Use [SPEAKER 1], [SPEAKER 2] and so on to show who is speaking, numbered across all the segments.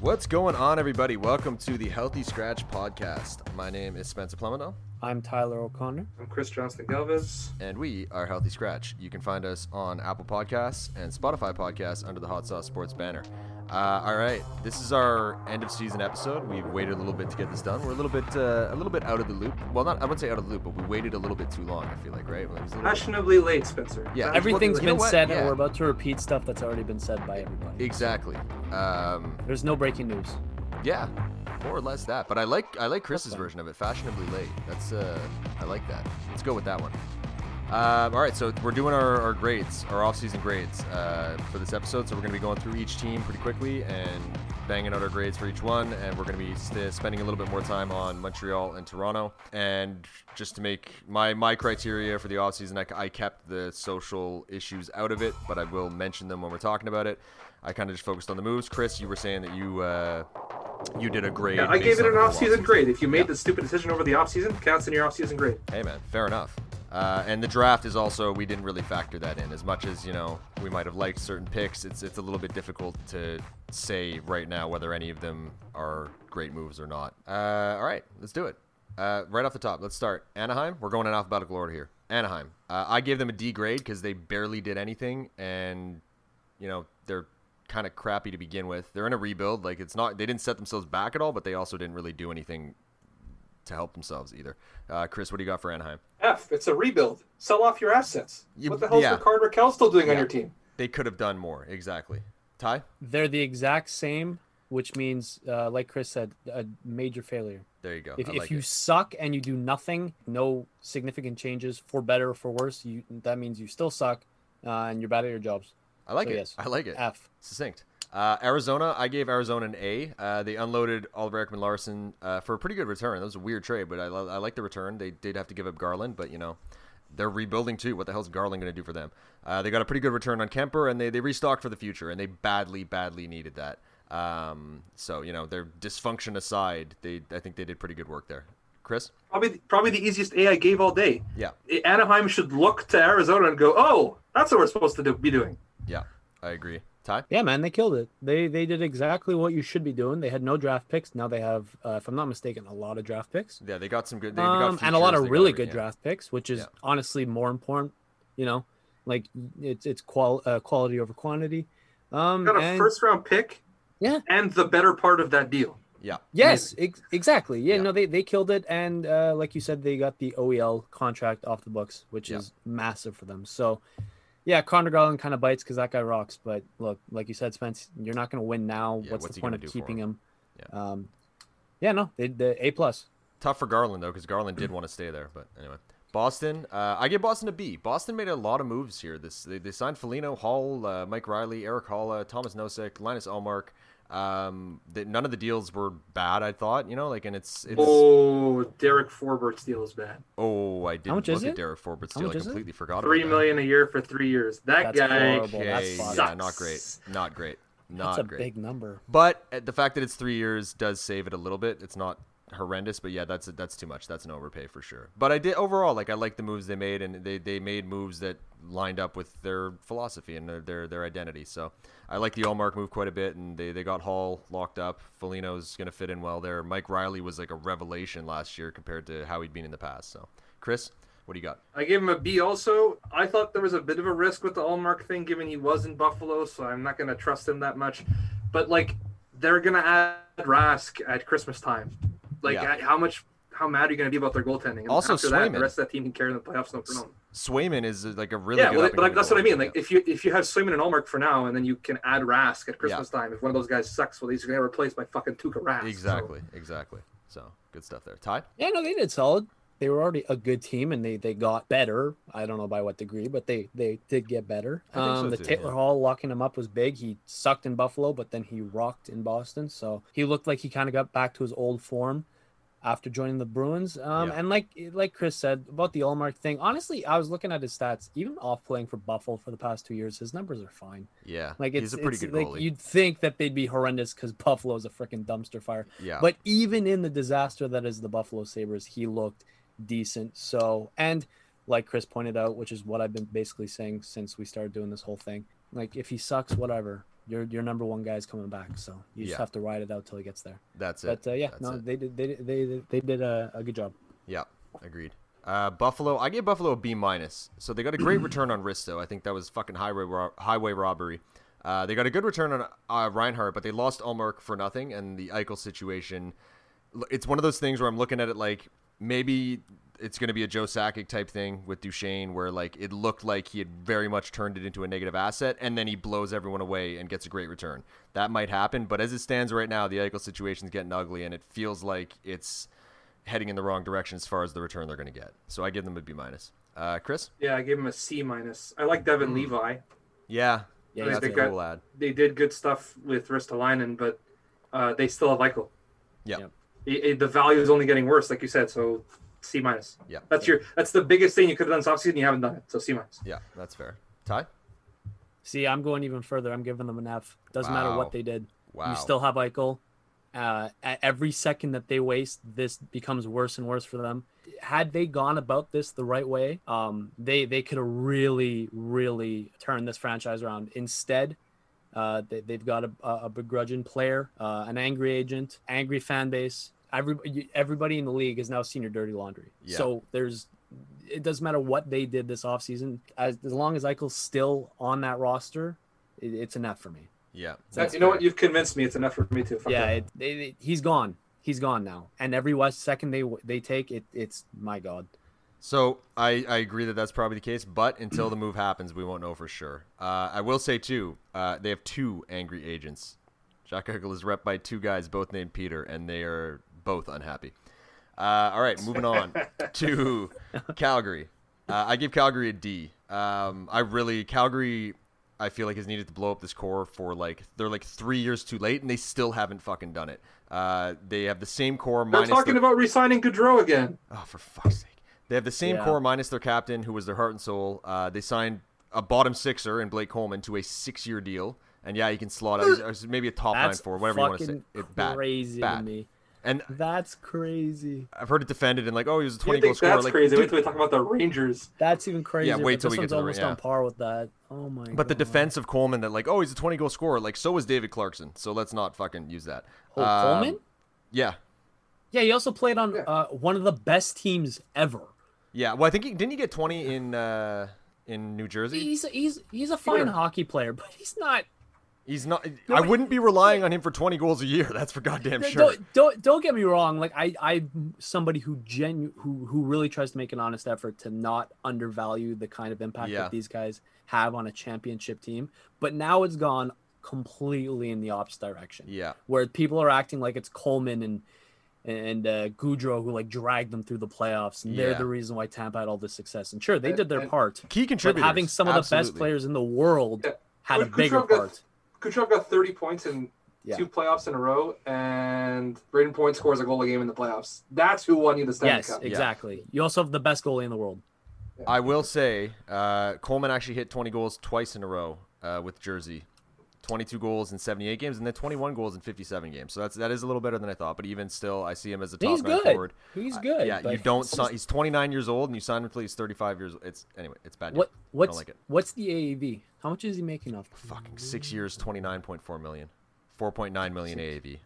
[SPEAKER 1] What's going on, everybody? Welcome to the Healthy Scratch podcast. My name is Spencer Plumino,
[SPEAKER 2] I'm Tyler O'Connor.
[SPEAKER 3] I'm Chris Johnston Galvez.
[SPEAKER 1] and we are Healthy Scratch. You can find us on Apple Podcasts and Spotify Podcasts under the Hot Sauce Sports banner. Uh, all right, this is our end of season episode. We've waited a little bit to get this done. We're a little bit, uh, a little bit out of the loop. Well, not I wouldn't say out of the loop, but we waited a little bit too long. I feel like, right? It was a little bit-
[SPEAKER 3] late, Spencer.
[SPEAKER 1] Yeah,
[SPEAKER 2] everything's
[SPEAKER 3] what-
[SPEAKER 1] you know
[SPEAKER 2] been said,
[SPEAKER 1] Yeah.
[SPEAKER 2] and we're about to repeat stuff that's already been said by everybody.
[SPEAKER 1] exactly. Um,
[SPEAKER 2] There's no breaking news.
[SPEAKER 1] Yeah, more or less that. But I like I like Chris's version of it, fashionably late. That's uh, I like that. Let's go with that one. Um, all right, so we're doing our, our grades, our off-season grades uh, for this episode. So we're going to be going through each team pretty quickly and banging out our grades for each one. And we're going to be st- spending a little bit more time on Montreal and Toronto. And just to make my my criteria for the off-season, I, I kept the social issues out of it, but I will mention them when we're talking about it. I kind of just focused on the moves. Chris, you were saying that you uh, you did a grade.
[SPEAKER 3] Yeah, I gave it an
[SPEAKER 1] the whole
[SPEAKER 3] off-season
[SPEAKER 1] offseason.
[SPEAKER 3] grade. If you made
[SPEAKER 1] Yeah.
[SPEAKER 3] the stupid decision over the off-season, counts in your off-season grade.
[SPEAKER 1] Hey man, fair enough. Uh, and the draft is also we didn't really factor that in as much as you know we might have liked certain picks. It's it's a little bit difficult to say right now whether any of them are great moves or not. Uh, all right, let's do it. Uh, right off the top, let's start Anaheim. We're going in alphabetical order here. Anaheim. Uh, I gave them a D grade because they barely did anything, and you know they're kind of crappy to begin with. They're in a rebuild. Like it's not they didn't set themselves back at all, but they also didn't really do anything to help themselves either. Uh, Chris, what do you got for Anaheim?
[SPEAKER 3] F. It's a rebuild. Sell off your assets.
[SPEAKER 1] You-
[SPEAKER 3] what the hell's
[SPEAKER 1] yeah.
[SPEAKER 3] Rickard Rakell still doing
[SPEAKER 1] Yeah.
[SPEAKER 3] on your team?
[SPEAKER 1] They could have done more. Exactly. Ty,
[SPEAKER 2] They're the exact same, which means, uh, like Chris said, a major failure.
[SPEAKER 1] there you go.
[SPEAKER 2] If,
[SPEAKER 1] I
[SPEAKER 2] if
[SPEAKER 1] like
[SPEAKER 2] you
[SPEAKER 1] it.
[SPEAKER 2] suck and you do nothing, no significant changes for better or for worse, you that means you still suck uh, and you're bad at your jobs.
[SPEAKER 1] I like
[SPEAKER 2] so
[SPEAKER 1] it.
[SPEAKER 2] yes.
[SPEAKER 1] I like it.
[SPEAKER 2] F.
[SPEAKER 1] Succinct. Uh, Arizona, I gave Arizona an A. Uh, they unloaded Oliver Ekman Larsson uh, for a pretty good return. That was a weird trade, but I, lo- I like the return. They did have to give up Garland, but you know, they're rebuilding too. What the hell's Garland going to do for them? Uh, they got a pretty good return on Kuemper, and they, they restocked for the future, and they badly, badly needed that. Um, so you know, their dysfunction aside, they I think they did pretty good work there. Chris,
[SPEAKER 3] Probably, probably the easiest A I gave all day.
[SPEAKER 1] yeah,
[SPEAKER 3] Anaheim should look to Arizona and go, "Oh, that's what we're supposed to do, be doing."
[SPEAKER 1] yeah, I agree. Ty,
[SPEAKER 2] Yeah, man, they killed it. They they did exactly what you should be doing. They had no draft picks. Now they have, uh, if I'm not mistaken, a lot of draft picks.
[SPEAKER 1] yeah, they got some good. They
[SPEAKER 2] um,
[SPEAKER 1] got
[SPEAKER 2] and a lot of really good
[SPEAKER 1] yeah.
[SPEAKER 2] draft picks, which is
[SPEAKER 1] Yeah.
[SPEAKER 2] honestly more important. You know, like it's it's qual uh, quality over quantity. Um,
[SPEAKER 3] Got a
[SPEAKER 2] and-
[SPEAKER 3] first-round pick.
[SPEAKER 2] Yeah.
[SPEAKER 3] And the better part of that deal.
[SPEAKER 1] Yeah,
[SPEAKER 2] yes, ex- exactly. Yeah,
[SPEAKER 1] Yeah.
[SPEAKER 2] no, they they killed it, and uh, like you said, they got the OEL contract off the books, which
[SPEAKER 1] Yeah.
[SPEAKER 2] is massive for them. So. Yeah, Connor Garland kind of bites because that guy rocks. But look, like you said, Spence, you're not going to win now.
[SPEAKER 1] Yeah,
[SPEAKER 2] what's,
[SPEAKER 1] what's
[SPEAKER 2] the point of keeping
[SPEAKER 1] him?
[SPEAKER 2] him? Um, yeah, no, they, the A plus.
[SPEAKER 1] Tough for Garland though, because Garland did want to stay there. But anyway, Boston. Uh, I give Boston a B. Boston made a lot of moves here. This they, they signed Foligno, Hall, uh, Mike Reilly, Erik Haula, Thomas Nosek, Linus Ullmark. Um, that none of the deals were bad. I thought, you know, like, and it's it's. Oh,
[SPEAKER 3] Derek Forbort's deal is bad.
[SPEAKER 1] Oh, I didn't
[SPEAKER 2] much
[SPEAKER 1] look
[SPEAKER 2] is
[SPEAKER 1] at
[SPEAKER 2] it?
[SPEAKER 1] Derek
[SPEAKER 2] Forbort's
[SPEAKER 1] deal. I
[SPEAKER 2] is it?
[SPEAKER 1] completely forgot
[SPEAKER 3] Three
[SPEAKER 1] about that.
[SPEAKER 3] a year for three years. That
[SPEAKER 2] That's
[SPEAKER 3] guy.
[SPEAKER 2] horrible. That's
[SPEAKER 1] Okay, yeah, not great. Not great. Not
[SPEAKER 2] That's a
[SPEAKER 1] great.
[SPEAKER 2] big number.
[SPEAKER 1] But uh, the fact that it's three years does save it a little bit. It's not horrendous, but yeah, that's that's too much. That's an overpay for sure. But I did overall like I like the moves they made, and they, they made moves that lined up with their philosophy and their their, their identity. So I like the Ullmark move quite a bit, and they, they got Hall locked up. Foligno's gonna fit in well there. Mike Reilly was like a revelation last year compared to how he'd been in the past. So Chris, what do you got?
[SPEAKER 3] I gave him a B also. I thought there was a bit of a risk with the Ullmark thing given he was in Buffalo, so I'm not going to trust him that much. But, like, they're going to add Rask at Christmas time. Like,
[SPEAKER 1] Yeah.
[SPEAKER 3] How much, how mad are you going to be about their goaltending? And
[SPEAKER 1] Also
[SPEAKER 3] after that, the rest of that team can carry them in the playoffs no problem.
[SPEAKER 1] Swayman is uh, like a really
[SPEAKER 3] Yeah,
[SPEAKER 1] good
[SPEAKER 3] well, but like, that's what I mean.
[SPEAKER 1] goalie.
[SPEAKER 3] Like, if you if you have Swayman and Ullmark for now, and then you can add Rask at Christmas time, if one of those guys sucks, well, he's going to replace replaced by fucking Tuukka Rask.
[SPEAKER 1] Yeah. exactly, exactly. So good stuff there. Ty.
[SPEAKER 2] Yeah, no, they did solid. They were already a good team, and they they got better. I don't know by what degree, but they they did get better.
[SPEAKER 1] I think so
[SPEAKER 2] Um, the
[SPEAKER 1] too,
[SPEAKER 2] Taylor
[SPEAKER 1] yeah.
[SPEAKER 2] Hall locking him up was big. He sucked in Buffalo, but then he rocked in Boston. So he looked like he kind of got back to his old form after joining the Bruins. Um,
[SPEAKER 1] Yeah.
[SPEAKER 2] and like like Chris said about the Ullmark thing, honestly, I was looking at his stats. Even off playing for Buffalo for the past two years, his numbers are fine.
[SPEAKER 1] Yeah,
[SPEAKER 2] Like it's,
[SPEAKER 1] he's a pretty good
[SPEAKER 2] like
[SPEAKER 1] goalie.
[SPEAKER 2] you'd think that they'd be horrendous because Buffalo's a freaking dumpster fire.
[SPEAKER 1] yeah,
[SPEAKER 2] But even in the disaster that is the Buffalo Sabres, he looked decent. So, and like Chris pointed out, which is what I've been basically saying since we started doing this whole thing, like if he sucks, whatever. your your number one guy's coming back. So you just
[SPEAKER 1] Yeah.
[SPEAKER 2] have to ride it out till he gets there.
[SPEAKER 1] That's it.
[SPEAKER 2] But uh, yeah,
[SPEAKER 1] That's
[SPEAKER 2] no,
[SPEAKER 1] it.
[SPEAKER 2] they did they they they did a, a good job.
[SPEAKER 1] Yeah, agreed. Uh, Buffalo, I gave Buffalo a B minus. So they got a great return on Risto. I think that was fucking highway ro- highway robbery. Uh, they got a good return on uh, Reinhart, but they lost Ullmark for nothing. And the Eichel situation, it's one of those things where I'm looking at it like maybe it's going to be a Joe Sakic type thing with Duchene, where like it looked like he had very much turned it into a negative asset, and then he blows everyone away and gets a great return. That might happen, but as it stands right now, the Eichel situation is getting ugly, and it feels like it's heading in the wrong direction as far as the return they're going to get. So I give them a B minus. Uh, Chris?
[SPEAKER 3] Yeah, I gave him a C minus. I like Devon Levi.
[SPEAKER 1] Yeah,
[SPEAKER 2] Yeah,
[SPEAKER 3] They- they
[SPEAKER 1] a
[SPEAKER 3] got-
[SPEAKER 1] cool ad.
[SPEAKER 3] They did good stuff with Ristolainen, but uh, they still have Eichel.
[SPEAKER 1] Yeah.
[SPEAKER 2] Yep.
[SPEAKER 3] It- it- the value is only getting worse, like you said. So C minus.
[SPEAKER 1] Yeah.
[SPEAKER 3] That's your. That's the biggest thing you could have done this offseason. You haven't done it. So C minus.
[SPEAKER 1] Yeah, that's fair. Ty?
[SPEAKER 2] See, I'm going even further. I'm giving them an F. Doesn't matter what they did.
[SPEAKER 1] Wow.
[SPEAKER 2] You still have Eichel. Uh, at every second that they waste, this becomes worse and worse for them. Had they gone about this the right way, um, they they could have really, really turned this franchise around. Instead, uh, they, they've got a, a begrudging player, uh, an angry agent, angry fan base. Everybody, everybody in the league is now seen your dirty laundry.
[SPEAKER 1] Yeah.
[SPEAKER 2] So there's, it doesn't matter what they did this offseason. As, as long as Eichel's still on that roster, it, it's enough for me.
[SPEAKER 1] Yeah.
[SPEAKER 2] That's
[SPEAKER 3] you know
[SPEAKER 1] fair.
[SPEAKER 3] what? You've convinced me. It's enough for me too. Fuck
[SPEAKER 2] yeah, it, it, it- he's gone. He's gone now, and every West second they they take it, it's my god.
[SPEAKER 1] So I, I agree that that's probably the case, but until the move happens, we won't know for sure. Uh, I will say too, uh, they have two angry agents. Jack Eichel is rep by two guys, both named Peter, and they are both unhappy. Uh, all right, moving on to Calgary. Uh, I give Calgary a D. Um, I really Calgary. I feel like has needed to blow up this core for like they're like three years too late, and they still haven't fucking done it. Uh, they have the same core
[SPEAKER 3] They're talking
[SPEAKER 1] their-
[SPEAKER 3] about re-signing Gaudreau again.
[SPEAKER 1] Oh, for fuck's sake. They have the same
[SPEAKER 2] Yeah.
[SPEAKER 1] core minus their captain, who was their heart and soul. Uh, they signed a bottom sixer in Blake Coleman to a six year deal. And yeah, he can slot out. He's maybe a top
[SPEAKER 2] That's
[SPEAKER 1] nine for whatever you want to say.
[SPEAKER 2] fucking
[SPEAKER 1] It, bad.
[SPEAKER 2] crazy
[SPEAKER 1] bad.
[SPEAKER 2] to me.
[SPEAKER 1] And
[SPEAKER 2] That's crazy.
[SPEAKER 1] I've heard it defended and like, oh, he was a 20 goal scorer.
[SPEAKER 3] that's
[SPEAKER 1] Like,
[SPEAKER 3] crazy? Wait till we talk about the Rangers.
[SPEAKER 2] That's even crazy.
[SPEAKER 1] wait till
[SPEAKER 2] this
[SPEAKER 1] we get
[SPEAKER 2] one's
[SPEAKER 1] to the-
[SPEAKER 2] almost
[SPEAKER 1] yeah.
[SPEAKER 2] on par with that. Oh my.
[SPEAKER 1] but the defense of Coleman that like, oh, he's a 20 goal scorer. Like, so was David Clarkson. So let's not fucking use that.
[SPEAKER 2] Oh,
[SPEAKER 1] Um,
[SPEAKER 2] Coleman.
[SPEAKER 1] Yeah.
[SPEAKER 2] Yeah, he also played on
[SPEAKER 3] Yeah.
[SPEAKER 2] uh, one of the best teams ever.
[SPEAKER 1] Yeah. Well, I think he didn't he get 20 in uh, in New Jersey?
[SPEAKER 2] He's he's he's a fine
[SPEAKER 3] Yeah.
[SPEAKER 2] hockey player, but he's not.
[SPEAKER 1] He's not.
[SPEAKER 2] No,
[SPEAKER 1] I wouldn't be relying on him for 20 goals a year. That's for goddamn sure.
[SPEAKER 2] Don't, don't don't get me wrong. Like I I somebody who genu who who really tries to make an honest effort to not undervalue the kind of impact
[SPEAKER 1] Yeah.
[SPEAKER 2] that these guys have on a championship team. But now it's gone completely in the opposite direction.
[SPEAKER 1] Yeah.
[SPEAKER 2] where people are acting like it's Coleman and and uh, Gaudreau who like dragged them through the playoffs, and they're the reason why Tampa had all this success. And sure, they
[SPEAKER 3] And-
[SPEAKER 2] did their
[SPEAKER 3] and-
[SPEAKER 2] part,
[SPEAKER 1] Key
[SPEAKER 2] but
[SPEAKER 1] contributors.
[SPEAKER 2] having some of the best players in the world
[SPEAKER 3] Yeah.
[SPEAKER 2] had a
[SPEAKER 3] Kucherov
[SPEAKER 2] bigger
[SPEAKER 3] got-
[SPEAKER 2] part.
[SPEAKER 3] Kucherov got 30 points in
[SPEAKER 2] Yeah.
[SPEAKER 3] two playoffs in a row, and Brayden Point scores a goal a game in the playoffs. That's who won you the Stanley
[SPEAKER 2] Yes,
[SPEAKER 3] Cup.
[SPEAKER 2] exactly. You also have the best goalie in the world.
[SPEAKER 1] I will say, uh, Coleman actually hit 20 goals twice in a row uh, with Jersey. 22 goals in 78 games, and then 21 goals in 57 games. So that's that is a little better than I thought. But even still, I see him as a top
[SPEAKER 2] He's
[SPEAKER 1] nine
[SPEAKER 2] good.
[SPEAKER 1] forward.
[SPEAKER 2] He's good.
[SPEAKER 1] yeah, you don't
[SPEAKER 2] it's
[SPEAKER 1] sign. He's 29 years old, and you sign him until he's 35 years. It's anyway. It's bad.
[SPEAKER 2] What
[SPEAKER 1] news.
[SPEAKER 2] what's
[SPEAKER 1] like it.
[SPEAKER 2] what's the AAV? How much is he making off?
[SPEAKER 1] Fucking six years, 29.4 million, 4.9 million AAV.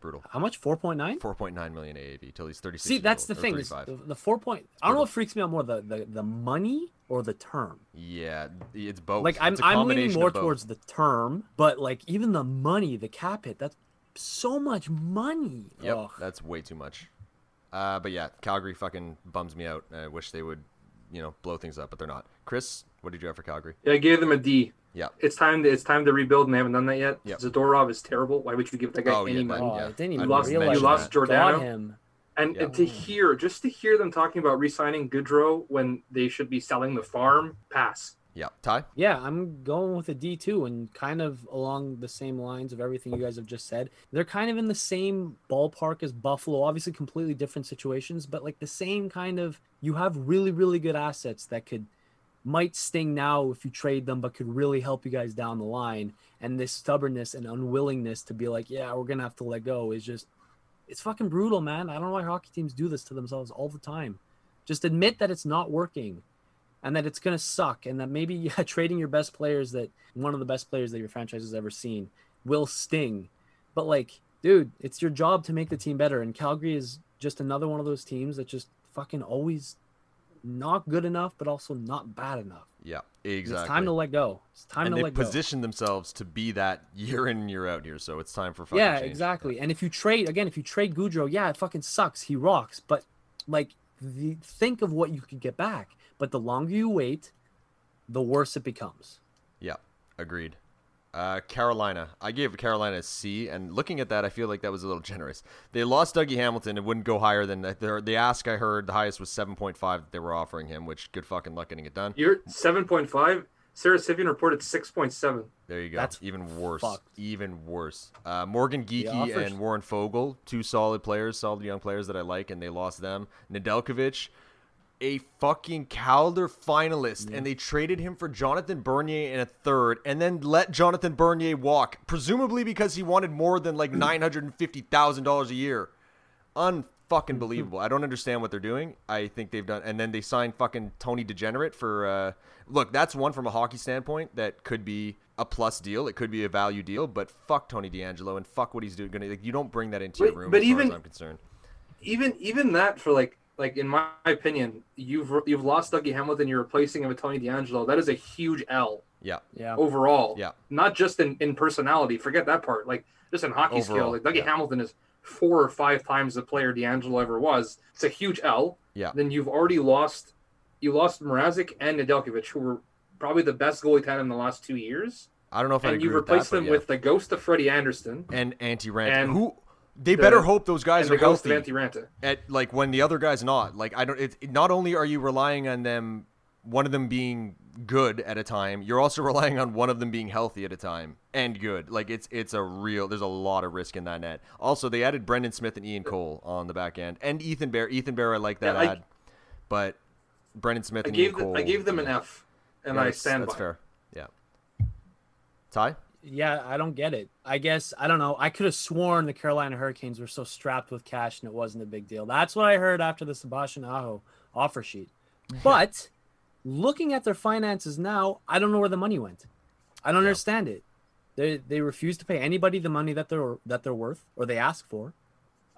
[SPEAKER 1] Brutal.
[SPEAKER 2] How much? Four point nine.
[SPEAKER 1] 4.9 million AAV till he's 36.
[SPEAKER 2] See, that's
[SPEAKER 1] old,
[SPEAKER 2] the thing. The, the four point. I don't know what freaks me out more the, the the money or the term.
[SPEAKER 1] Yeah, it's both.
[SPEAKER 2] Like I'm
[SPEAKER 1] It's a
[SPEAKER 2] I'm leaning more towards the term, but like even the money, the cap hit, that's so much money.
[SPEAKER 1] Yep,
[SPEAKER 2] Ugh.
[SPEAKER 1] that's way too much. Uh, but yeah, Calgary fucking bums me out. I wish they would, you know, blow things up, but they're not. Chris, what did you have for Calgary?
[SPEAKER 3] Yeah, I gave them a D.
[SPEAKER 1] Yeah.
[SPEAKER 3] It's time. To, it's time to rebuild, and they haven't done that yet.
[SPEAKER 1] Yep.
[SPEAKER 3] Zadorov is terrible. Why would you give that guy
[SPEAKER 1] Oh,
[SPEAKER 3] any
[SPEAKER 1] yeah,
[SPEAKER 3] money?
[SPEAKER 2] Oh,
[SPEAKER 1] yeah.
[SPEAKER 2] I didn't
[SPEAKER 1] I
[SPEAKER 2] even
[SPEAKER 3] lost- you lost
[SPEAKER 2] that.
[SPEAKER 3] Giordano?
[SPEAKER 2] Him.
[SPEAKER 3] And,
[SPEAKER 1] Yeah.
[SPEAKER 3] and to hear, just to hear them talking about re-signing Gaudreau when they should be selling the farm, pass.
[SPEAKER 1] Yeah, Ty.
[SPEAKER 2] Yeah, I'm going with a D two, and kind of along the same lines of everything you guys have just said. They're kind of in the same ballpark as Buffalo. Obviously, completely different situations, but like the same kind of. You have really, really good assets that could might sting now if you trade them, but could really help you guys down the line. And this stubbornness and unwillingness to be like, yeah, we're gonna have to let go is just. It's fucking brutal, man. I don't know why hockey teams do this to themselves all the time. Just admit that it's not working and that it's going to suck and that maybe yeah, trading your best players that one of the best players that your franchise has ever seen will sting. But like, dude, it's your job to make the team better and Calgary is just another one of those teams that just fucking always not good enough but also not bad enough.
[SPEAKER 1] Yeah, exactly.
[SPEAKER 2] It's time to let go. It's time
[SPEAKER 1] and
[SPEAKER 2] to let go.
[SPEAKER 1] They position themselves to be that year in and year out here, so it's time for fucking
[SPEAKER 2] Yeah,
[SPEAKER 1] change.
[SPEAKER 2] exactly. And if you trade again, if you trade Gaudreau, yeah, it fucking sucks. He rocks, but like, the, think of what you could get back. But the longer you wait, the worse it becomes.
[SPEAKER 1] Yeah, agreed. Uh, Carolina. I gave Carolina a C, and looking at that, I feel like that was a little generous. They lost Dougie Hamilton. It wouldn't go higher than the, the ask I heard. The highest was 7.5 that they were offering him, which good fucking luck getting it done.
[SPEAKER 3] You're seven point five. Sarah Sivian reported six point seven.
[SPEAKER 1] There you go.
[SPEAKER 2] That's
[SPEAKER 1] even worse.
[SPEAKER 2] fucked.
[SPEAKER 1] Even worse. Uh, Morgan Geekie
[SPEAKER 2] offers-
[SPEAKER 1] and Warren Foegele, two solid players, solid young players that I like, and they lost them. Nedeljkovic, a fucking Calder finalist, and they traded him for Jonathan Bernier in a third, and then let Jonathan Bernier walk, presumably because he wanted more than like nine hundred and fifty thousand dollars a year. Unfucking believable. I don't understand what they're doing. I think they've done, and then they signed fucking Tony Degenerate for. Uh, look, that's one from a hockey standpoint that could be a plus deal. It could be a value deal, but fuck Tony DeAngelo and fuck what he's doing. Like, you don't bring that into your room.
[SPEAKER 3] but
[SPEAKER 1] as far
[SPEAKER 3] even-
[SPEAKER 1] as I'm concerned.
[SPEAKER 3] Even even that for like like in my opinion, you've you've lost Dougie Hamilton. You're replacing him with Tony DeAngelo. That is a huge L
[SPEAKER 1] Yeah,
[SPEAKER 2] Yeah.
[SPEAKER 3] overall.
[SPEAKER 1] Yeah.
[SPEAKER 3] Not just in in personality. Forget that part. Like just in hockey skill. Like Dougie
[SPEAKER 1] yeah.
[SPEAKER 3] Hamilton is four or five times the player DeAngelo ever was. It's a huge L.
[SPEAKER 1] yeah,
[SPEAKER 3] Then you've already lost. You lost Mrazek and Nedeljkovic, who were probably the best goalie tandem in the last two years.
[SPEAKER 1] I don't know if I
[SPEAKER 3] and
[SPEAKER 1] agree
[SPEAKER 3] you've
[SPEAKER 1] with that,
[SPEAKER 3] replaced them
[SPEAKER 1] yeah.
[SPEAKER 3] with the ghost of Freddie Andersen
[SPEAKER 1] and Antti Raanta.
[SPEAKER 3] and
[SPEAKER 1] Who they
[SPEAKER 3] the-
[SPEAKER 1] better hope those guys
[SPEAKER 3] the
[SPEAKER 1] are healthy. at like when the other guy's not like i don't it, not only are you relying on them one of them being good at a time you're also relying on one of them being healthy at a time and good like it's it's a real there's a lot of risk in that net also they added brendan smith and ian cole on the back end and ethan bear ethan bear i like that
[SPEAKER 3] Yeah, I-
[SPEAKER 1] ad but brendan smith
[SPEAKER 3] I
[SPEAKER 1] and
[SPEAKER 3] gave
[SPEAKER 1] ian
[SPEAKER 3] them,
[SPEAKER 1] cole
[SPEAKER 3] I gave them an. F, and
[SPEAKER 1] Yeah,
[SPEAKER 3] I stand
[SPEAKER 1] that's
[SPEAKER 3] by.
[SPEAKER 1] fair yeah ty
[SPEAKER 2] Yeah, I don't get it. I guess I don't know. I could have sworn the Carolina Hurricanes were so strapped with cash and it wasn't a big deal. That's what I heard after the Sebastian Aho offer sheet. But looking at their finances now, I don't know where the money went. I don't
[SPEAKER 1] Yeah.
[SPEAKER 2] understand it. They they refuse to pay anybody the money that they're that they're worth or they ask for.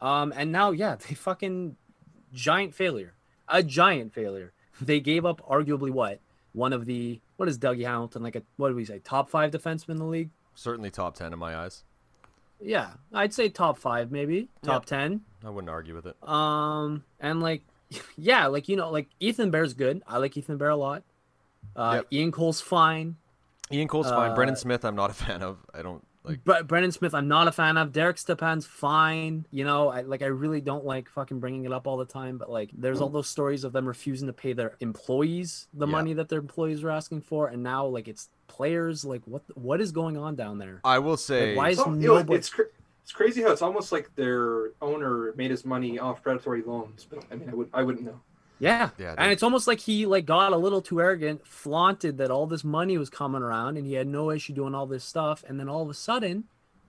[SPEAKER 2] Um, and now yeah, they fucking giant failure, a giant failure. They gave up arguably what one of the what is Dougie Hamilton like a what do we say top five defenseman in the league?
[SPEAKER 1] certainly top 10 in my eyes
[SPEAKER 2] Yeah, I'd say top five, maybe top ten.
[SPEAKER 1] i wouldn't argue with it
[SPEAKER 2] Um, and like, yeah, like you know, like Ethan Bear's good. I like Ethan Bear a lot. Uh,
[SPEAKER 1] Yep.
[SPEAKER 2] Ian Cole's fine.
[SPEAKER 1] ian cole's fine
[SPEAKER 2] Uh,
[SPEAKER 1] brendan smith i'm not a fan of i don't like
[SPEAKER 2] Bre- Brendan Smith, I'm not a fan of. Derek Stepan's fine. You know, I like. I really don't like fucking bringing it up all the time. But like, there's mm. all those stories of them refusing to pay their employees the
[SPEAKER 1] Yeah.
[SPEAKER 2] money that their employees were asking for, and now like it's players. Like, what what is going on down there?
[SPEAKER 1] i will say
[SPEAKER 2] why is
[SPEAKER 3] It's, al- know,
[SPEAKER 2] nobody-
[SPEAKER 3] it's cra- it's crazy how it's almost like their owner made his money off predatory loans. But I mean, I would I wouldn't know.
[SPEAKER 2] Yeah.
[SPEAKER 1] Yeah,
[SPEAKER 2] and it's almost like he like got a little too arrogant, flaunted that all this money was coming around and he had no issue doing all this stuff. And then all of a sudden,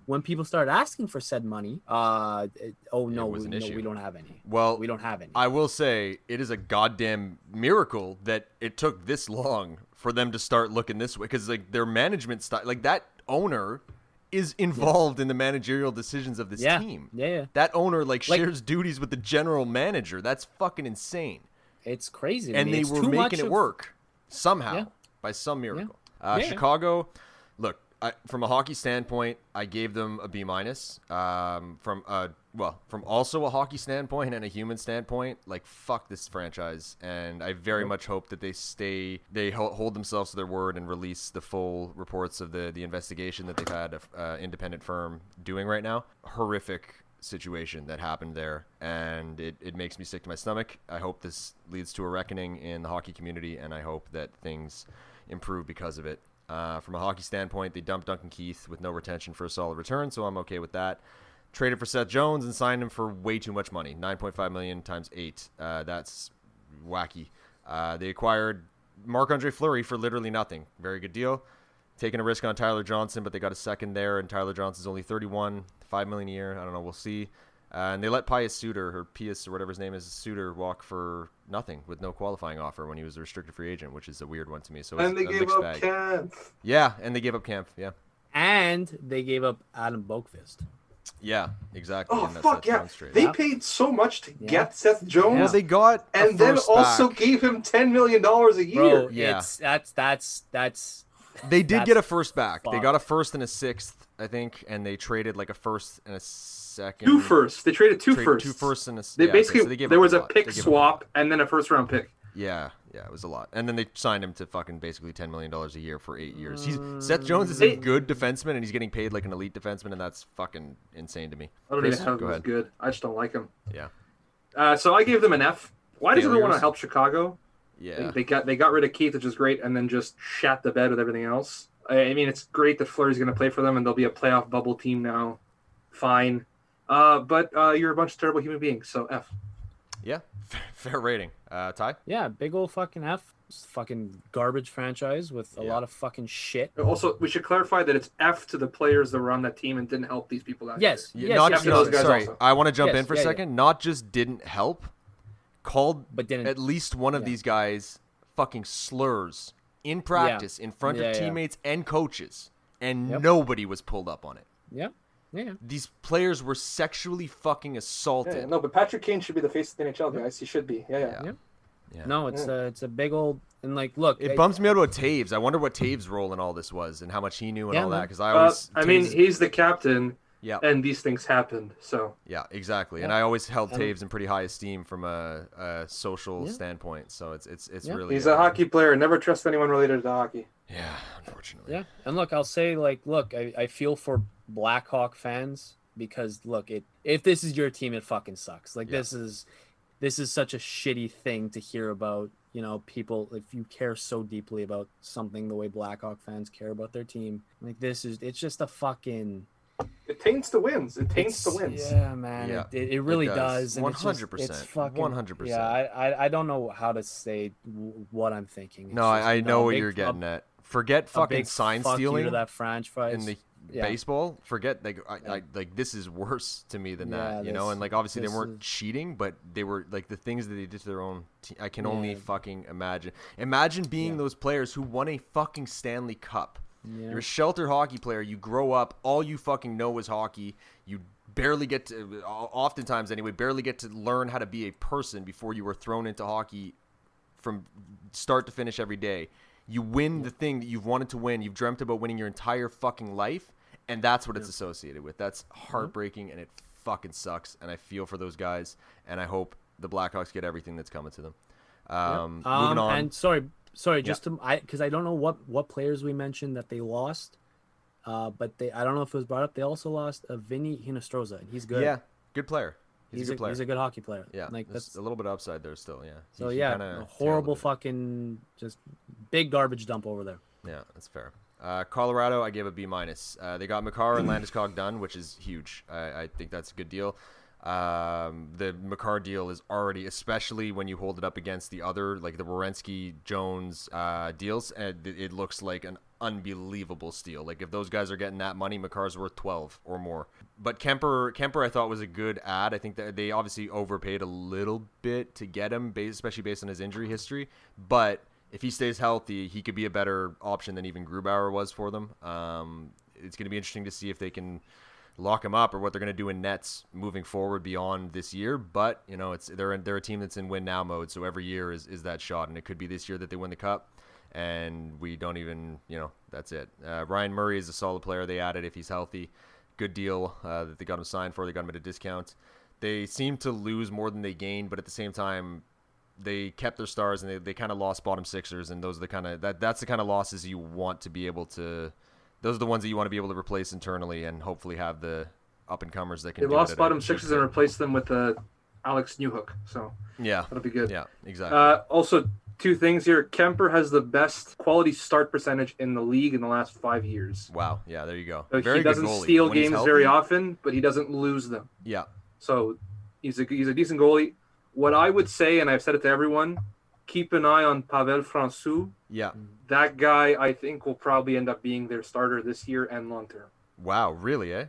[SPEAKER 2] when people started asking for said money, uh it- oh no,
[SPEAKER 1] was
[SPEAKER 2] we, no, we don't have any.
[SPEAKER 1] well
[SPEAKER 2] We don't have any.
[SPEAKER 1] I will say it is a goddamn miracle that it took this long for them to start looking this way because like their management style, like that owner is involved in the managerial decisions of this
[SPEAKER 2] yeah.
[SPEAKER 1] team.
[SPEAKER 2] Yeah, yeah.
[SPEAKER 1] That owner like,
[SPEAKER 2] Like-
[SPEAKER 1] shares duties with the general manager. That's fucking insane.
[SPEAKER 2] It's crazy.
[SPEAKER 1] And they were making it
[SPEAKER 2] of-
[SPEAKER 1] work somehow
[SPEAKER 2] Yeah.
[SPEAKER 1] by some miracle. Uh,
[SPEAKER 2] Yeah.
[SPEAKER 1] Chicago, look, I, from a hockey standpoint, I gave them a B minus. Um, from uh, well, from also a hockey standpoint and a human standpoint, like fuck this franchise, and I very much hope that they stay, they ho- hold themselves to their word and release the full reports of the the investigation that they've had a uh, independent firm doing right now. Horrific situation that happened there, and it, it makes me sick to my stomach. I hope this leads to a reckoning in the hockey community, and I hope that things improve because of it. Uh, from a hockey standpoint, they dumped Duncan Keith with no retention for a solid return, so I'm okay with that. Traded for Seth Jones and signed him for way too much money, 9.5 million times eight. Uh, that's wacky. Uh, they acquired Marc Andre Fleury for literally nothing. Very good deal. Taking a risk on Tyler Johnson, but they got a second there, and Tyler Johnson's only 31, five million a year. I don't know. We'll see. Uh, and they let Pius Suter, or Pius, or whatever his name is, Suter, walk for nothing with no qualifying offer when he was a restricted free agent, which is a weird one to me. So
[SPEAKER 3] And they gave up
[SPEAKER 1] bag.
[SPEAKER 3] Camp.
[SPEAKER 1] Yeah, and they gave up Camp. Yeah,
[SPEAKER 2] And they gave up Adam Boqvist.
[SPEAKER 1] yeah, exactly.
[SPEAKER 3] Oh fuck
[SPEAKER 1] that's
[SPEAKER 3] yeah! They
[SPEAKER 2] Yeah.
[SPEAKER 3] paid so much to
[SPEAKER 2] Yeah.
[SPEAKER 3] get Seth Jones,
[SPEAKER 1] Well, they got
[SPEAKER 3] and then also
[SPEAKER 1] back.
[SPEAKER 3] gave him ten million dollars a year.
[SPEAKER 2] Bro,
[SPEAKER 1] Yeah.
[SPEAKER 2] it's that's that's that's
[SPEAKER 1] They did
[SPEAKER 2] That's
[SPEAKER 1] get a first back. They got a first and a sixth, I think, and they traded like a first and a second.
[SPEAKER 3] Two firsts. They traded two
[SPEAKER 1] trade-
[SPEAKER 3] firsts.
[SPEAKER 1] Two firsts and a.
[SPEAKER 3] They
[SPEAKER 1] yeah, okay,
[SPEAKER 3] basically
[SPEAKER 1] so they gave
[SPEAKER 3] there was a
[SPEAKER 1] lot.
[SPEAKER 3] pick
[SPEAKER 1] They
[SPEAKER 3] swap and then a first round pick.
[SPEAKER 1] Yeah, yeah, it was a lot. And then they signed him to fucking basically ten million dollars a year for eight years. He's Seth Jones is a good defenseman, and he's getting paid like an elite defenseman, and that's fucking insane to me.
[SPEAKER 3] I don't
[SPEAKER 1] Chris,
[SPEAKER 3] even
[SPEAKER 1] go
[SPEAKER 3] him good. I just don't like him.
[SPEAKER 1] Yeah,
[SPEAKER 3] Uh, so I gave them an F. Why does everyone want to help Chicago?
[SPEAKER 1] yeah,
[SPEAKER 3] They got they got rid of Keith, which is great, and then just shat the bed with everything else. I I mean, it's great that Fleury's going to play for them, and they'll be a playoff bubble team now. Fine, uh, but uh, you're a bunch of terrible human beings. So F.
[SPEAKER 1] yeah. Fair rating. Uh, Ty.
[SPEAKER 2] yeah, big old fucking F. It's fucking garbage franchise with a
[SPEAKER 1] Yeah.
[SPEAKER 2] lot of fucking shit.
[SPEAKER 3] Also, we should clarify that it's F to the players that were on that team and didn't help these people out.
[SPEAKER 2] Yes,
[SPEAKER 1] Yeah,
[SPEAKER 2] yes,
[SPEAKER 1] not
[SPEAKER 2] yes,
[SPEAKER 1] just,
[SPEAKER 2] yes,
[SPEAKER 3] those
[SPEAKER 2] yes.
[SPEAKER 3] guys
[SPEAKER 1] sorry,
[SPEAKER 3] also.
[SPEAKER 1] I want to jump
[SPEAKER 2] Yes,
[SPEAKER 1] in for a
[SPEAKER 2] yeah, yeah.
[SPEAKER 1] second. Not just didn't help, called
[SPEAKER 2] but didn't
[SPEAKER 1] at least one of
[SPEAKER 2] Yeah.
[SPEAKER 1] these guys fucking slurs in practice in front
[SPEAKER 2] Yeah,
[SPEAKER 1] of
[SPEAKER 2] yeah.
[SPEAKER 1] teammates and coaches, and
[SPEAKER 2] Yep.
[SPEAKER 1] nobody was pulled up on it.
[SPEAKER 2] yeah, yeah.
[SPEAKER 1] These players were sexually fucking assaulted.
[SPEAKER 3] Yeah, no, but Patrick Kane should be the face of the NHL, guys. He should be. Yeah, yeah.
[SPEAKER 1] Yeah. Yeah.
[SPEAKER 2] No, it's
[SPEAKER 3] Yeah.
[SPEAKER 2] a it's a big old and like look.
[SPEAKER 1] It
[SPEAKER 2] I-
[SPEAKER 1] bums me out about Toews. I wonder what Toews' role in all this was and how much he knew and
[SPEAKER 2] Yeah,
[SPEAKER 1] all that. Because I
[SPEAKER 3] Uh,
[SPEAKER 1] always,
[SPEAKER 3] I mean,
[SPEAKER 1] Toews-
[SPEAKER 3] he's the captain,
[SPEAKER 1] yeah,
[SPEAKER 3] and these things happened. So
[SPEAKER 1] yeah, exactly. And I always held
[SPEAKER 2] And-
[SPEAKER 1] Toews in pretty high esteem from a, a social
[SPEAKER 2] Yeah.
[SPEAKER 1] standpoint. So it's it's it's
[SPEAKER 2] Yeah.
[SPEAKER 1] really
[SPEAKER 3] he's
[SPEAKER 1] uh,
[SPEAKER 3] a hockey player. Never trust anyone related to hockey.
[SPEAKER 1] Yeah, unfortunately.
[SPEAKER 2] Yeah, and look, I'll say like, look, I, I feel for Blackhawk fans because look, it if this is your team, it fucking sucks. Like
[SPEAKER 1] Yeah.
[SPEAKER 2] this is this is such a shitty thing to hear about. You know, people if you care so deeply about something the way Blackhawk fans care about their team, like this is it's just a fucking
[SPEAKER 3] It taints the wins. It taints the wins.
[SPEAKER 2] Yeah, man,
[SPEAKER 1] Yeah,
[SPEAKER 2] it, it, it really
[SPEAKER 1] does.
[SPEAKER 2] does. and it's just-
[SPEAKER 1] 100%, 100%.
[SPEAKER 2] Yeah, I, I I don't know how to say w- what I'm thinking. It's
[SPEAKER 1] No,
[SPEAKER 2] just,
[SPEAKER 1] I, I know
[SPEAKER 2] a
[SPEAKER 1] what
[SPEAKER 2] big-
[SPEAKER 1] you're
[SPEAKER 2] a-
[SPEAKER 1] getting at. Forget fucking sign
[SPEAKER 2] fuck
[SPEAKER 1] stealing
[SPEAKER 2] to that franchise.
[SPEAKER 1] in the
[SPEAKER 2] Yeah.
[SPEAKER 1] baseball. Forget like I, I, like this is worse to me than
[SPEAKER 2] Yeah,
[SPEAKER 1] that. You know, and like obviously they weren't
[SPEAKER 2] is-
[SPEAKER 1] cheating, but they were like the things that they did to their own. Te- I can only fucking imagine. Imagine being
[SPEAKER 2] Yeah.
[SPEAKER 1] those players who won a fucking Stanley Cup.
[SPEAKER 2] Yeah.
[SPEAKER 1] You're a shelter hockey player. You grow up, all you fucking know is hockey. You barely get to, oftentimes anyway, barely get to learn how to be a person before you were thrown into hockey from start to finish every day. You win the thing that you've wanted to win. You've dreamt about winning your entire fucking life, and that's what it's associated with. That's heartbreaking, and it fucking sucks. And I feel for those guys, and I hope the Blackhawks get everything that's coming to them. Um, moving
[SPEAKER 2] Um,
[SPEAKER 1] on.
[SPEAKER 2] And sorry, sorry, just to I because I don't know what what players we mentioned that they lost, uh, but they I don't know if it was brought up. They also lost a Vinny Hinostroza, and he's good.
[SPEAKER 1] Yeah, good player. He's,
[SPEAKER 2] he's,
[SPEAKER 1] a good player.
[SPEAKER 2] he's a good hockey player.
[SPEAKER 1] Yeah,
[SPEAKER 2] like
[SPEAKER 1] there's
[SPEAKER 2] that's
[SPEAKER 1] a little bit of upside there still. Yeah.
[SPEAKER 2] so
[SPEAKER 1] He-
[SPEAKER 2] yeah, horrible fucking just big garbage dump over there.
[SPEAKER 1] Yeah, that's fair. Uh, Colorado, I gave a B minus. Uh, they got Makar and Landeskog done, which is huge. I, I think that's a good deal. Um, the Makar deal is already, especially when you hold it up against the other, like the Werenski Jones uh, deals, it, it looks like an unbelievable steal. Like if those guys are getting that money, Makar's worth twelve or more. But Kuemper, Kuemper, I thought was a good ad. I think that they obviously overpaid a little bit to get him, especially based on his injury history. But if he stays healthy, he could be a better option than even Grubauer was for them. Um, it's going to be interesting to see if they can lock him up or what they're going to do in nets moving forward beyond this year. But you know, it's they're they're a team that's in win now mode, so every year is, is that shot, and it could be this year that they win the cup. And we don't even, you know, that's it. Uh, Ryan Murray is a solid player. They added if he's healthy. Good deal uh, that they got him signed for. They got him at a discount. They seem to lose more than they gain, but at the same time, they kept their stars and they, they kind of lost bottom sixers and those are the kind of that that's the kind of losses you want to be able to those are the ones that you want to be able to replace internally and hopefully have the up and comers that can
[SPEAKER 3] They lost bottom sixes and replaced them with uh, Alex Newhook. So
[SPEAKER 1] yeah
[SPEAKER 3] that'll be good.
[SPEAKER 1] yeah exactly
[SPEAKER 3] Uh, also, two things here. Kuemper has the best quality start percentage in the league in the last five years.
[SPEAKER 1] wow yeah there you go
[SPEAKER 3] So he doesn't steal
[SPEAKER 1] When
[SPEAKER 3] games very often, but he doesn't lose them.
[SPEAKER 1] yeah
[SPEAKER 3] So he's a he's a decent goalie. What I would say, and I've said it to everyone, keep an eye on Pavel Francouz.
[SPEAKER 1] yeah
[SPEAKER 3] That guy, I think, will probably end up being their starter this year and long term.
[SPEAKER 1] wow really eh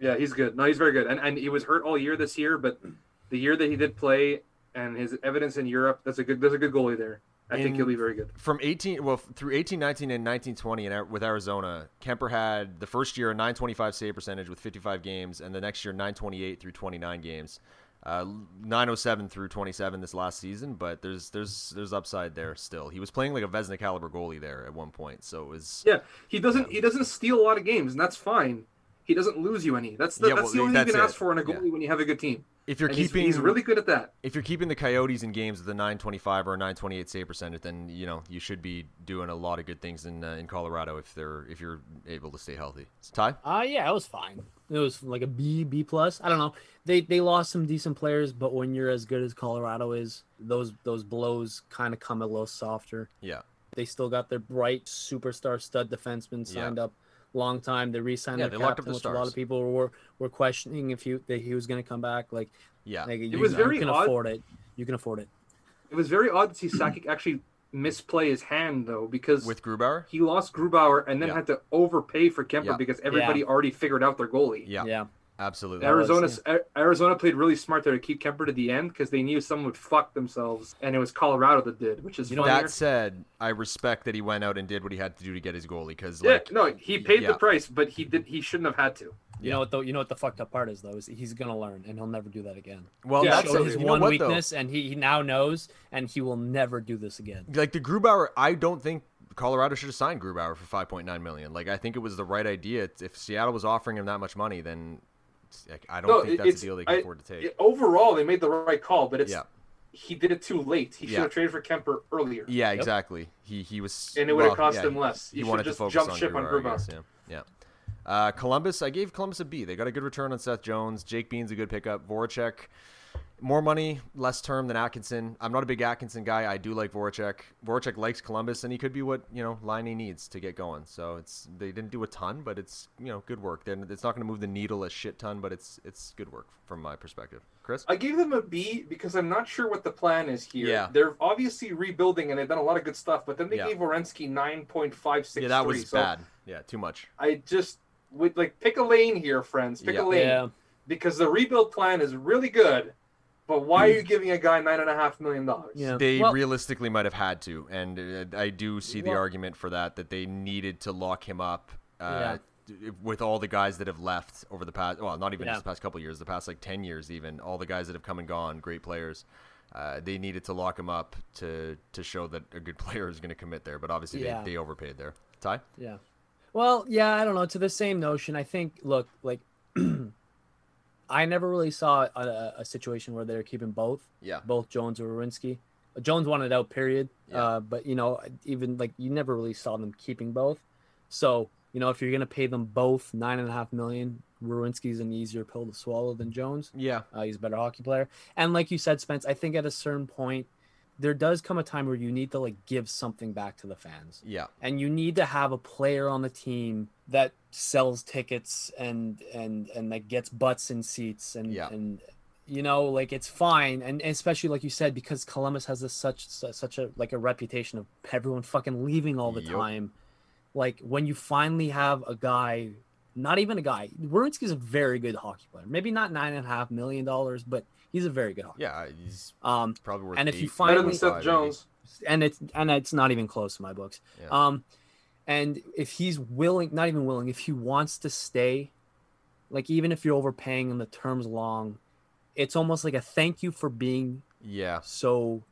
[SPEAKER 3] Yeah, he's good. No, he's very good. And and he was hurt all year this year, but the year that he did play and his evidence in Europe, that's a good there's a good goalie there. I
[SPEAKER 1] In-
[SPEAKER 3] think he'll be very good.
[SPEAKER 1] From 18, well, through 18, 19, and 19, 20 in, Ar- with Arizona, Kuemper had the first year a 925 save percentage with 55 games, and the next year 928 through 29 games. Uh, 907 through 27 this last season, but there's there's there's upside there still. He was playing like a Vezina caliber goalie there at one point, so it was
[SPEAKER 3] Yeah, he doesn't he doesn't steal a lot of games, and that's fine. He doesn't lose you any. That's the,
[SPEAKER 1] Yeah,
[SPEAKER 3] that's
[SPEAKER 1] well,
[SPEAKER 3] the only thing you can
[SPEAKER 1] it.
[SPEAKER 3] ask for in a
[SPEAKER 1] Yeah.
[SPEAKER 3] goalie when you have a good team.
[SPEAKER 1] If you're
[SPEAKER 3] And
[SPEAKER 1] keeping
[SPEAKER 3] he's, really good at that.
[SPEAKER 1] if you're keeping the Coyotes in games with a 925 or a 928 save percentage, then you know you should be doing a lot of good things in uh, in Colorado if they're if you're able to stay healthy. So, Ty,
[SPEAKER 2] Uh yeah, it was fine. It was like a B, B plus. I don't know. They they lost some decent players, but when you're as good as Colorado is, those those blows kind of come a little softer.
[SPEAKER 1] yeah,
[SPEAKER 2] They still got their bright superstar stud defenseman
[SPEAKER 1] Yeah.
[SPEAKER 2] signed up long time. They re-signed
[SPEAKER 1] Yeah,
[SPEAKER 2] their
[SPEAKER 1] they locked up
[SPEAKER 2] captain,
[SPEAKER 1] the
[SPEAKER 2] which a lot of people were were questioning if he that he was going to come back. Like,
[SPEAKER 1] yeah,
[SPEAKER 2] like you,
[SPEAKER 3] was
[SPEAKER 2] you
[SPEAKER 3] very
[SPEAKER 2] can
[SPEAKER 3] odd.
[SPEAKER 2] afford it. You can afford it.
[SPEAKER 3] It was very odd to see Sakic actually misplay his hand though, because
[SPEAKER 1] with Grubauer,
[SPEAKER 3] he lost Grubauer and then
[SPEAKER 1] Yeah.
[SPEAKER 3] had to overpay for Kuemper
[SPEAKER 1] Yeah.
[SPEAKER 3] because everybody already figured out their goalie.
[SPEAKER 1] yeah,
[SPEAKER 2] yeah.
[SPEAKER 1] Absolutely.
[SPEAKER 2] That was-
[SPEAKER 3] Arizona Arizona played really smart there to keep Kuemper to the end because they knew someone would fuck themselves, and it was Colorado that did, which is
[SPEAKER 2] You know.
[SPEAKER 1] That said, I respect that he went out and did what he had to do to get his goalie because
[SPEAKER 3] yeah,
[SPEAKER 1] like
[SPEAKER 3] no, he paid
[SPEAKER 1] yeah.
[SPEAKER 3] the price, but he did he shouldn't have had to.
[SPEAKER 2] You
[SPEAKER 1] Yeah.
[SPEAKER 2] know what though? You know what the fucked up part is though is he's gonna learn and he'll never do that again.
[SPEAKER 1] well
[SPEAKER 3] Yeah,
[SPEAKER 1] that's
[SPEAKER 2] Showed his one
[SPEAKER 1] what, though?
[SPEAKER 2] weakness, and he, he now knows, and he will never do this again.
[SPEAKER 1] like the Grubauer, I don't think Colorado should have signed Grubauer for 5.9 million. Like I think it was the right idea. If Seattle was offering him that much money, then like, I don't
[SPEAKER 3] No,
[SPEAKER 1] think that's a deal they can
[SPEAKER 3] I-
[SPEAKER 1] afford to take.
[SPEAKER 3] Overall, they made the right call, but it's
[SPEAKER 1] Yeah.
[SPEAKER 3] he did it too late. He should have traded for Kuemper earlier,
[SPEAKER 1] Yeah, exactly. He he was,
[SPEAKER 3] and it would have
[SPEAKER 1] well,
[SPEAKER 3] cost
[SPEAKER 1] yeah,
[SPEAKER 3] him less.
[SPEAKER 1] He,
[SPEAKER 3] He, should
[SPEAKER 1] wanted
[SPEAKER 3] just
[SPEAKER 1] to focus
[SPEAKER 3] jump
[SPEAKER 1] on
[SPEAKER 3] ship on
[SPEAKER 1] Grubauer, I
[SPEAKER 3] Grubauer.
[SPEAKER 1] guess, yeah, yeah. Uh, Columbus, I gave Columbus a B. They got a good return on Seth Jones. Jake Bean's a good pickup. Voracek, more money, less term than Atkinson. I'm not a big Atkinson guy. I do like Voracek. Voracek likes Columbus, and he could be what you know Laine needs to get going. So it's they didn't do a ton, but it's you know good work. Then it's not going to move the needle a shit ton, but it's it's good work from my perspective. Chris,
[SPEAKER 3] I gave them a B because I'm not sure what the plan is here.
[SPEAKER 1] Yeah.
[SPEAKER 3] They're obviously rebuilding and they've done a lot of good stuff, but then they
[SPEAKER 1] Yeah.
[SPEAKER 3] gave Werenski 9.563.
[SPEAKER 1] yeah, that was
[SPEAKER 3] so
[SPEAKER 1] bad. Yeah, too much.
[SPEAKER 3] I just would like pick a lane here, friends. Pick
[SPEAKER 1] Yeah.
[SPEAKER 3] a lane
[SPEAKER 2] Yeah,
[SPEAKER 3] because the rebuild plan is really good. But why are you giving a guy nine and a half million dollars?
[SPEAKER 2] yeah.
[SPEAKER 1] They
[SPEAKER 2] Well,
[SPEAKER 1] realistically might have had to, and uh, I do see the
[SPEAKER 2] Well-
[SPEAKER 1] argument for that that they needed to lock him up. Uh, With all the guys that have left over the past, well, not even
[SPEAKER 2] Yeah.
[SPEAKER 1] just the past couple of years, the past like ten years, even all the guys that have come and gone, great players. Uh, they needed to lock him up to to show that a good player is going to commit there. But obviously,
[SPEAKER 2] Yeah.
[SPEAKER 1] they, they overpaid there. Ty,
[SPEAKER 2] Yeah. Well, yeah, I don't know. To the same notion, I think. Look, like, I never really saw a, a situation where they're keeping both,
[SPEAKER 1] yeah,
[SPEAKER 2] both Jones or Werenski. Jones wanted out, period.
[SPEAKER 1] Yeah.
[SPEAKER 2] Uh, but you know, even like you never really saw them keeping both. So you know, if you're gonna pay them both nine and a half million, Werenski's an easier pill to swallow than Jones.
[SPEAKER 1] yeah,
[SPEAKER 2] Uh, he's a better hockey player. And like you said, Spence, I think at a certain point, there does come a time where you need to like give something back to the fans.
[SPEAKER 1] Yeah,
[SPEAKER 2] and you need to have a player on the team that sells tickets and and and that gets butts in seats and
[SPEAKER 1] Yeah.
[SPEAKER 2] and you know like it's fine. And, and especially like you said because Columbus has this such such a like a reputation of everyone fucking leaving all the
[SPEAKER 1] Yup.
[SPEAKER 2] time. Like when you finally have a guy not even a guy Werenski's a very good hockey player. Maybe not nine and a half million dollars but he's a very good hockey
[SPEAKER 1] yeah. He's
[SPEAKER 2] um
[SPEAKER 1] probably worth.
[SPEAKER 2] And if you
[SPEAKER 1] eight,
[SPEAKER 2] finally-
[SPEAKER 3] Better than Seth
[SPEAKER 1] maybe.
[SPEAKER 3] Jones.
[SPEAKER 2] and it's and it's not even close to my books.
[SPEAKER 1] Yeah.
[SPEAKER 2] Um, and if he's willing, not even willing, if he wants to stay, like even if you're overpaying and the term's long, it's almost like a thank you for being
[SPEAKER 1] Yeah,
[SPEAKER 2] so.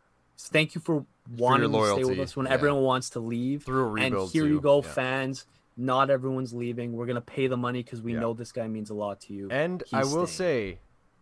[SPEAKER 2] Thank you for wanting to stay with us when
[SPEAKER 1] yeah.
[SPEAKER 2] everyone wants to leave.
[SPEAKER 1] through a
[SPEAKER 2] And here
[SPEAKER 1] too.
[SPEAKER 2] you go,
[SPEAKER 1] Yeah.
[SPEAKER 2] fans. Not everyone's leaving. We're gonna pay the money because we
[SPEAKER 1] Yeah.
[SPEAKER 2] know this guy means a lot to you.
[SPEAKER 1] And
[SPEAKER 2] He's
[SPEAKER 1] I will
[SPEAKER 2] staying.
[SPEAKER 1] say,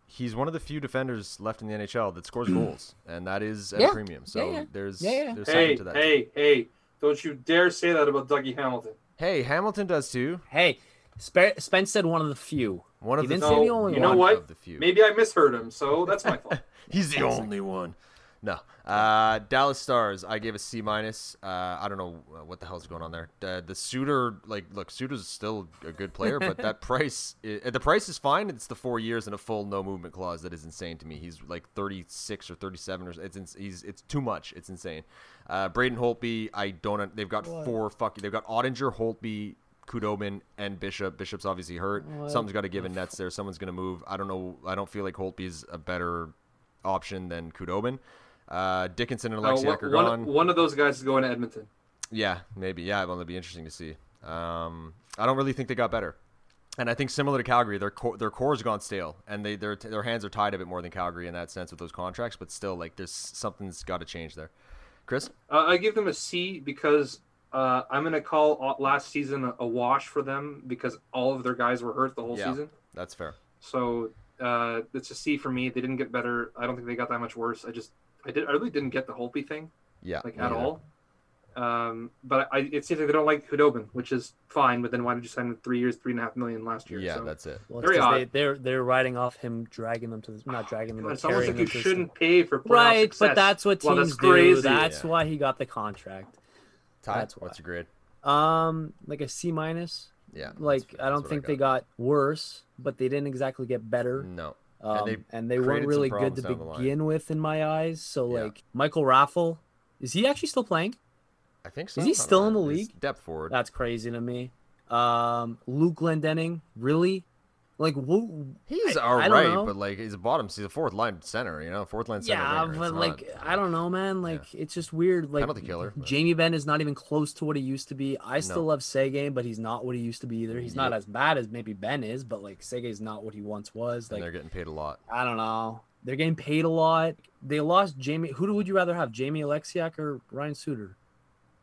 [SPEAKER 1] he's one of the few defenders left in the NHL that scores goals, and that is at
[SPEAKER 2] Yeah.
[SPEAKER 1] a premium. So
[SPEAKER 2] Yeah, yeah.
[SPEAKER 1] there's
[SPEAKER 2] Yeah, yeah.
[SPEAKER 1] there's
[SPEAKER 3] Hey,
[SPEAKER 1] something to that.
[SPEAKER 3] hey, hey! Don't you dare say that about Dougie Hamilton.
[SPEAKER 1] Hey, Hamilton does too.
[SPEAKER 2] Hey, Spe- Spence said one of the few.
[SPEAKER 1] One of
[SPEAKER 2] He
[SPEAKER 1] the
[SPEAKER 2] didn't
[SPEAKER 1] few.
[SPEAKER 2] say the only
[SPEAKER 3] you know what?
[SPEAKER 1] Of the few.
[SPEAKER 3] Maybe I misheard him, so that's my fault.
[SPEAKER 1] He's the only one. No. Uh, Dallas Stars. I gave a C minus. Uh, I don't know uh, what the hell's going on there. Uh, the Suter, like, look, Suter's still a good player, but that price, i the price is fine. It's the four years and a full no movement clause that is insane to me. He's like 36 or 37 or it's ins- he's it's too much. It's insane. Uh, Braden Holtby. I don't. They've got
[SPEAKER 2] What?
[SPEAKER 1] four fucking. They've got Oettinger, Holtby, Khudobin and Bishop. Bishop's obviously hurt.
[SPEAKER 2] What
[SPEAKER 1] Something's got to give in nets there. Someone's going to move. I don't know. I don't feel like Holtby's a better option than Khudobin. Uh, Dickinson and
[SPEAKER 3] Uh,
[SPEAKER 1] Oleksiak are
[SPEAKER 3] one,
[SPEAKER 1] gone.
[SPEAKER 3] one of those guys is going to Edmonton.
[SPEAKER 1] Yeah, maybe. Yeah, well, it'll be interesting to see. Um, I don't really think they got better, and I think similar to Calgary, their core, their core's gone stale, and they their their hands are tied a bit more than Calgary in that sense with those contracts. But still, like, there's something's got to change there. Chris,
[SPEAKER 3] Uh, I give them a C because uh, I'm going to call last season a, a wash for them because all of their guys were hurt the whole
[SPEAKER 1] Yeah.
[SPEAKER 3] season.
[SPEAKER 1] that's fair.
[SPEAKER 3] So uh, it's a C for me. They didn't get better. I don't think they got that much worse. I just I did I really didn't get the Holtby thing
[SPEAKER 1] Yeah,
[SPEAKER 3] like at
[SPEAKER 1] neither.
[SPEAKER 3] all. Um, but I, it seems like they don't like Khudobin, which is fine. But then why did you sign him three years, three and a half million last year?
[SPEAKER 1] Yeah,
[SPEAKER 3] so.
[SPEAKER 1] that's it.
[SPEAKER 2] Well, it's
[SPEAKER 3] Very
[SPEAKER 2] 'cause they,
[SPEAKER 3] odd.
[SPEAKER 2] they're they're riding off him, dragging them to the not dragging them, but
[SPEAKER 3] it's almost like you
[SPEAKER 2] them to the
[SPEAKER 3] shouldn't pay for playoff
[SPEAKER 2] Right,
[SPEAKER 3] success.
[SPEAKER 2] but that's what
[SPEAKER 3] Well,
[SPEAKER 2] teams
[SPEAKER 3] that's
[SPEAKER 2] do.
[SPEAKER 3] crazy.
[SPEAKER 2] That's
[SPEAKER 1] Yeah.
[SPEAKER 2] why he got the contract.
[SPEAKER 1] Ty,
[SPEAKER 2] That's why.
[SPEAKER 1] what's your grade?
[SPEAKER 2] Um, like a C minus.
[SPEAKER 1] Yeah,
[SPEAKER 2] Like I don't
[SPEAKER 1] what
[SPEAKER 2] think they got worse, but they didn't exactly get better.
[SPEAKER 1] No,
[SPEAKER 2] Um,
[SPEAKER 1] And
[SPEAKER 2] and
[SPEAKER 1] they
[SPEAKER 2] they, weren't really good to
[SPEAKER 1] down the line.
[SPEAKER 2] begin with in my eyes. So
[SPEAKER 1] Yeah.
[SPEAKER 2] like Michael Raffl, is he actually still playing?
[SPEAKER 1] I think so.
[SPEAKER 2] Is he still in the
[SPEAKER 1] He's
[SPEAKER 2] league?
[SPEAKER 1] Depth forward.
[SPEAKER 2] That's crazy to me. Um, Luke Glendening, really? Like, who?
[SPEAKER 1] He's
[SPEAKER 2] I-
[SPEAKER 1] all
[SPEAKER 2] I
[SPEAKER 1] right, but like he's a bottom. He's a fourth line center. You know, fourth line center.
[SPEAKER 2] Yeah,
[SPEAKER 1] winger. It's
[SPEAKER 2] but
[SPEAKER 1] not-
[SPEAKER 2] like, I don't know, man. Like, it's just weird. Like,
[SPEAKER 1] Penalty killer, but-
[SPEAKER 2] Jamie Benn is not even close to what he used to be. I still
[SPEAKER 1] No.
[SPEAKER 2] love Sege, but he's not what he used to be either. He's not as bad as maybe Benn is, but like Sege's not what he once was.
[SPEAKER 1] and
[SPEAKER 2] Like,
[SPEAKER 1] they're getting paid a lot.
[SPEAKER 2] I don't know. They're getting paid a lot. They lost Jamie. Who would you rather have, Jamie Oleksiak or Ryan Suter?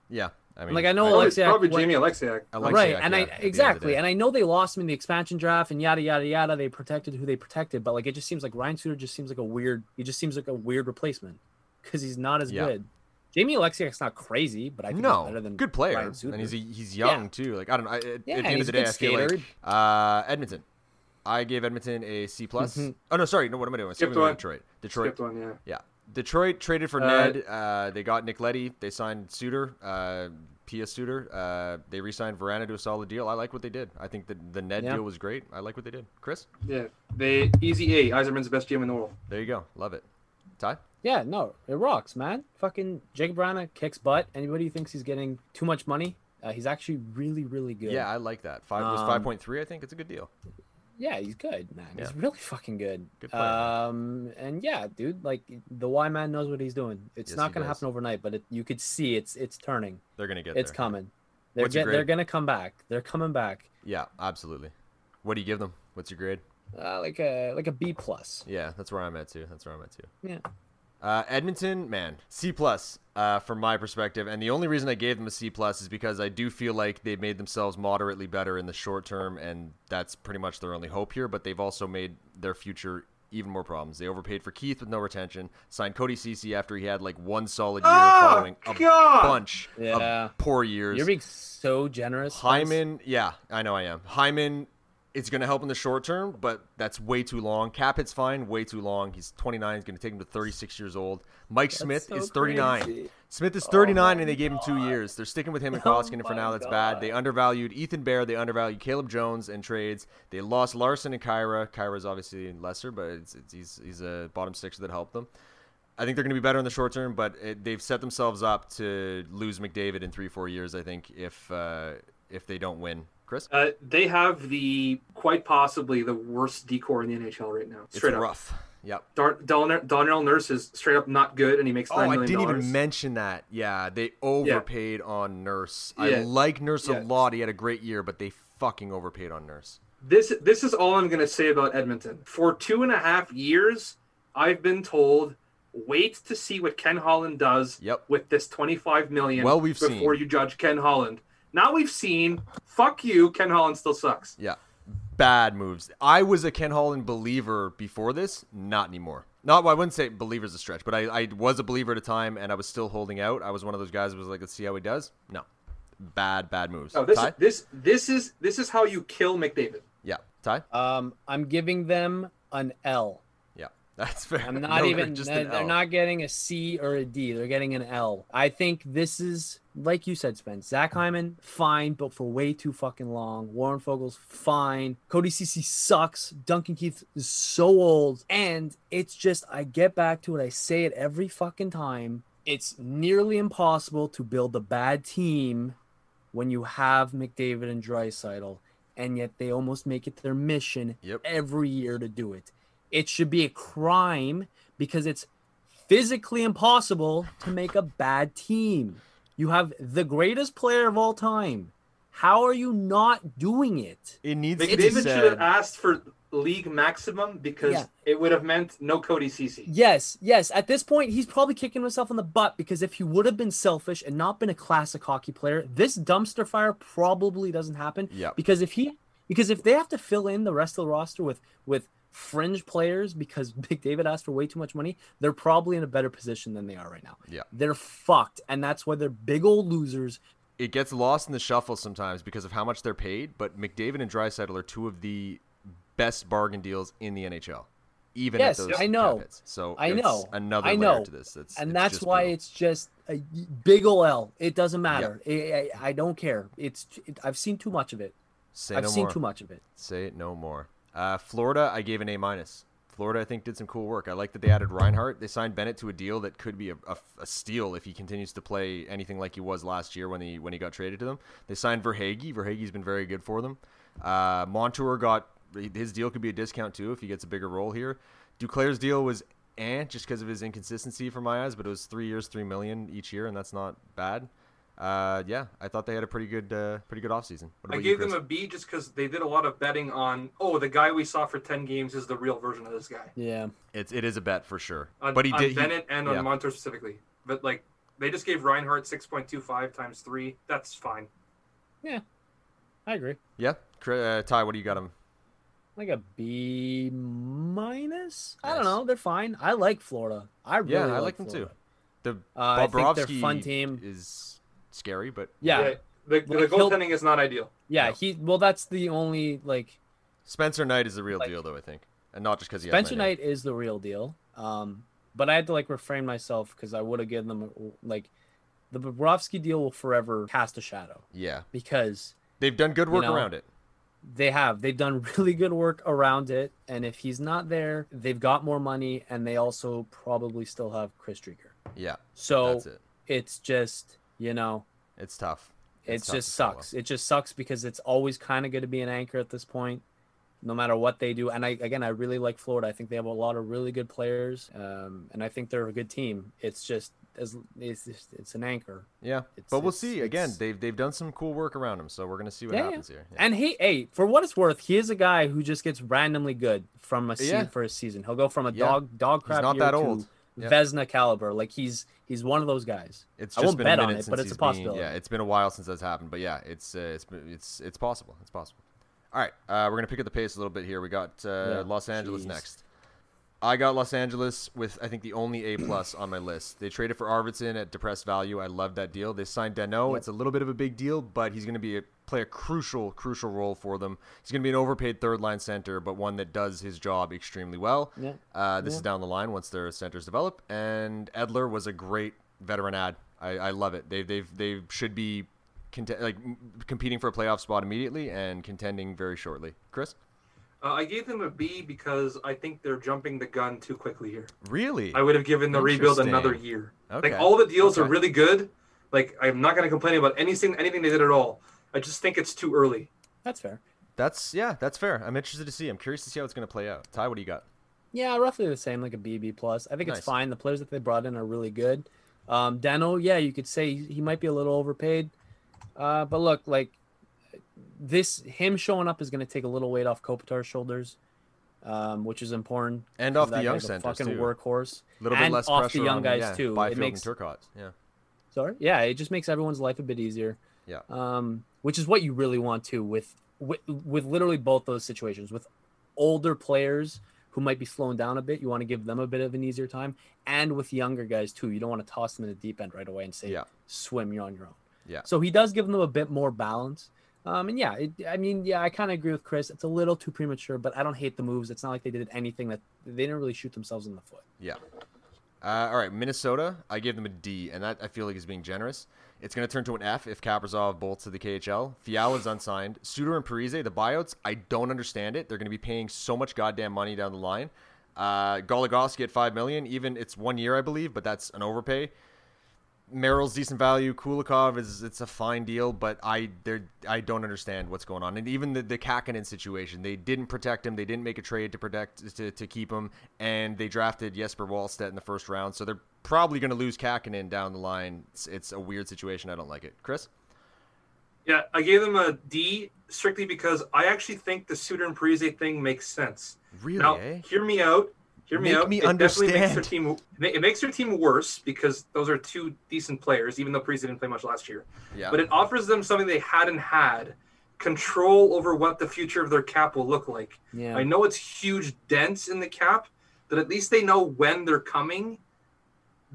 [SPEAKER 1] Yeah, I mean,
[SPEAKER 2] Like, I know
[SPEAKER 3] Probably,
[SPEAKER 2] Oleksiak
[SPEAKER 3] probably
[SPEAKER 2] went-
[SPEAKER 3] Jamie Oleksiak.
[SPEAKER 1] Oleksiak,
[SPEAKER 2] right, and
[SPEAKER 1] yeah,
[SPEAKER 2] I
[SPEAKER 1] at the end of the
[SPEAKER 2] exactly, and I know they lost him in the expansion draft and yada yada yada. They protected who they protected, but like it just seems like Ryan Suter just seems like a weird. He just seems like a weird replacement because he's not as
[SPEAKER 1] Yeah.
[SPEAKER 2] good. Jamie Oleksiak's not crazy, but I think he's
[SPEAKER 1] no,
[SPEAKER 2] better than
[SPEAKER 1] good player,
[SPEAKER 2] Ryan Suter.
[SPEAKER 1] and he's he's young
[SPEAKER 2] Yeah.
[SPEAKER 1] too. Like I don't know. I, at,
[SPEAKER 2] Yeah,
[SPEAKER 1] at the end of the day,
[SPEAKER 2] good
[SPEAKER 1] I feel
[SPEAKER 2] skater.
[SPEAKER 1] like uh, Edmonton. I gave Edmonton a C plus.
[SPEAKER 2] Mhm.
[SPEAKER 1] Oh no, sorry. No, what am I doing?
[SPEAKER 3] Skipped
[SPEAKER 1] Skipping over
[SPEAKER 3] one.
[SPEAKER 1] Detroit. Detroit.
[SPEAKER 3] Skipped one, yeah.
[SPEAKER 1] Yeah. Detroit traded for
[SPEAKER 3] Uh,
[SPEAKER 1] Ned. Uh, they got Nick Leddy. They signed Suter, uh, Pia Suter. Uh, they re-signed Vrana to a solid deal. I like what they did. I think the the Ned
[SPEAKER 2] Yeah.
[SPEAKER 1] deal was great. I like what they did. Chris,
[SPEAKER 3] Yeah. They easy A. Yzerman's the best GM in the world.
[SPEAKER 1] there you go. Love it. Ty,
[SPEAKER 2] Yeah, no, it rocks, man. Fucking Jakub Vrana kicks butt. Anybody who thinks he's getting too much money, uh, he's actually really, really good.
[SPEAKER 1] yeah, I like that. Five was
[SPEAKER 2] Um,
[SPEAKER 1] five point three. I think it's a good deal.
[SPEAKER 2] Yeah, he's good, man. He's really fucking good.
[SPEAKER 1] Good player.
[SPEAKER 2] um, and yeah, dude, like the Y man knows what he's doing. It's
[SPEAKER 1] Yes,
[SPEAKER 2] not gonna
[SPEAKER 1] does.
[SPEAKER 2] happen overnight, but it, you could see it's it's turning.
[SPEAKER 1] They're gonna get
[SPEAKER 2] It's
[SPEAKER 1] there.
[SPEAKER 2] coming. They're get, they're gonna come back. They're coming back.
[SPEAKER 1] Yeah, absolutely. What do you give them? What's your grade?
[SPEAKER 2] Uh, like a like a B plus.
[SPEAKER 1] Yeah, that's where I'm at too. That's where I'm at too.
[SPEAKER 2] Yeah.
[SPEAKER 1] Uh, Edmonton, man, C plus uh, from my perspective, and the only reason I gave them a C plus is because I do feel like they've made themselves moderately better in the short term, and that's pretty much their only hope here. But they've also made their future even more problems. They overpaid for Keith with no retention, signed Cody Ceci after he had like one solid year
[SPEAKER 3] Oh,
[SPEAKER 1] following a
[SPEAKER 3] God!
[SPEAKER 1] bunch
[SPEAKER 2] Yeah.
[SPEAKER 1] of poor years.
[SPEAKER 2] You're being so generous. Spence.
[SPEAKER 1] Hyman, yeah, I know I am. Hyman, it's going to help in the short term, but that's way too long. Cap hit's fine, way too long. He's 29. He's going to take him to 36 years old. Mike Smith
[SPEAKER 2] so
[SPEAKER 1] is 39.
[SPEAKER 2] crazy.
[SPEAKER 1] Smith is
[SPEAKER 2] Oh
[SPEAKER 1] 39,
[SPEAKER 2] my
[SPEAKER 1] and they gave him two years. They're sticking with him and
[SPEAKER 2] Oh
[SPEAKER 1] Koskinen for now. That's
[SPEAKER 2] God.
[SPEAKER 1] bad. They undervalued Ethan Bear. They undervalued Caleb Jones in trades. They lost Larsson and Khaira. Khaira's obviously lesser, but it's, it's, he's, he's a bottom sixer that helped them. I think they're going to be better in the short term, but it, they've set themselves up to lose McDavid in three, four years. I think if uh, if they don't win, Chris.
[SPEAKER 3] Uh, they have the quite possibly the worst decor in the NHL right now. Straight
[SPEAKER 1] it's
[SPEAKER 3] up.
[SPEAKER 1] rough. Yep.
[SPEAKER 3] Dar- Donnell, Donnell Nurse is straight up not good, and he makes
[SPEAKER 1] Oh, I didn't even mention that. Yeah, they overpaid on Nurse. I
[SPEAKER 3] Yeah.
[SPEAKER 1] like Nurse
[SPEAKER 3] Yeah.
[SPEAKER 1] a lot. He had a great year, but they fucking overpaid on Nurse.
[SPEAKER 3] This this is all I'm going to say about Edmonton. For two and a half years, I've been told wait to see what Ken Holland does
[SPEAKER 1] Yep.
[SPEAKER 3] with this 25 million.
[SPEAKER 1] Well, we've
[SPEAKER 3] before
[SPEAKER 1] seen.
[SPEAKER 3] you judge Ken Holland. Now we've seen. Fuck you, Ken Holland still sucks.
[SPEAKER 1] Yeah. Bad moves. I was a Ken Holland believer before this, not anymore. Not, well, I wouldn't say believer's a stretch, but I, I was a believer at a time, and I was still holding out. I was one of those guys who was like, let's see how he does. No. Bad, bad moves.
[SPEAKER 3] No, this
[SPEAKER 1] Ty?
[SPEAKER 3] this this is this is how you kill McDavid.
[SPEAKER 1] Yeah. Ty?
[SPEAKER 2] Um, I'm giving them an L.
[SPEAKER 1] Yeah. That's fair.
[SPEAKER 2] I'm not
[SPEAKER 1] No,
[SPEAKER 2] even.
[SPEAKER 1] just
[SPEAKER 2] they're they're not getting a C or a D. They're getting an L. I think this is like you said, Spence. Zach mm. Hyman, fine, but for way too fucking long. Warren Foegele's fine. Cody Ceci sucks. Duncan Keith is so old, and it's just I get back to it. I say it every fucking time. It's nearly impossible to build a bad team when you have McDavid and Draisaitl, and yet they almost make it their mission
[SPEAKER 1] Yep.
[SPEAKER 2] every year to do it. It should be a crime because it's physically impossible to make a bad team. You have the greatest player of all time. How are you not doing it?
[SPEAKER 1] It needs to be
[SPEAKER 3] McDavid should have asked for league maximum because
[SPEAKER 2] Yeah.
[SPEAKER 3] it would have meant no Cody Ceci.
[SPEAKER 2] Yes, yes. At this point, he's probably kicking himself in the butt because if he would have been selfish and not been a classic hockey player, this dumpster fire probably doesn't happen.
[SPEAKER 1] Yeah.
[SPEAKER 2] Because if he, because if they have to fill in the rest of the roster with with fringe players because McDavid asked for way too much money, they're probably in a better position than they are right now.
[SPEAKER 1] Yeah.
[SPEAKER 2] They're fucked, and that's why they're big old losers.
[SPEAKER 1] it gets lost in the shuffle sometimes because of how much they're paid. But McDavid and Draisaitl are two of the best bargain deals in the NHL, even
[SPEAKER 2] Yes,
[SPEAKER 1] at those
[SPEAKER 2] I know.
[SPEAKER 1] cap hits. So
[SPEAKER 2] I know.
[SPEAKER 1] another
[SPEAKER 2] I
[SPEAKER 1] layer
[SPEAKER 2] know.
[SPEAKER 1] to this. It's,
[SPEAKER 2] and
[SPEAKER 1] it's
[SPEAKER 2] that's why
[SPEAKER 1] brutal.
[SPEAKER 2] it's just a big ol' L. It doesn't matter. I, I, I don't care. It's it, I've seen too much of it.
[SPEAKER 1] Say
[SPEAKER 2] I've
[SPEAKER 1] no
[SPEAKER 2] seen
[SPEAKER 1] more.
[SPEAKER 2] too much of it.
[SPEAKER 1] Say it no more. Uh, Florida, I gave an A minus. Florida, I think, did some cool work. I like that they added Reinhart. They signed Bennett to a deal that could be a, a, a steal if he continues to play anything like he was last year when he when he got traded to them. They signed Verhaeghe. Verhaeghe's been very good for them. Uh, Montour got his deal could be a discount too if he gets a bigger role here. Duclair's deal was eh, just because of his inconsistency for my eyes, but it was three years, three million each year, and that's not bad. Uh, yeah, I thought they had a pretty good, uh, pretty good offseason. What
[SPEAKER 3] I
[SPEAKER 1] about you,
[SPEAKER 3] gave them a B just because they did a lot of betting on. Oh, the guy we saw for ten games is the real version of this guy.
[SPEAKER 2] Yeah.
[SPEAKER 1] It's it is a bet for sure.
[SPEAKER 3] On,
[SPEAKER 1] but he
[SPEAKER 3] on
[SPEAKER 1] did. he-
[SPEAKER 3] Bennett and
[SPEAKER 1] yeah.
[SPEAKER 3] on Montour specifically. But like, they just gave Reinhart six point two five times three. That's fine.
[SPEAKER 2] Yeah, I agree.
[SPEAKER 1] yeah, uh, Ty, what do you got him?
[SPEAKER 2] Like a B minus. I don't know. They're fine. I like Florida. I really
[SPEAKER 1] Yeah, I
[SPEAKER 2] like
[SPEAKER 1] like them
[SPEAKER 2] Florida.
[SPEAKER 1] too. The
[SPEAKER 2] Uh, I think they're fun team.
[SPEAKER 1] is scary, but
[SPEAKER 2] Yeah.
[SPEAKER 3] the,
[SPEAKER 2] Like,
[SPEAKER 3] the
[SPEAKER 2] he'll-
[SPEAKER 3] goaltending is not ideal.
[SPEAKER 2] Yeah.
[SPEAKER 1] No.
[SPEAKER 2] He. Well, that's the only like
[SPEAKER 1] Spencer Knight is the real
[SPEAKER 2] Like-
[SPEAKER 1] deal, though. I think, and not just because he has
[SPEAKER 2] Spencer
[SPEAKER 1] my name.
[SPEAKER 2] Knight is the real deal. Um, but I had to like refrain myself because I would have given them like the Bobrovsky deal will forever cast a shadow
[SPEAKER 1] Yeah,
[SPEAKER 2] because
[SPEAKER 1] they've done good
[SPEAKER 2] You
[SPEAKER 1] work
[SPEAKER 2] know,
[SPEAKER 1] around it.
[SPEAKER 2] they have they've done really good work around it and if he's not there they've got more money and they also probably still have chris Driedger.
[SPEAKER 1] Yeah,
[SPEAKER 2] so
[SPEAKER 1] that's it.
[SPEAKER 2] it's just you know
[SPEAKER 1] It's tough.
[SPEAKER 2] it
[SPEAKER 1] tough
[SPEAKER 2] just
[SPEAKER 1] follow.
[SPEAKER 2] sucks it just sucks because it's always kind of going to be an anchor at this point no matter what they do and i again i really like florida i think they have a lot of really good players um, and i think they're a good team it's just as it's, just- it's an anchor
[SPEAKER 1] Yeah,
[SPEAKER 2] It's-
[SPEAKER 1] but we'll see. Again, they've they've done some cool work around him, so we're gonna see what
[SPEAKER 2] Yeah, yeah.
[SPEAKER 1] happens here. Yeah.
[SPEAKER 2] and he hey for what it's worth he is a guy who just gets randomly good from a season
[SPEAKER 1] Yeah.
[SPEAKER 2] for a season he'll go from a
[SPEAKER 1] Yeah.
[SPEAKER 2] dog dog
[SPEAKER 1] He's not that
[SPEAKER 2] to
[SPEAKER 1] Yeah.
[SPEAKER 2] Vezina caliber like he's he's one of those guys
[SPEAKER 1] It's
[SPEAKER 2] I won't
[SPEAKER 1] been
[SPEAKER 2] bet
[SPEAKER 1] a
[SPEAKER 2] on it, but it's a
[SPEAKER 1] he's been-
[SPEAKER 2] possibility.
[SPEAKER 1] yeah, it's been a while since that's happened, but yeah, it's uh, it's it's it's possible. It's possible. All right, uh, we're gonna pick up the pace a little bit here. We got uh,
[SPEAKER 2] Yeah,
[SPEAKER 1] Los Angeles
[SPEAKER 2] jeez.
[SPEAKER 1] next. I got Los Angeles with I think the only A plus on my list. They traded for Arvidsson at depressed value. I love that deal. They signed Danault.
[SPEAKER 2] Yep.
[SPEAKER 1] It's a little bit of a big deal, but he's going to be a, play a crucial crucial role for them. He's going to be an overpaid third line center, but one that does his job extremely well.
[SPEAKER 2] Yeah.
[SPEAKER 1] Uh, this
[SPEAKER 2] Yeah.
[SPEAKER 1] is down the line once their centers develop. And Edler was a great veteran ad. I, I love it. They they they should be cont- like m- competing for a playoff spot immediately and contending very shortly. Chris,
[SPEAKER 3] Uh, I gave them a B because I think they're jumping the gun too quickly here.
[SPEAKER 1] really?
[SPEAKER 3] I would have given the rebuild another year.
[SPEAKER 1] Okay.
[SPEAKER 3] Like all the deals are really good. Like I'm not going to complain about anything anything they did at all. I just think it's too early.
[SPEAKER 2] that's fair
[SPEAKER 1] That's yeah, that's fair. I'm interested to see. I'm curious to see how it's going to play out. Ty, what do you got?
[SPEAKER 2] Yeah, roughly the same, like a BB plus. I think
[SPEAKER 1] Nice.
[SPEAKER 2] it's fine. The players that they brought in are really good. Um, Danault, yeah, you could say he might be a little overpaid, uh, but look, like this, him showing up is going to take a little weight off Kopitar's shoulders, um, which is important.
[SPEAKER 1] And off the young
[SPEAKER 2] guy's a
[SPEAKER 1] centers
[SPEAKER 2] fucking
[SPEAKER 1] too.
[SPEAKER 2] workhorse.
[SPEAKER 1] A little bit
[SPEAKER 2] and
[SPEAKER 1] less
[SPEAKER 2] off
[SPEAKER 1] pressure
[SPEAKER 2] the young
[SPEAKER 1] on,
[SPEAKER 2] guys
[SPEAKER 1] yeah,
[SPEAKER 2] too.
[SPEAKER 1] Byfield
[SPEAKER 2] It makes
[SPEAKER 1] and Turcotte. Yeah.
[SPEAKER 2] Sorry, yeah, it just makes everyone's life a bit easier.
[SPEAKER 1] Yeah.
[SPEAKER 2] Um, which is what you really want to with with, with literally both those situations with older players who might be slowing down a bit. You want to give them a bit of an easier time, and with younger guys too. You don't want to toss them in the deep end right away and say,
[SPEAKER 1] Yeah.
[SPEAKER 2] "Swim, you're on your own."
[SPEAKER 1] Yeah.
[SPEAKER 2] So he does give them a bit more balance. Um, and yeah, it, I mean, yeah, I kind of agree with Chris. It's a little too premature, but I don't hate the moves. It's not like they did anything that they didn't really shoot themselves in the foot.
[SPEAKER 1] Yeah. Uh, all right, Minnesota. I gave them a D, and that I feel like is being generous. It's going to turn to an F if Kaprizov bolts to the KHL. Fiala's unsigned. Suter and Parise, the buyouts, I don't understand it. They're going to be paying so much goddamn money down the line. Uh, Goligoski at five million, even it's one year, I believe, but that's an overpay. Merrill's decent value. Kulikov is it's a fine deal, but I there I don't understand what's going on. And even the the Kahkonen situation, they didn't protect him. They didn't make a trade to protect to, to keep him, and they drafted Jesper Wallstedt in the first round. So they're probably going to lose Kahkonen down the line. It's, it's a weird situation. I don't like it. Chris.
[SPEAKER 3] Yeah, I gave them a D strictly because I actually think the Suter and Parise thing makes sense.
[SPEAKER 1] Really?
[SPEAKER 3] Now,
[SPEAKER 1] eh?
[SPEAKER 3] hear me out. Hear me
[SPEAKER 1] Make
[SPEAKER 3] out.
[SPEAKER 1] me
[SPEAKER 3] it definitely makes their team. It makes their team worse because those are two decent players, even though Parise didn't play much last year.
[SPEAKER 1] Yeah.
[SPEAKER 3] But it offers them something they hadn't had: control over what the future of their cap will look like.
[SPEAKER 2] Yeah.
[SPEAKER 3] I know it's huge dents in the cap, but at least they know when they're coming.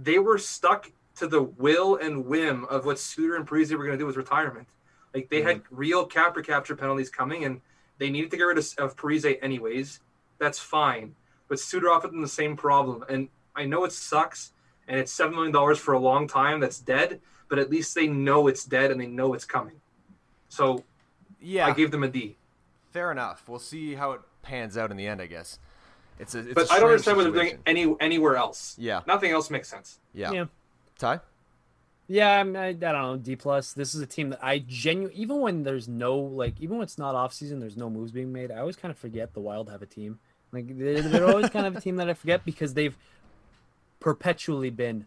[SPEAKER 3] They were stuck to the will and whim of what Suter and Parise were going to do with retirement. Like they had mm-hmm. real cap recapture penalties coming, and they needed to get rid of, of Parise anyways. That's fine, but Suter offered them the same problem, and I know it sucks, and it's seven million dollars for a long time. That's dead, but at least they know it's dead and they know it's coming. So
[SPEAKER 1] yeah.
[SPEAKER 3] I gave them a D.
[SPEAKER 1] Fair enough. We'll see how it pans out in the end. I guess. It's a. It's
[SPEAKER 3] But
[SPEAKER 1] I
[SPEAKER 3] I don't understand what they're doing any anywhere else.
[SPEAKER 1] Yeah.
[SPEAKER 3] Nothing else makes sense.
[SPEAKER 1] Yeah.
[SPEAKER 2] Yeah.
[SPEAKER 1] Ty.
[SPEAKER 2] Yeah, I, mean, I, I don't know. D plus. This is a team that I genuinely, even when there's no like, even when it's not off season, there's no moves being made. I always kind of forget the Wild have a team. Like they're, they're always kind of a team that I forget because they've perpetually been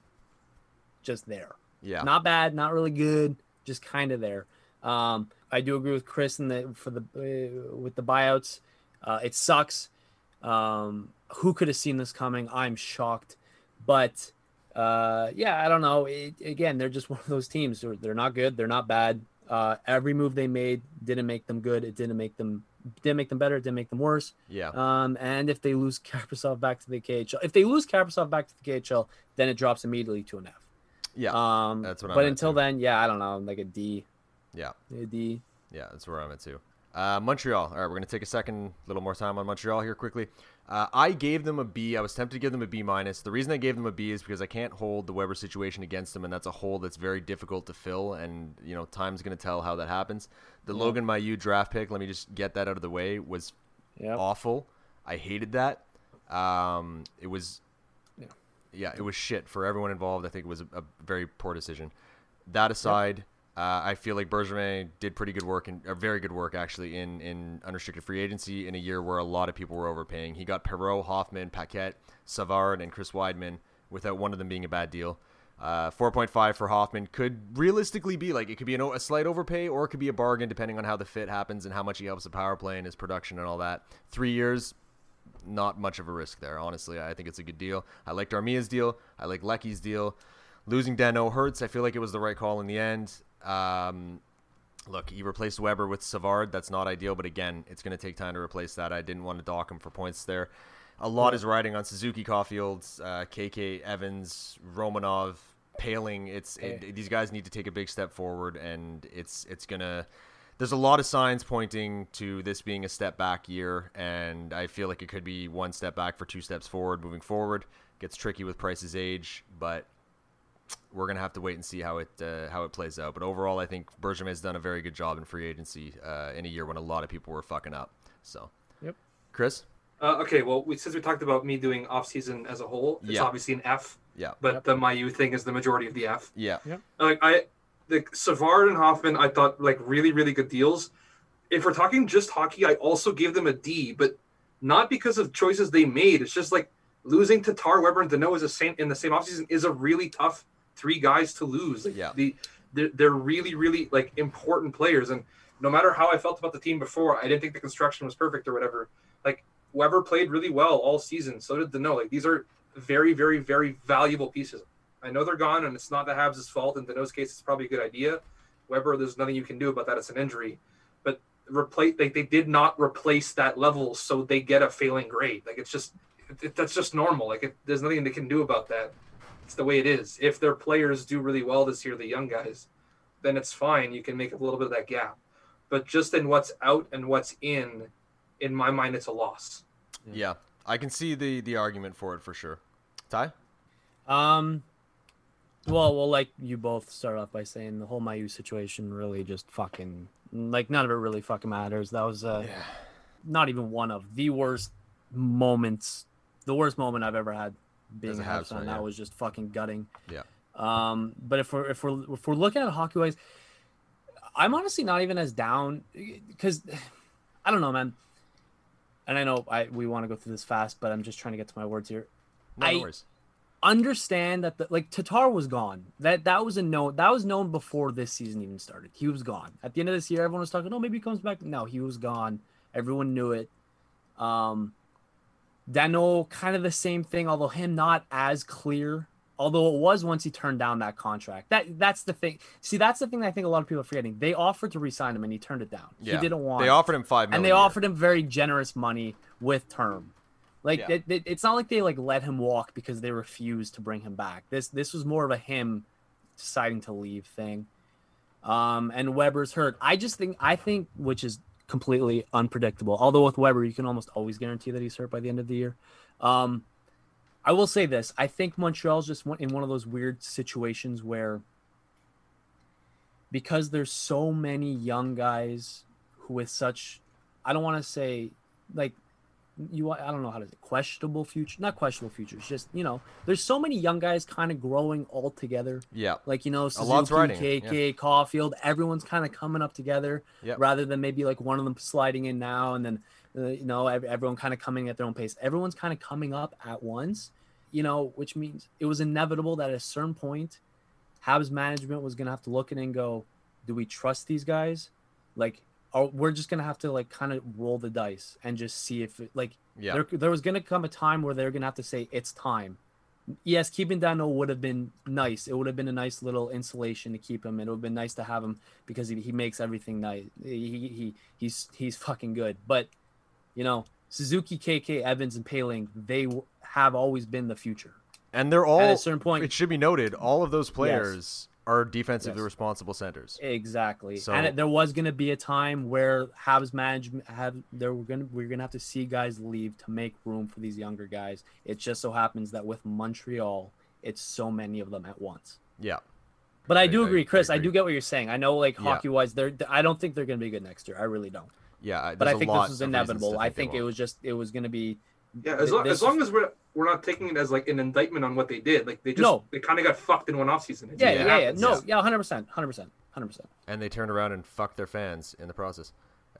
[SPEAKER 2] just there.
[SPEAKER 1] Yeah.
[SPEAKER 2] Not bad, not really good, just kind of there. Um, I do agree with Chris in the for the uh, with the buyouts. Uh, it sucks. Um, who could have seen this coming? I'm shocked, but uh, yeah, I don't know. It, again, they're just one of those teams. They're, they're not good. They're not bad. Uh, every move they made didn't make them good. It didn't make them didn't make them better. It didn't make them worse.
[SPEAKER 1] Yeah.
[SPEAKER 2] Um, and if they lose Kaprizov back to the KHL, if they lose Kaprizov back to the KHL, then it drops immediately to an F.
[SPEAKER 1] Yeah.
[SPEAKER 2] Um,
[SPEAKER 1] That's what I'm
[SPEAKER 2] but until
[SPEAKER 1] too.
[SPEAKER 2] then, yeah, I don't know, like a D,
[SPEAKER 1] yeah.
[SPEAKER 2] a D.
[SPEAKER 1] Yeah, that's where I'm at too. Uh, Montreal. All right, we're gonna take a second, a little more time on Montreal here quickly. Uh, I gave them a B. I was tempted to give them a B minus. The reason I gave them a B is because I can't hold the Weber situation against them, and that's a hole that's very difficult to fill. And you know, time's gonna tell how that happens. The Logan Mailloux draft pick. Let me just get that out of the way. Was
[SPEAKER 2] Yep.
[SPEAKER 1] awful. I hated that. Um, it was,
[SPEAKER 2] Yeah.
[SPEAKER 1] yeah, it was shit for everyone involved. I think it was a, a very poor decision. That aside, uh, I feel like Bergevin did pretty good work and very good work actually in in unrestricted free agency in a year where a lot of people were overpaying. He got Perreault, Hoffman, Paquette, Savard, and Chris Wideman without one of them being a bad deal. Uh, 4.5 for Hoffman could realistically be like it could be an, a slight overpay or it could be a bargain depending on how the fit happens and how much he helps the power play and his production and all that. Three years, not much of a risk there. Honestly, I think it's a good deal. I liked Armia's deal. I like Lecky's deal. Losing Danault hurts. I feel like it was the right call in the end. Um, look, he replaced Weber with Savard. That's not ideal, but again, it's going to take time to replace that. I didn't want to dock him for points there. A lot is riding on Suzuki, Caulfield, uh, KK, Evans, Romanov, Poehling. It's it, these guys need to take a big step forward, and it's it's gonna. There's a lot of signs pointing to this being a step back year, and I feel like it could be one step back for two steps forward moving forward. Gets tricky with Price's age, but we're gonna have to wait and see how it uh, how it plays out. But overall, I think Bergevin has done a very good job in free agency uh, in a year when a lot of people were fucking up. So,
[SPEAKER 2] Yep.
[SPEAKER 1] Chris,
[SPEAKER 3] Uh, okay, well, we, since we talked about me doing off season as a whole, it's
[SPEAKER 1] Yeah.
[SPEAKER 3] obviously an F.
[SPEAKER 1] Yeah.
[SPEAKER 3] But
[SPEAKER 2] Yep.
[SPEAKER 3] the Mailloux thing is the majority of the F.
[SPEAKER 1] yeah,
[SPEAKER 3] Like I, the Savard and Hoffman, I thought like really really good deals. If we're talking just hockey, I also gave them a D, but not because of choices they made. It's just like losing Tatar Weber and Danault is the same in the same offseason is a really tough three guys to lose. Like,
[SPEAKER 1] Yeah.
[SPEAKER 3] the they're, they're really really like important players, and no matter how I felt about the team before, I didn't think the construction was perfect or whatever. Like Weber played really well all season. So did Danault. Like these are very very very valuable pieces. I know they're gone, and it's not the Habs' fault. In Danault's case, it's probably a good idea. Weber, there's nothing you can do about that. It's an injury. But replace like they did not replace that level, so they get a failing grade. Like it's just it, it- that's just normal. Like it, there's nothing they can do about that. It's the way it is. If their players do really well this year, the young guys, then it's fine. You can make up a little bit of that gap. But just in what's out and what's in, in my mind, it's a loss.
[SPEAKER 1] yeah. I can see the the argument for it for sure. Ty,
[SPEAKER 2] Um, well, well, like you both start off by saying the whole Mailloux situation really just fucking like none of it really fucking matters. That was uh,
[SPEAKER 1] yeah,
[SPEAKER 2] not even one of the worst moments, the worst moment I've ever had being a Habs fan.
[SPEAKER 1] fan,
[SPEAKER 2] That was just fucking gutting.
[SPEAKER 1] Yeah.
[SPEAKER 2] Um, but if we're if we're if we're looking at hockey wise, I'm honestly not even as down because I don't know, man. And I know I we want to go through this fast, but I'm just trying to get to my words here.
[SPEAKER 1] No,
[SPEAKER 2] I-. Understand that the, like Tatar was gone. That that was a known that was known before this season even started. He was gone. At the end of this year, everyone was talking, oh, maybe he comes back. No, he was gone. Everyone knew it. Um Danault, kind of the same thing, although him not as clear. Although it was once he turned down that contract. That that's the thing. See, that's the thing that I think a lot of people are forgetting. They offered to re-sign him and he turned it down.
[SPEAKER 1] Yeah.
[SPEAKER 2] He didn't want
[SPEAKER 1] They offered him five million.
[SPEAKER 2] and they offered him very generous money with term. Like
[SPEAKER 1] Yeah.
[SPEAKER 2] it, it- it's not like they like let him walk because they refused to bring him back. This this was more of a him deciding to leave thing. Um, and Weber's hurt. I just think I think which is completely unpredictable. Although with Weber, you can almost always guarantee that he's hurt by the end of the year. Um, I will say this: I think Montreal's just in one of those weird situations where, because there's so many young guys who with such, I don't want to say like you I don't know how to say questionable future, not questionable futures, just you know, there's so many young guys kind of growing all together.
[SPEAKER 1] Yeah.
[SPEAKER 2] Like you know, Suzuki, KK, Caulfield, everyone's kind of coming up together
[SPEAKER 1] Yep.
[SPEAKER 2] rather than maybe like one of them sliding in now and then uh, you know everyone kind of coming at their own pace. Everyone's kind of coming up at once, you know, which means it was inevitable that at a certain point, Habs management was gonna have to look at it and go, do we trust these guys? Like, are, we're just gonna have to like kind of roll the dice and just see if it, like
[SPEAKER 1] Yeah.
[SPEAKER 2] there, there was going to come a time where they're going to have to say it's time. Yes, keeping Danault would have been nice. It would have been a nice little insulation to keep him. It would have been nice to have him because he, he makes everything nice. He, he he's he's fucking good. But you know, Suzuki, KK, Evans, and Poehling, they have always been the future.
[SPEAKER 1] And they're all At
[SPEAKER 2] a certain point,
[SPEAKER 1] It should be noted, all of those players are defensively
[SPEAKER 2] Yes.
[SPEAKER 1] responsible centers.
[SPEAKER 2] Exactly.
[SPEAKER 1] So-
[SPEAKER 2] and it, there was going to be a time where Habs management have there were going to we're going to have to see guys leave to make room for these younger guys. It just so happens that with Montreal, it's so many of them at once.
[SPEAKER 1] Yeah.
[SPEAKER 2] But I
[SPEAKER 1] I-
[SPEAKER 2] do agree,
[SPEAKER 1] I
[SPEAKER 2] Chris. I,
[SPEAKER 1] agree.
[SPEAKER 2] do get what you're saying. I know, like
[SPEAKER 1] Yeah.
[SPEAKER 2] hockey wise, they're. I don't think they're going to be good next year. I really don't.
[SPEAKER 1] Yeah.
[SPEAKER 2] But I think this was
[SPEAKER 1] of reasons to
[SPEAKER 2] inevitable. I think it was just it was going to be.
[SPEAKER 3] Yeah, as long, as long as we're we're not taking it as like an indictment on what they did. Like they just
[SPEAKER 2] No.
[SPEAKER 3] they kind of got fucked in one offseason. It
[SPEAKER 2] Yeah,
[SPEAKER 3] just
[SPEAKER 2] yeah, yeah. No, yeah, hundred percent, hundred percent, hundred percent.
[SPEAKER 1] and they turned around and fucked their fans in the process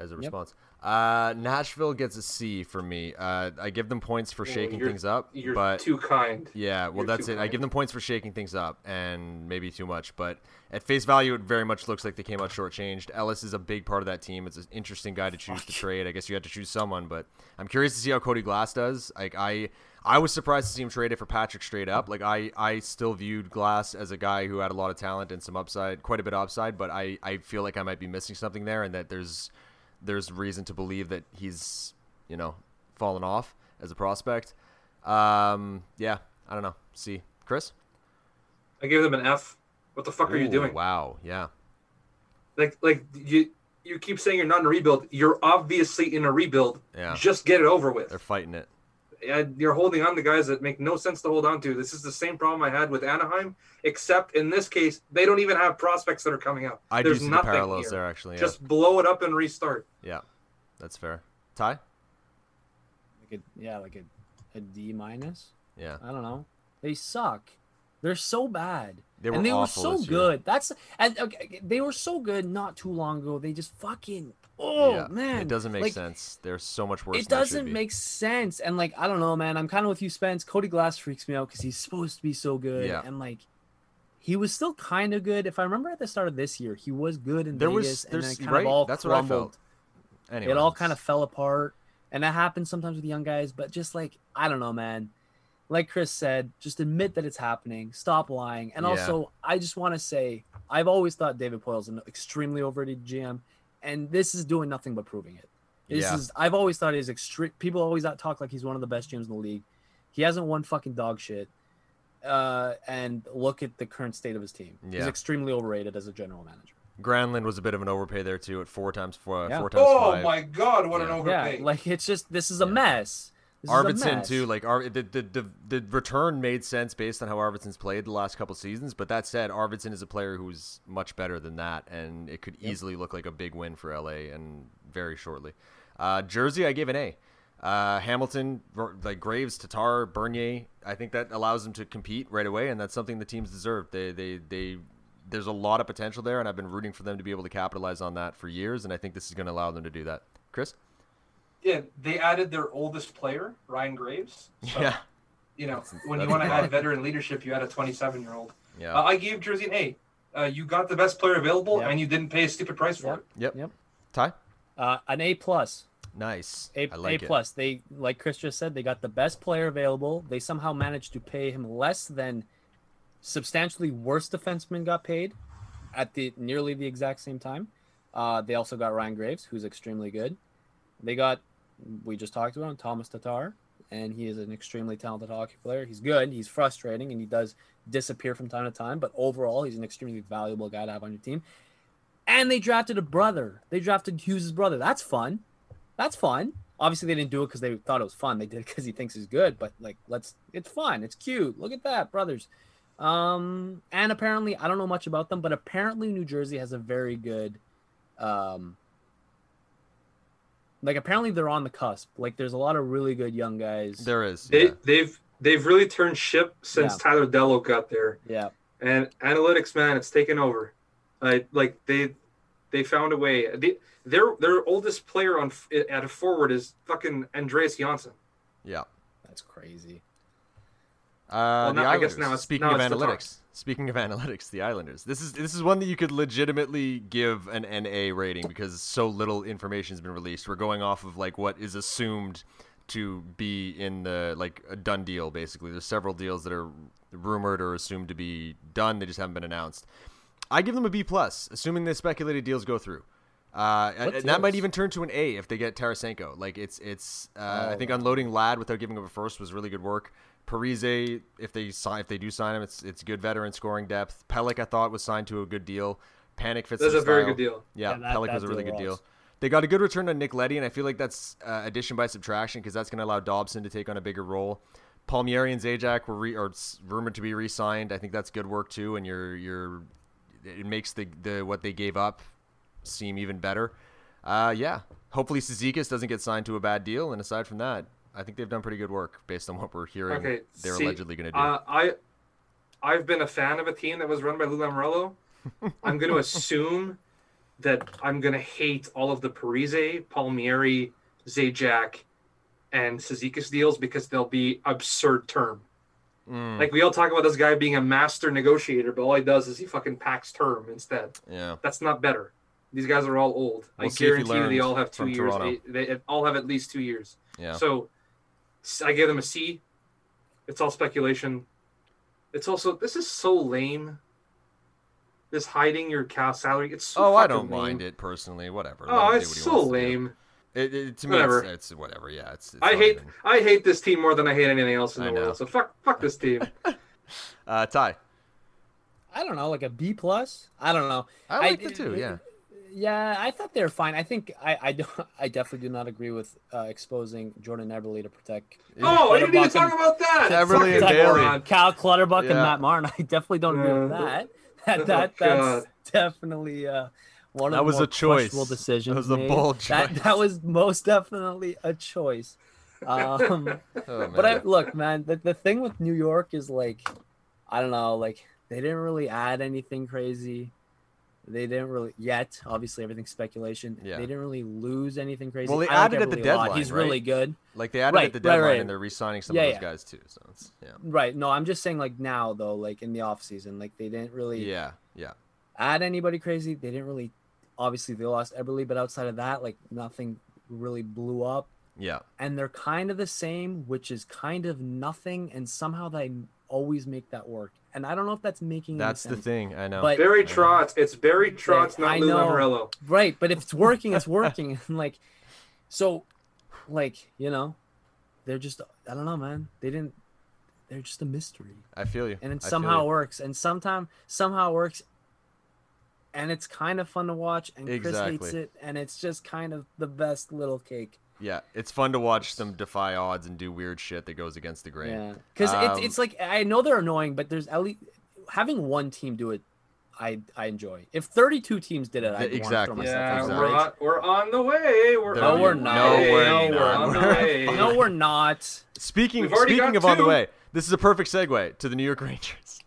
[SPEAKER 1] as a
[SPEAKER 2] Yep.
[SPEAKER 1] response. Uh, Nashville gets a C for me. Uh, I give them points for
[SPEAKER 3] Oh,
[SPEAKER 1] shaking
[SPEAKER 3] you're-
[SPEAKER 1] things up,
[SPEAKER 3] You're
[SPEAKER 1] but
[SPEAKER 3] too kind.
[SPEAKER 1] yeah, well
[SPEAKER 3] you're
[SPEAKER 1] that's
[SPEAKER 3] too
[SPEAKER 1] it. I give them points for shaking things up and maybe too much, but at face value, it very much looks like they came out shortchanged. Ellis is a big part of that team. It's an interesting guy to choose to trade. I guess you had to choose someone, but I'm curious to see how Cody Glass does. Like I, I was surprised to see him traded for Patrick straight up. Like I, I still viewed Glass as a guy who had a lot of talent and some upside, quite a bit of upside, but I, I feel like I might be missing something there, and that there's, there's reason to believe that he's, you know, fallen off as a prospect. Um, yeah, I don't know. See, Chris.
[SPEAKER 3] I gave them an F. What the fuck are you doing?
[SPEAKER 1] Wow. Yeah.
[SPEAKER 3] Like like you you keep saying you're not in a rebuild. You're obviously in a rebuild.
[SPEAKER 1] Yeah.
[SPEAKER 3] Just get it over with.
[SPEAKER 1] They're fighting it.
[SPEAKER 3] And you're holding on to guys that make no sense to hold on to. This is the same problem I had with Anaheim, except in this case, they don't even have prospects that are coming up.
[SPEAKER 1] I do
[SPEAKER 3] There's
[SPEAKER 1] see the
[SPEAKER 3] nothing
[SPEAKER 1] parallels
[SPEAKER 3] here.
[SPEAKER 1] there, actually. Yeah.
[SPEAKER 3] Just blow it up and restart.
[SPEAKER 1] yeah. That's fair. Ty.
[SPEAKER 2] Like a, yeah, like a, a D minus.
[SPEAKER 1] Yeah.
[SPEAKER 2] I don't know. They suck. They're so bad.
[SPEAKER 1] They were
[SPEAKER 2] and they were
[SPEAKER 1] awful
[SPEAKER 2] so
[SPEAKER 1] this year.
[SPEAKER 2] good. That's and okay, they were so good not too long ago. They just fucking oh
[SPEAKER 1] yeah.
[SPEAKER 2] man,
[SPEAKER 1] It doesn't make
[SPEAKER 2] Like,
[SPEAKER 1] sense. They're so much worse.
[SPEAKER 2] It doesn't make sense. And like I don't know, man. I'm kind of with you, Spence. Cody Glass freaks me out because he's supposed to be so good.
[SPEAKER 1] Yeah.
[SPEAKER 2] And like he was still kind of good. If I remember at the start of this year, he was good in
[SPEAKER 1] There
[SPEAKER 2] Vegas,
[SPEAKER 1] was-
[SPEAKER 2] and then
[SPEAKER 1] there's-
[SPEAKER 2] kind
[SPEAKER 1] right?
[SPEAKER 2] of all
[SPEAKER 1] That's what I
[SPEAKER 2] crumbled.
[SPEAKER 1] felt. Anyway,
[SPEAKER 2] it all kind of fell apart and that happens sometimes with young guys but just like i don't know man like chris said just admit that it's happening stop lying and
[SPEAKER 1] Yeah.
[SPEAKER 2] also i just want to say i've always thought david poile's an extremely overrated gm and this is doing nothing but proving it this
[SPEAKER 1] Yeah.
[SPEAKER 2] is i've always thought he's extreme people always talk like he's one of the best gms in the league he hasn't won fucking dog shit uh, and look at the current state of his team. He's extremely overrated as a general manager.
[SPEAKER 1] Granlund was a bit of an overpay there too, at four times four,
[SPEAKER 2] Yeah.
[SPEAKER 1] four times
[SPEAKER 3] Oh
[SPEAKER 1] five.
[SPEAKER 3] my god, what
[SPEAKER 1] Yeah.
[SPEAKER 3] an
[SPEAKER 2] Yeah,
[SPEAKER 3] overpay!
[SPEAKER 2] like it's just this is a
[SPEAKER 1] Yeah.
[SPEAKER 2] mess. This
[SPEAKER 1] Arvidsson too, like Ar- the, the the the return made sense based on how Arvidsson's played the last couple seasons. But that said, Arvidsson is a player who's much better than that, and it could
[SPEAKER 2] Yep.
[SPEAKER 1] easily look like a big win for LA and very shortly. Uh, Jersey, I gave an A. Uh, Hamilton, like Graves, Tatar, Bernier, I think that allows them to compete right away, and that's something the teams deserve. They, they, they. There's a lot of potential there, and I've been rooting for them to be able to capitalize on that for years, and I think this is going to allow them to do that. Chris?
[SPEAKER 3] Yeah, they added their oldest player, Ryan Graves. So,
[SPEAKER 1] yeah,
[SPEAKER 3] You know,
[SPEAKER 1] That's-
[SPEAKER 3] when you want to add veteran leadership, you add a 27 year old.
[SPEAKER 1] yeah.
[SPEAKER 3] Uh, I gave Jersey an A. Uh, you got the best player available,
[SPEAKER 2] Yep.
[SPEAKER 3] and you didn't pay a stupid price for
[SPEAKER 2] Yep.
[SPEAKER 3] it.
[SPEAKER 1] yep.
[SPEAKER 2] Yep.
[SPEAKER 1] Ty?
[SPEAKER 2] Uh, an A plus.
[SPEAKER 1] Nice.
[SPEAKER 2] A,
[SPEAKER 1] I like
[SPEAKER 2] A
[SPEAKER 1] it.
[SPEAKER 2] plus. They like Chris just said, they got the best player available. They somehow managed to pay him less than substantially worse defensemen got paid at the nearly the exact same time. Uh, they also got Ryan Graves, who's extremely good. They got we just talked about him, Thomas Tatar, and he is an extremely talented hockey player. He's good. He's frustrating, and he does disappear from time to time. But overall, he's an extremely valuable guy to have on your team. And they drafted a brother. They drafted Hughes' brother. That's fun. That's fun. Obviously, they didn't do it because they thought it was fun. They did it because he thinks he's good. But like, let's. It's fun. It's cute. Look at that, brothers. Um, and apparently, I don't know much about them, but apparently, New Jersey has a very good, um, like apparently they're on the cusp. Like, there's a lot of really good young guys.
[SPEAKER 1] There is.
[SPEAKER 3] They,
[SPEAKER 1] yeah.
[SPEAKER 3] They've they've really turned ship since
[SPEAKER 2] Yeah.
[SPEAKER 3] Tyler Dellow got there,
[SPEAKER 2] yeah,
[SPEAKER 3] and analytics, man, it's taken over. Uh, like they they found a way. They, their their oldest player on at a forward is fucking Andreas Johnsson.
[SPEAKER 1] Yeah.
[SPEAKER 2] that's crazy.
[SPEAKER 1] Uh, the
[SPEAKER 3] now- I guess now it's-
[SPEAKER 1] Speaking
[SPEAKER 3] now
[SPEAKER 1] of
[SPEAKER 3] it's the
[SPEAKER 1] analytics, speaking of analytics, the Islanders. This is this is one that you could legitimately give an NA rating because so little information has been released. We're going off of like what is assumed to be in the like a done deal. Basically, there's several deals that are rumored or assumed to be done. They just haven't been announced. I give them a B plus, assuming the speculated deals go through. Uh, and, that might even turn to an A if they get Tarasenko. Like it's it's. Uh, I
[SPEAKER 2] Oh,
[SPEAKER 1] think unloading Ladd without giving up a first was really good work. Parise, if they sign, if they do sign him, it's it's good veteran scoring depth. Pelech, I thought was signed to a good deal. Panik fits.
[SPEAKER 3] That's
[SPEAKER 1] their
[SPEAKER 3] a very good deal.
[SPEAKER 1] Yeah,
[SPEAKER 2] Yeah, that-
[SPEAKER 1] Pelech
[SPEAKER 2] that
[SPEAKER 1] was a really
[SPEAKER 2] deal
[SPEAKER 1] good deal. They got a good return on Nick Leddy, and I feel like that's uh, addition by subtraction because that's going to allow Dobson to take on a bigger role. Palmieri and Zajac were re- are rumored to be re-signed. I think that's good work too, and you're you're it makes the the what they gave up seem even better. Uh, yeah, hopefully Cizikas doesn't get signed to a bad deal, and aside from that, I think they've done pretty good work based on what we're hearing.
[SPEAKER 3] Okay,
[SPEAKER 1] they're
[SPEAKER 3] see,
[SPEAKER 1] allegedly going to do.
[SPEAKER 3] Uh, I I've been a fan of a team that was run by Lou Lamoriello. I'm going to assume that I'm going to hate all of the Parise, Palmieri, Zajac, and Cizikas deals because they'll be absurd term.
[SPEAKER 1] Mm,
[SPEAKER 3] Like we all talk about this guy being a master negotiator, but all he does is he fucking packs term instead.
[SPEAKER 1] yeah,
[SPEAKER 3] That's not better. These guys are all old.
[SPEAKER 1] We'll
[SPEAKER 3] I
[SPEAKER 1] see if he
[SPEAKER 3] guarantee you they all have two years. They, they all have at least two years.
[SPEAKER 1] yeah.
[SPEAKER 3] So I gave them a C. It's all speculation. It's also this is so lame. This hiding your cow salary. It's so
[SPEAKER 1] oh, I don't
[SPEAKER 3] lame.
[SPEAKER 1] mind it personally. Whatever.
[SPEAKER 3] Oh,
[SPEAKER 1] him
[SPEAKER 3] it's
[SPEAKER 1] what
[SPEAKER 3] so
[SPEAKER 1] wants to
[SPEAKER 3] lame.
[SPEAKER 1] It, it, to me,
[SPEAKER 3] Whatever.
[SPEAKER 1] It's, it's whatever. Yeah, it's. it's
[SPEAKER 3] I hate
[SPEAKER 1] even-
[SPEAKER 3] I hate this team more than I hate anything else in
[SPEAKER 1] I
[SPEAKER 3] the
[SPEAKER 1] know.
[SPEAKER 3] world. So fuck fuck this team.
[SPEAKER 1] Uh, Ty,
[SPEAKER 2] I don't know, like a B plus. I don't know.
[SPEAKER 1] I like it too. Yeah.
[SPEAKER 2] Yeah, I thought they were fine. I think I I, don't, I definitely do not agree with uh, exposing Jordan Eberle to protect
[SPEAKER 3] oh, I didn't even talk about that.
[SPEAKER 1] Eberle and
[SPEAKER 3] Fucking
[SPEAKER 1] Bailey.
[SPEAKER 2] Cal Clutterbuck and Matt Martin. I definitely don't agree with
[SPEAKER 3] Yeah.
[SPEAKER 2] that. That
[SPEAKER 3] Oh,
[SPEAKER 2] that that's definitely uh, one of
[SPEAKER 1] That
[SPEAKER 2] the
[SPEAKER 1] was
[SPEAKER 2] more
[SPEAKER 1] a choice.
[SPEAKER 2] questionable decisions.
[SPEAKER 1] That was a
[SPEAKER 2] made.
[SPEAKER 1] bold
[SPEAKER 2] That
[SPEAKER 1] choice.
[SPEAKER 2] that was most definitely a choice. Um,
[SPEAKER 1] Oh,
[SPEAKER 2] but I look, man, the, the thing with New York is like, I don't know, like they didn't really add anything crazy. They didn't really yet. Obviously, everything's speculation.
[SPEAKER 1] Yeah.
[SPEAKER 2] They didn't really lose anything crazy.
[SPEAKER 1] Well, they
[SPEAKER 2] I
[SPEAKER 1] added at the
[SPEAKER 2] a lot.
[SPEAKER 1] deadline,
[SPEAKER 2] He's
[SPEAKER 1] right?
[SPEAKER 2] really good.
[SPEAKER 1] like they added
[SPEAKER 2] Right,
[SPEAKER 1] at the deadline,
[SPEAKER 2] right.
[SPEAKER 1] and they're re-signing some
[SPEAKER 2] Yeah,
[SPEAKER 1] of those guys too. So it's yeah,
[SPEAKER 2] Right. No, I'm just saying like now though, like in the off season, like they didn't really
[SPEAKER 1] yeah, yeah.
[SPEAKER 2] add anybody crazy. They didn't really. Obviously, they lost Eberle, but outside of that, like nothing really blew up.
[SPEAKER 1] Yeah,
[SPEAKER 2] And they're kind of the same, which is kind of nothing, and somehow they always make that work. And I don't know if that's making. any
[SPEAKER 1] that's the thing. I know.
[SPEAKER 2] But-
[SPEAKER 3] Barry Trotz. It's Barry Trotz, not
[SPEAKER 2] I
[SPEAKER 3] Lou
[SPEAKER 2] know.
[SPEAKER 3] Lamoriello.
[SPEAKER 2] Right, but if it's working, it's working. Like, so, like you know, they're just I don't know, man. They didn't. They're just a mystery,
[SPEAKER 1] I feel you.
[SPEAKER 2] and
[SPEAKER 1] I
[SPEAKER 2] it
[SPEAKER 1] feel
[SPEAKER 2] somehow works, and sometime somehow it works, and it's kind of fun to watch. And Chris hates it, and it's just kind of the best little cake.
[SPEAKER 1] Yeah, it's fun to watch them defy odds and do weird shit that goes against the grain.
[SPEAKER 2] Yeah, because
[SPEAKER 1] Um,
[SPEAKER 2] it's it's like I know they're annoying, but there's at least having one team do it I I enjoy. If 32 teams did it, I'd
[SPEAKER 1] Exactly.
[SPEAKER 2] want to throw myself
[SPEAKER 3] Yeah,
[SPEAKER 2] in
[SPEAKER 3] we're on, we're on the way. We're
[SPEAKER 1] No,
[SPEAKER 2] we're not. No, we're
[SPEAKER 3] We're
[SPEAKER 2] not.
[SPEAKER 3] on the way.
[SPEAKER 2] No, we're not.
[SPEAKER 1] Speaking speaking
[SPEAKER 3] got
[SPEAKER 1] of on the way, this is a perfect segue to the New York Rangers.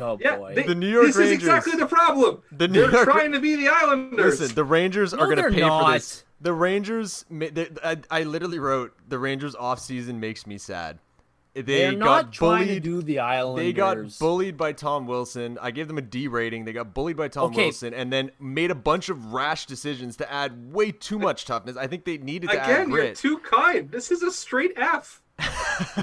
[SPEAKER 2] Oh
[SPEAKER 3] Yeah,
[SPEAKER 2] boy.
[SPEAKER 3] they-
[SPEAKER 1] The New York
[SPEAKER 3] this
[SPEAKER 1] Rangers.
[SPEAKER 3] is exactly the problem.
[SPEAKER 1] The New
[SPEAKER 3] They're
[SPEAKER 1] York-
[SPEAKER 3] trying to be the Islanders.
[SPEAKER 1] Listen, the Rangers
[SPEAKER 2] No,
[SPEAKER 1] are going to
[SPEAKER 2] they're
[SPEAKER 1] pay for this. The Rangers, they- I, I literally wrote the Rangers off season makes me sad. They
[SPEAKER 2] They're
[SPEAKER 1] got
[SPEAKER 2] not trying to
[SPEAKER 1] bullied.
[SPEAKER 2] do the Islanders.
[SPEAKER 1] They got bullied by Tom Wilson. I gave them a D rating. They got bullied by Tom
[SPEAKER 2] Okay.
[SPEAKER 1] Wilson, and then made a bunch of rash decisions to add way too much toughness. I think they needed to add
[SPEAKER 3] Again, you're too kind. This is a straight F.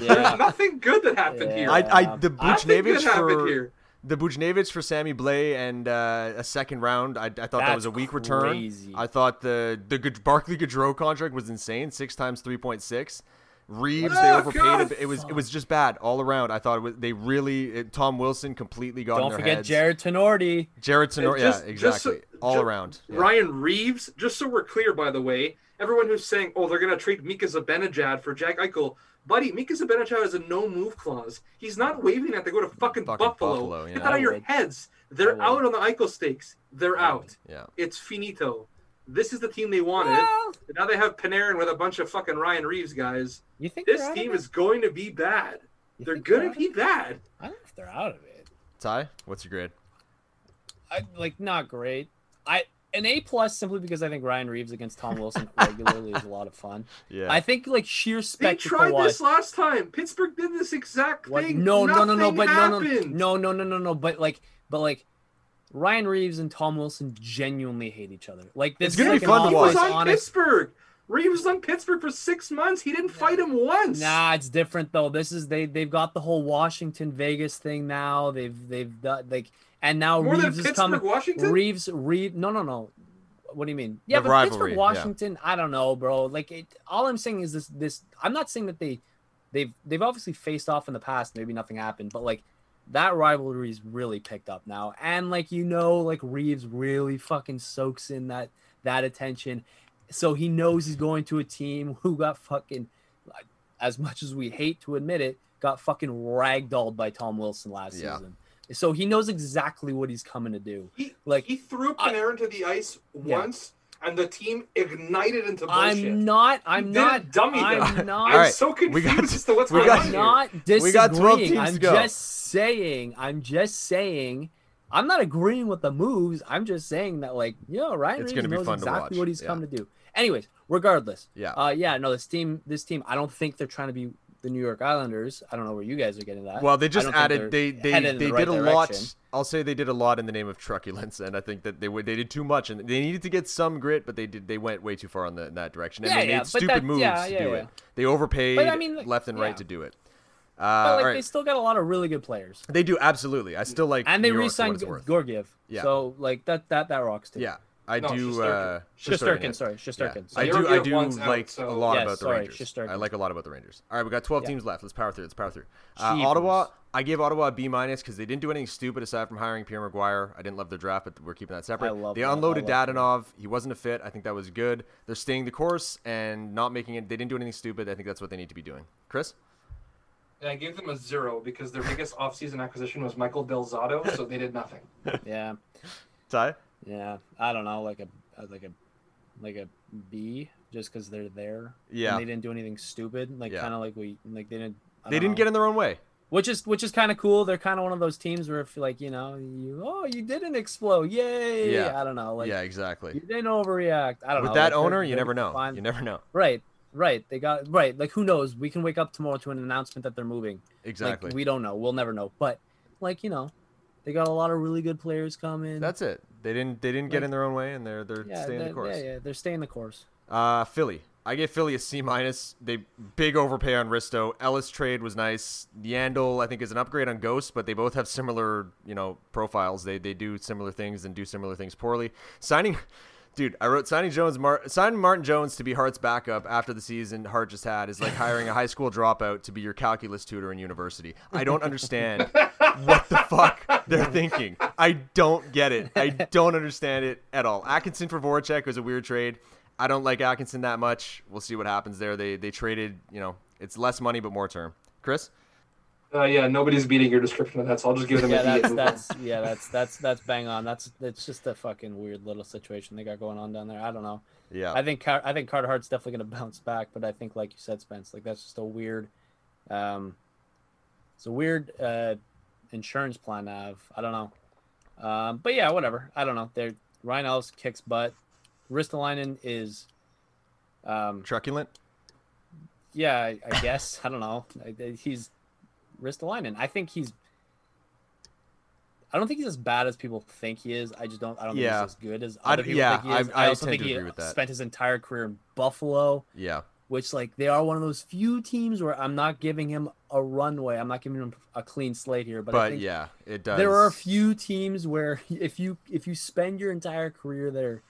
[SPEAKER 2] Yeah.
[SPEAKER 3] There's nothing good that happened
[SPEAKER 2] Yeah.
[SPEAKER 3] here.
[SPEAKER 1] I, I the
[SPEAKER 3] Nothing
[SPEAKER 1] Buchnevich
[SPEAKER 3] happened
[SPEAKER 1] for
[SPEAKER 3] here.
[SPEAKER 1] the Buchnevich for Sammy Blais and uh, a second round. I, I thought that was a weak return. I thought the the Good- Barclay Goodrow contract was insane. Six times three point six. Reaves they
[SPEAKER 3] Oh,
[SPEAKER 1] overpaid.
[SPEAKER 3] God.
[SPEAKER 1] It was it was just bad all around. I thought it was, they really it, Tom Wilson completely got in
[SPEAKER 2] Don't
[SPEAKER 1] their
[SPEAKER 2] forget
[SPEAKER 1] heads.
[SPEAKER 2] Jarred Tinordi.
[SPEAKER 1] Jared Tenor,
[SPEAKER 3] just-
[SPEAKER 1] yeah,
[SPEAKER 3] just so-
[SPEAKER 1] exactly, all
[SPEAKER 3] ju-
[SPEAKER 1] around. Yeah.
[SPEAKER 3] Ryan Reaves, just so we're clear, by the way, everyone who's saying, oh, they're going to trade Mika Zibanejad for Jack Eichel. Buddy, Mika Zibanejad has a no move clause. He's not waiving that they go to fucking,
[SPEAKER 1] Fucking
[SPEAKER 3] Buffalo.
[SPEAKER 1] Buffalo,
[SPEAKER 3] Get that out of your heads. They're
[SPEAKER 2] would.
[SPEAKER 3] out on the Eichel stakes. They're out.
[SPEAKER 1] Yeah,
[SPEAKER 3] It's finito. This is the team they wanted.
[SPEAKER 2] Well,
[SPEAKER 3] now they have Panarin with a bunch of fucking Ryan Reaves guys.
[SPEAKER 2] you think
[SPEAKER 3] This team is going to be bad.
[SPEAKER 2] You
[SPEAKER 3] They're
[SPEAKER 2] think
[SPEAKER 3] going
[SPEAKER 2] out
[SPEAKER 3] to be bad.
[SPEAKER 2] I don't know if they're out of it.
[SPEAKER 1] Ty, what's your grade?
[SPEAKER 2] I like not great. I an A plus simply because I think Ryan Reaves against Tom Wilson regularly is a lot of fun.
[SPEAKER 1] Yeah,
[SPEAKER 2] I think like sheer spectacle.
[SPEAKER 3] They
[SPEAKER 2] tried
[SPEAKER 3] this last time. Pittsburgh did this exact
[SPEAKER 2] What?
[SPEAKER 3] thing.
[SPEAKER 2] No, no, no, no, but no, no, no, no, no, no, no. But like, but like, Ryan Reaves and Tom Wilson genuinely hate each other. Like this
[SPEAKER 1] It's gonna be
[SPEAKER 2] second
[SPEAKER 1] fun to
[SPEAKER 2] off
[SPEAKER 3] He
[SPEAKER 1] watch.
[SPEAKER 3] was
[SPEAKER 2] is
[SPEAKER 3] on
[SPEAKER 2] honest.
[SPEAKER 3] Pittsburgh. Reaves was on Pittsburgh for six months. He didn't fight him once.
[SPEAKER 2] Nah, it's different though. This is they they've got the whole Washington Vegas thing now. They've they've done like and now
[SPEAKER 3] More than
[SPEAKER 2] Reaves is
[SPEAKER 3] Pittsburgh,
[SPEAKER 2] coming.
[SPEAKER 3] Washington.
[SPEAKER 2] Reaves Reaves no no no. What do you mean? Yeah,
[SPEAKER 1] The
[SPEAKER 2] but
[SPEAKER 1] rivalry,
[SPEAKER 2] Pittsburgh
[SPEAKER 1] yeah.
[SPEAKER 2] Washington. I don't know, bro. Like it, all I'm saying is this this. I'm not saying that they they've they've obviously faced off in the past. Maybe nothing happened, but like that rivalry's really picked up now. And like you know, like Reaves really fucking soaks in that that attention. So he knows he's going to a team who got fucking as much as we hate to admit it, got fucking ragdolled by Tom Wilson last
[SPEAKER 1] Yeah.
[SPEAKER 2] season. So he knows exactly what he's coming to do.
[SPEAKER 3] He,
[SPEAKER 2] Like
[SPEAKER 3] he threw
[SPEAKER 2] I-
[SPEAKER 3] Panarin to the ice
[SPEAKER 2] Yeah.
[SPEAKER 3] once, and the team ignited into bullshit.
[SPEAKER 2] I'm not. I'm
[SPEAKER 3] didn't dummy them.
[SPEAKER 2] I'm not.
[SPEAKER 3] I'm
[SPEAKER 1] All right,
[SPEAKER 3] so confused
[SPEAKER 1] we got-
[SPEAKER 3] as to what's
[SPEAKER 1] we
[SPEAKER 3] going
[SPEAKER 1] got-
[SPEAKER 3] on
[SPEAKER 2] I'm not disagreeing.
[SPEAKER 1] We got 12 teams
[SPEAKER 2] I'm
[SPEAKER 1] to go.
[SPEAKER 2] just saying. I'm just saying. I'm not agreeing with the moves. I'm just saying that, like, you know, Ryan
[SPEAKER 1] It's Reaves be
[SPEAKER 2] knows
[SPEAKER 1] fun
[SPEAKER 2] exactly
[SPEAKER 1] watch.
[SPEAKER 2] what he's
[SPEAKER 1] Yeah.
[SPEAKER 2] come to do. Anyways, regardless,
[SPEAKER 1] yeah.
[SPEAKER 2] uh, yeah, no, this team, this team, I don't think they're trying to be the New York Islanders. I don't know where you guys are getting that.
[SPEAKER 1] Well, they just added they they
[SPEAKER 2] in
[SPEAKER 1] they
[SPEAKER 2] the
[SPEAKER 1] did
[SPEAKER 2] right
[SPEAKER 1] a lot. I'll say they did a lot in the name of truculence, and I think that they would they did too much, and they needed to get some grit, but they did they went way too far on the, in that direction, and
[SPEAKER 2] Yeah,
[SPEAKER 1] they
[SPEAKER 2] yeah,
[SPEAKER 1] made stupid
[SPEAKER 2] that-
[SPEAKER 1] moves
[SPEAKER 2] yeah,
[SPEAKER 1] to do it. They overpaid
[SPEAKER 2] But I mean, like,
[SPEAKER 1] left and right to do it. Uh,
[SPEAKER 2] but like,
[SPEAKER 1] right.
[SPEAKER 2] they still got a lot of really good players,
[SPEAKER 1] They do absolutely. I still like
[SPEAKER 2] and they
[SPEAKER 1] New York
[SPEAKER 2] re-signed. Georgiev.
[SPEAKER 1] Yeah.
[SPEAKER 2] So like that, that, that rocks too.
[SPEAKER 1] Yeah, I
[SPEAKER 3] No,
[SPEAKER 1] do.
[SPEAKER 3] Shesterkin.
[SPEAKER 1] Uh,
[SPEAKER 2] Shesterkin,
[SPEAKER 1] yeah.
[SPEAKER 2] sorry,
[SPEAKER 1] Yeah.
[SPEAKER 2] Shesterkin.
[SPEAKER 1] I do. I do
[SPEAKER 3] one's out,
[SPEAKER 1] like
[SPEAKER 3] so-
[SPEAKER 1] a lot
[SPEAKER 2] Yes,
[SPEAKER 1] about the
[SPEAKER 2] sorry,
[SPEAKER 1] Rangers.
[SPEAKER 2] Shesterkin.
[SPEAKER 1] I like a lot about the Rangers. All right, we got 12
[SPEAKER 2] Yeah.
[SPEAKER 1] teams left. Let's power through. Let's power through. Uh, Ottawa. I gave Ottawa a B minus because they didn't do anything stupid aside from hiring Pierre McGuire. I didn't love their draft, but we're keeping that separate.
[SPEAKER 2] I love
[SPEAKER 1] they
[SPEAKER 2] that.
[SPEAKER 1] Unloaded
[SPEAKER 2] love that.
[SPEAKER 1] Dadonov. He wasn't a fit. I think that was good. They're staying the course and not making it. They didn't do anything stupid. I think that's what they need to be doing. Chris.
[SPEAKER 3] And I gave them a zero because their biggest offseason acquisition was Michael Del Zotto, so they did nothing.
[SPEAKER 2] Yeah,
[SPEAKER 1] Ty.
[SPEAKER 2] Yeah. I don't know, like a like a like a B, just because they're there.
[SPEAKER 1] Yeah.
[SPEAKER 2] And they didn't do anything stupid. Like
[SPEAKER 1] Yeah.
[SPEAKER 2] kind of like we like they didn't.
[SPEAKER 1] They didn't
[SPEAKER 2] know.
[SPEAKER 1] get in their own way.
[SPEAKER 2] which is which is kind of cool. They're kind of one of those teams where if like you know you oh you didn't explode, yay!
[SPEAKER 1] Yeah.
[SPEAKER 2] I don't know, like
[SPEAKER 1] yeah, exactly you
[SPEAKER 2] didn't overreact. I don't
[SPEAKER 1] With
[SPEAKER 2] know.
[SPEAKER 1] With that
[SPEAKER 2] like, they're-
[SPEAKER 1] owner, you
[SPEAKER 2] they're
[SPEAKER 1] never know. You never know.
[SPEAKER 2] Right, right. They got right. Like who knows? We can wake up tomorrow to an announcement that they're moving.
[SPEAKER 1] Exactly.
[SPEAKER 2] Like we don't know. We'll never know. But like you know, they got a lot of really good players coming.
[SPEAKER 1] That's it. They didn't. They didn't get in their own way, and they're they're
[SPEAKER 2] yeah,
[SPEAKER 1] staying the
[SPEAKER 2] they're-
[SPEAKER 1] course.
[SPEAKER 2] yeah, yeah. They're staying the course.
[SPEAKER 1] Uh, Philly. I gave Philly a C minus. They big overpay on Risto. Ellis trade was nice. Yandle, I think, is an upgrade on Ghost, but they both have similar, you know, profiles. They they do similar things and do similar things poorly. Signing, dude, I wrote signing Jones, Mar- signing Martin Jones to be Hart's backup after the season Hart just had is like hiring a high school dropout to be your calculus tutor in university. I don't understand what the fuck they're thinking. I don't get it. I don't understand it at all. Atkinson for Voracek was a weird trade. I don't like Atkinson that much. We'll see what happens there. They they traded, you know, it's less money but more term. Chris?
[SPEAKER 3] Uh, yeah, nobody's beating your description of that, so I'll just give them a
[SPEAKER 2] yeah,
[SPEAKER 3] a D.
[SPEAKER 2] that's
[SPEAKER 3] and
[SPEAKER 2] that's yeah, that's that's that's bang on. That's it's just a fucking weird little situation they got going on down there. I don't know.
[SPEAKER 1] Yeah.
[SPEAKER 2] I think I think Carter Hart's definitely gonna bounce back, but I think like you said, Spence, like that's just a weird, um, it's a weird uh insurance plan to have. I don't know. Um, but yeah, whatever. I don't know. They're Ryan Ellis kicks butt. Ristolainen is, um,
[SPEAKER 1] Truculent.
[SPEAKER 2] yeah, I, I guess I don't know. I- I- He's Ristolainen. I think he's. I don't think he's as bad as people think he is. I just don't. I don't
[SPEAKER 1] Yeah.
[SPEAKER 2] think he's as good as other
[SPEAKER 1] d-
[SPEAKER 2] people
[SPEAKER 1] yeah,
[SPEAKER 2] think he is.
[SPEAKER 1] I- I
[SPEAKER 2] also
[SPEAKER 1] tend
[SPEAKER 2] think he
[SPEAKER 1] with that.
[SPEAKER 2] spent his entire career in Buffalo,
[SPEAKER 1] Yeah.
[SPEAKER 2] which like they are one of those few teams where I'm not giving him a runway. I'm not giving him a clean slate here, but, I
[SPEAKER 1] But
[SPEAKER 2] think
[SPEAKER 1] yeah, it does.
[SPEAKER 2] there are a few teams where if you if you spend your entire career there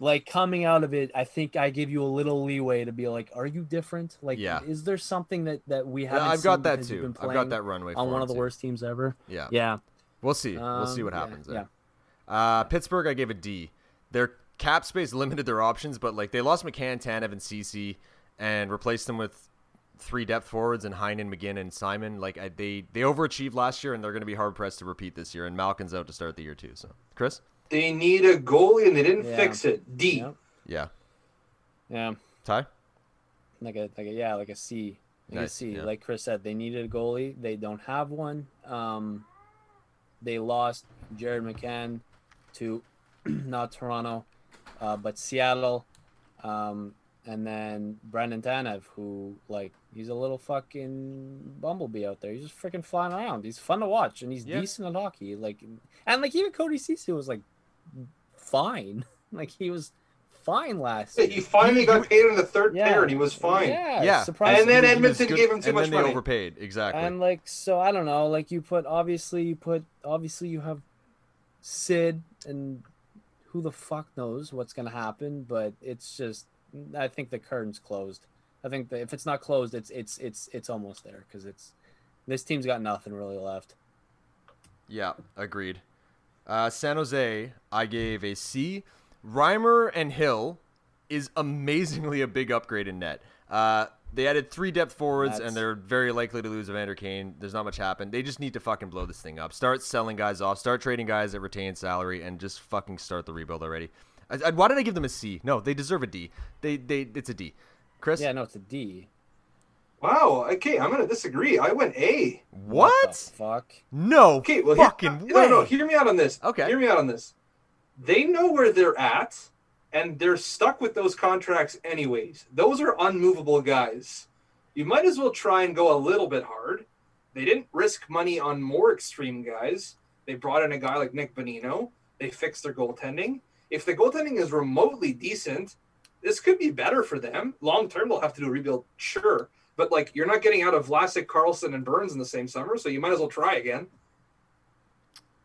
[SPEAKER 2] like coming out of it i think i give you a little leeway to be like are you different like
[SPEAKER 1] Yeah.
[SPEAKER 2] is there something that that we haven't
[SPEAKER 1] I've got that too. I've got that runway
[SPEAKER 2] on one of the
[SPEAKER 1] too.
[SPEAKER 2] worst teams ever
[SPEAKER 1] Yeah.
[SPEAKER 2] yeah
[SPEAKER 1] We'll see. we'll see
[SPEAKER 2] Um,
[SPEAKER 1] what
[SPEAKER 2] yeah,
[SPEAKER 1] happens
[SPEAKER 2] yeah.
[SPEAKER 1] Uh, Pittsburgh, I gave a D. Their cap space limited their options, but like they lost McCann, Tanev, and CC, and replaced them with three depth forwards and Heinen, McGinn, and Simon. Like I, they they overachieved last year, and they're going to be hard pressed to repeat this year. And Malkin's out to start the year too. So, Chris,
[SPEAKER 3] They need a goalie and they didn't
[SPEAKER 2] Yeah.
[SPEAKER 3] fix it. D.
[SPEAKER 2] yeah
[SPEAKER 1] yeah,
[SPEAKER 2] yeah
[SPEAKER 1] Ty,
[SPEAKER 2] like a like a yeah like a c like a
[SPEAKER 1] Nice,
[SPEAKER 2] c
[SPEAKER 1] yeah.
[SPEAKER 2] like chris said they needed a goalie they don't have one um they lost jared mccann to not toronto uh, but seattle um and then Brandon Tanev, who like he's a little fucking bumblebee out there. He's just freaking flying around. He's fun to watch, and he's
[SPEAKER 1] Yeah.
[SPEAKER 2] decent at hockey. Like, and like even Cody Ceci was like fine. Like he was fine last.
[SPEAKER 3] He finally got paid in the third
[SPEAKER 2] Yeah.
[SPEAKER 3] pair and he was fine.
[SPEAKER 2] Yeah,
[SPEAKER 1] Yeah.
[SPEAKER 2] surprisingly.
[SPEAKER 3] And then Edmonton
[SPEAKER 1] good-
[SPEAKER 3] gave him too
[SPEAKER 1] and
[SPEAKER 3] much
[SPEAKER 1] then they
[SPEAKER 3] money.
[SPEAKER 1] overpaid. Exactly.
[SPEAKER 2] And like so I don't know, like you put obviously you put obviously you have Sid and who the fuck knows what's gonna happen, but it's just I think the curtain's closed. I think that if it's not closed, it's it's it's it's almost there because it's this team's got nothing really left.
[SPEAKER 1] Yeah, agreed. Uh, San Jose, I gave a C. Reimer and Hill is amazingly a big upgrade in net. Uh, they added three depth forwards,
[SPEAKER 2] That's-
[SPEAKER 1] and they're very likely to lose Evander Kane. There's not much happen. They just need to fucking blow this thing up. Start selling guys off. Start trading guys that retain salary, and just fucking start the rebuild already. I, I- why did I give them a C? No, they deserve a D. They they it's a D. Chris,
[SPEAKER 2] Yeah, no, it's a D.
[SPEAKER 3] Wow. Okay, I'm gonna disagree. I went A.
[SPEAKER 1] what?
[SPEAKER 2] the fuck?
[SPEAKER 1] No
[SPEAKER 3] Okay, well, hear-
[SPEAKER 1] fucking way.
[SPEAKER 3] no, no, hear me out on this.
[SPEAKER 1] Okay.
[SPEAKER 3] Hear me out on this. They know where they're at, and they're stuck with those contracts anyways. Those are unmovable guys. You might as well try and go a little bit hard. They didn't risk money on more extreme guys. They brought in a guy like Nick Bonino. They fixed their goaltending. If the goaltending is remotely decent, this could be better for them. Long term, they'll have to do a rebuild, sure. But like, you're not getting out of Vlasic, Karlsson, and Burns in the same summer, so you might as well try again.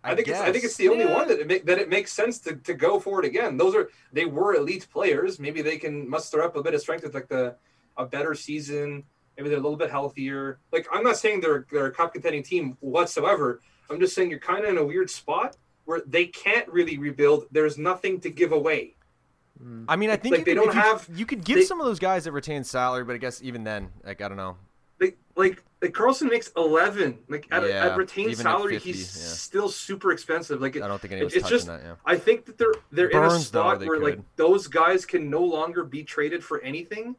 [SPEAKER 3] I, think it's I think it's the only
[SPEAKER 2] Yeah.
[SPEAKER 3] one that it make, that it makes sense to, to go for it again. Those are they were elite players. Maybe they can muster up a bit of strength with like the a better season. Maybe they're a little bit healthier. Like I'm not saying they're they're a cup contending team whatsoever. I'm just saying you're kind of in a weird spot where they can't really rebuild. There's nothing to give away.
[SPEAKER 1] I mean, I think
[SPEAKER 3] Like,
[SPEAKER 1] you
[SPEAKER 3] they
[SPEAKER 1] could-
[SPEAKER 3] don't
[SPEAKER 1] you,
[SPEAKER 3] have-
[SPEAKER 1] You could give
[SPEAKER 3] they-
[SPEAKER 1] some of those guys that retain salary, but I guess even then, like I don't know.
[SPEAKER 3] Like like like Karlsson makes 11. Like at,
[SPEAKER 1] Yeah,
[SPEAKER 3] at retained
[SPEAKER 1] even at
[SPEAKER 3] salary,
[SPEAKER 1] 50,
[SPEAKER 3] he's
[SPEAKER 1] yeah.
[SPEAKER 3] still super expensive. Like it,
[SPEAKER 1] I don't think
[SPEAKER 3] it- it's just-
[SPEAKER 1] that. Yeah.
[SPEAKER 3] I think that they're they're in a
[SPEAKER 1] Burns, though,
[SPEAKER 3] spot
[SPEAKER 1] they
[SPEAKER 3] where like those guys can no longer be traded for anything,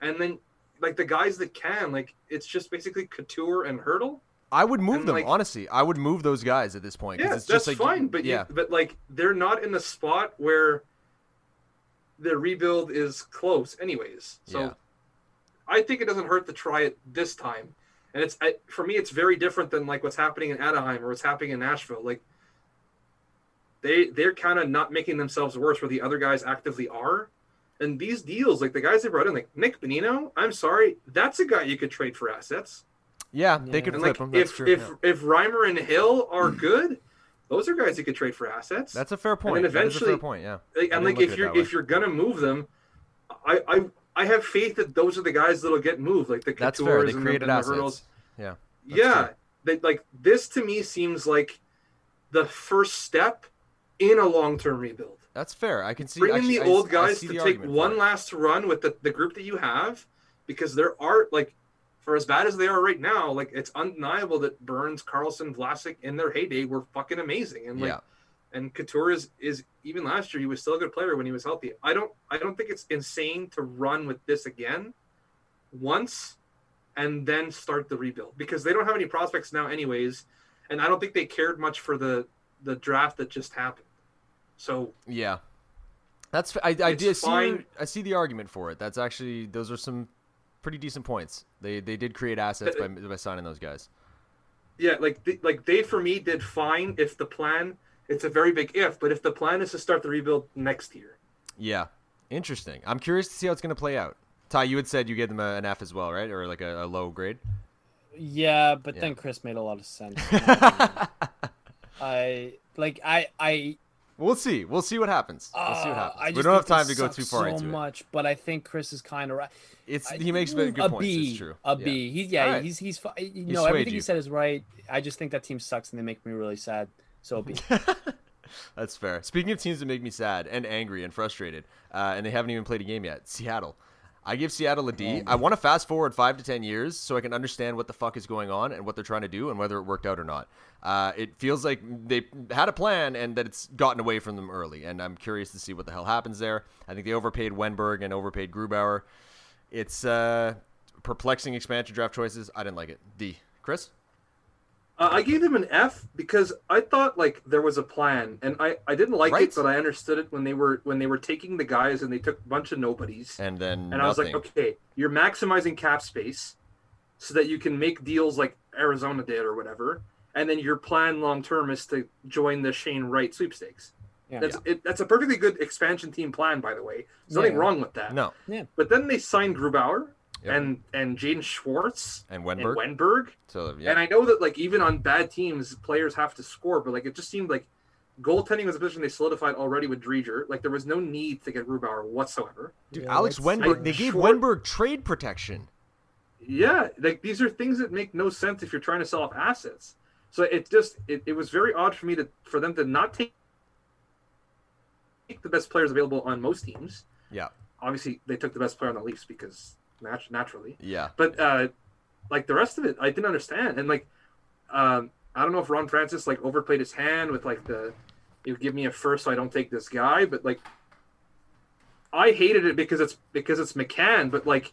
[SPEAKER 3] and then like the guys that can, like it's just basically Couture and Hertl.
[SPEAKER 1] I would move
[SPEAKER 3] and,
[SPEAKER 1] them
[SPEAKER 3] like-
[SPEAKER 1] honestly. I would move those guys at this point.
[SPEAKER 3] Yeah,
[SPEAKER 1] it's
[SPEAKER 3] that's
[SPEAKER 1] just like,
[SPEAKER 3] fine, but
[SPEAKER 1] yeah,
[SPEAKER 3] you, but like they're not in the spot where the rebuild is close, anyways. So
[SPEAKER 1] Yeah.
[SPEAKER 3] I think it doesn't hurt to try it this time. And it's I, for me, it's very different than like what's happening in Anaheim or what's happening in Nashville. Like they they're kind of not making themselves worse where the other guys actively are. And these deals, like the guys they brought in, like Nick Bonino, I'm sorry, that's a guy you could trade for assets.
[SPEAKER 1] yeah, they
[SPEAKER 2] Yeah.
[SPEAKER 1] could
[SPEAKER 3] And
[SPEAKER 1] flip
[SPEAKER 3] like
[SPEAKER 1] them. That's
[SPEAKER 3] if
[SPEAKER 1] true.
[SPEAKER 3] if
[SPEAKER 1] yeah.
[SPEAKER 3] if Reimer and Hill are good, those are guys you could trade for assets.
[SPEAKER 1] That's a fair point.
[SPEAKER 3] then
[SPEAKER 1] That is a fair
[SPEAKER 3] eventually-
[SPEAKER 1] point. Yeah.
[SPEAKER 3] Like, and like if you're if you're gonna move them, I I I have faith that those are the guys that'll get moved, like the
[SPEAKER 1] That's fair. They
[SPEAKER 3] and,
[SPEAKER 1] created
[SPEAKER 3] the, and the
[SPEAKER 1] assets.
[SPEAKER 3] Hurdles.
[SPEAKER 1] Yeah.
[SPEAKER 3] Yeah, they, like this to me seems like the first step in a long term rebuild.
[SPEAKER 1] That's fair. I can see.
[SPEAKER 3] bringing
[SPEAKER 1] actually,
[SPEAKER 3] the old
[SPEAKER 1] I
[SPEAKER 3] guys
[SPEAKER 1] see
[SPEAKER 3] to take one last run with the, the group that you have, because there are like for as bad as they are right now, like it's undeniable that Burns, Karlsson, Vlasic in their heyday were fucking amazing. And like
[SPEAKER 1] yeah.
[SPEAKER 3] and Couture is, is even last year he was still a good player when he was healthy. I don't I don't think it's insane to run with this again once and then start the rebuild because they don't have any prospects now anyways and I don't think they cared much for the the draft that just happened. So
[SPEAKER 1] Yeah. That's I I did see. I see the argument for it. That's actually those are some pretty decent points. They they did create assets by by signing those guys.
[SPEAKER 3] yeah, like they, like they for me did fine if the plan it's a very big if, but if the plan is to start the rebuild next year.
[SPEAKER 1] Yeah. Interesting. I'm curious to see how it's going to play out. Ty, you had said you gave them a, an F as well, right? Or like a, a low grade?
[SPEAKER 2] Yeah, but
[SPEAKER 1] Yeah.
[SPEAKER 2] then Chris made a lot of sense. I like I I
[SPEAKER 1] We'll see. We'll see what happens. We'll see what
[SPEAKER 2] uh,
[SPEAKER 1] happens.
[SPEAKER 2] I
[SPEAKER 1] we don't have time to go too far
[SPEAKER 2] so
[SPEAKER 1] into it.
[SPEAKER 2] much, but I think Chris is kind of right.
[SPEAKER 1] It's he makes very good
[SPEAKER 2] a
[SPEAKER 1] points.
[SPEAKER 2] B,
[SPEAKER 1] It's true.
[SPEAKER 2] A
[SPEAKER 1] Yeah.
[SPEAKER 2] B. He's yeah.
[SPEAKER 1] Alright.
[SPEAKER 2] He's he's you
[SPEAKER 1] He
[SPEAKER 2] know everything
[SPEAKER 1] you.
[SPEAKER 2] he said is right. I just think that team sucks and they make me really sad. So a B.
[SPEAKER 1] That's fair. Speaking of teams that make me sad and angry and frustrated, uh, and they haven't even played a game yet, Seattle. I give Seattle a D. I want to fast forward five to ten years so I can understand what the fuck is going on and what they're trying to do and whether it worked out or not. Uh, it feels like they had a plan and that it's gotten away from them early, and I'm curious to see what the hell happens there. I think they overpaid Wennberg and overpaid Grubauer. It's uh, perplexing expansion draft choices. I didn't like it. D. Chris?
[SPEAKER 3] Uh, I gave them an F because I thought like there was a plan, and I, I didn't like
[SPEAKER 1] Right.
[SPEAKER 3] it, but I understood it when they were when they were taking the guys and they took a bunch of nobodies,
[SPEAKER 1] And then
[SPEAKER 3] and I was like, okay, you're maximizing cap space so that you can make deals like Arizona did or whatever, and then your plan long term is to join the Shane Wright sweepstakes.
[SPEAKER 2] Yeah.
[SPEAKER 3] That's it, that's a perfectly good expansion team plan, by the way. There's
[SPEAKER 2] Yeah.
[SPEAKER 3] nothing wrong with that.
[SPEAKER 1] No. yeah.
[SPEAKER 3] But then they signed Grubauer
[SPEAKER 1] Yep.
[SPEAKER 3] and and Jaden Schwartz
[SPEAKER 1] And
[SPEAKER 3] and
[SPEAKER 1] Wennberg.
[SPEAKER 3] Wennberg.
[SPEAKER 1] So yeah.
[SPEAKER 3] And I know that like even on bad teams, players have to score, but like it just seemed like goaltending was a position they solidified already with Driedger. Like there was no need to get Grubauer whatsoever.
[SPEAKER 1] Dude,
[SPEAKER 2] Yeah,
[SPEAKER 1] Alex
[SPEAKER 3] Wennberg.
[SPEAKER 1] They gave
[SPEAKER 3] Schwar-
[SPEAKER 1] Wennberg trade protection.
[SPEAKER 3] Yeah, like these are things that make no sense if you're trying to sell off assets. So it just it, it was very odd for me to for them to not take take the best players available on most teams.
[SPEAKER 1] Yeah.
[SPEAKER 3] Obviously, they took the best player on the Leafs because nat- naturally.
[SPEAKER 1] Yeah.
[SPEAKER 3] But uh, like the rest of it, I didn't understand. And like, um, I don't know if Ron Francis like overplayed his hand with like the, you give me a first, so I don't take this guy. But like, I hated it because it's because it's McCann. But like,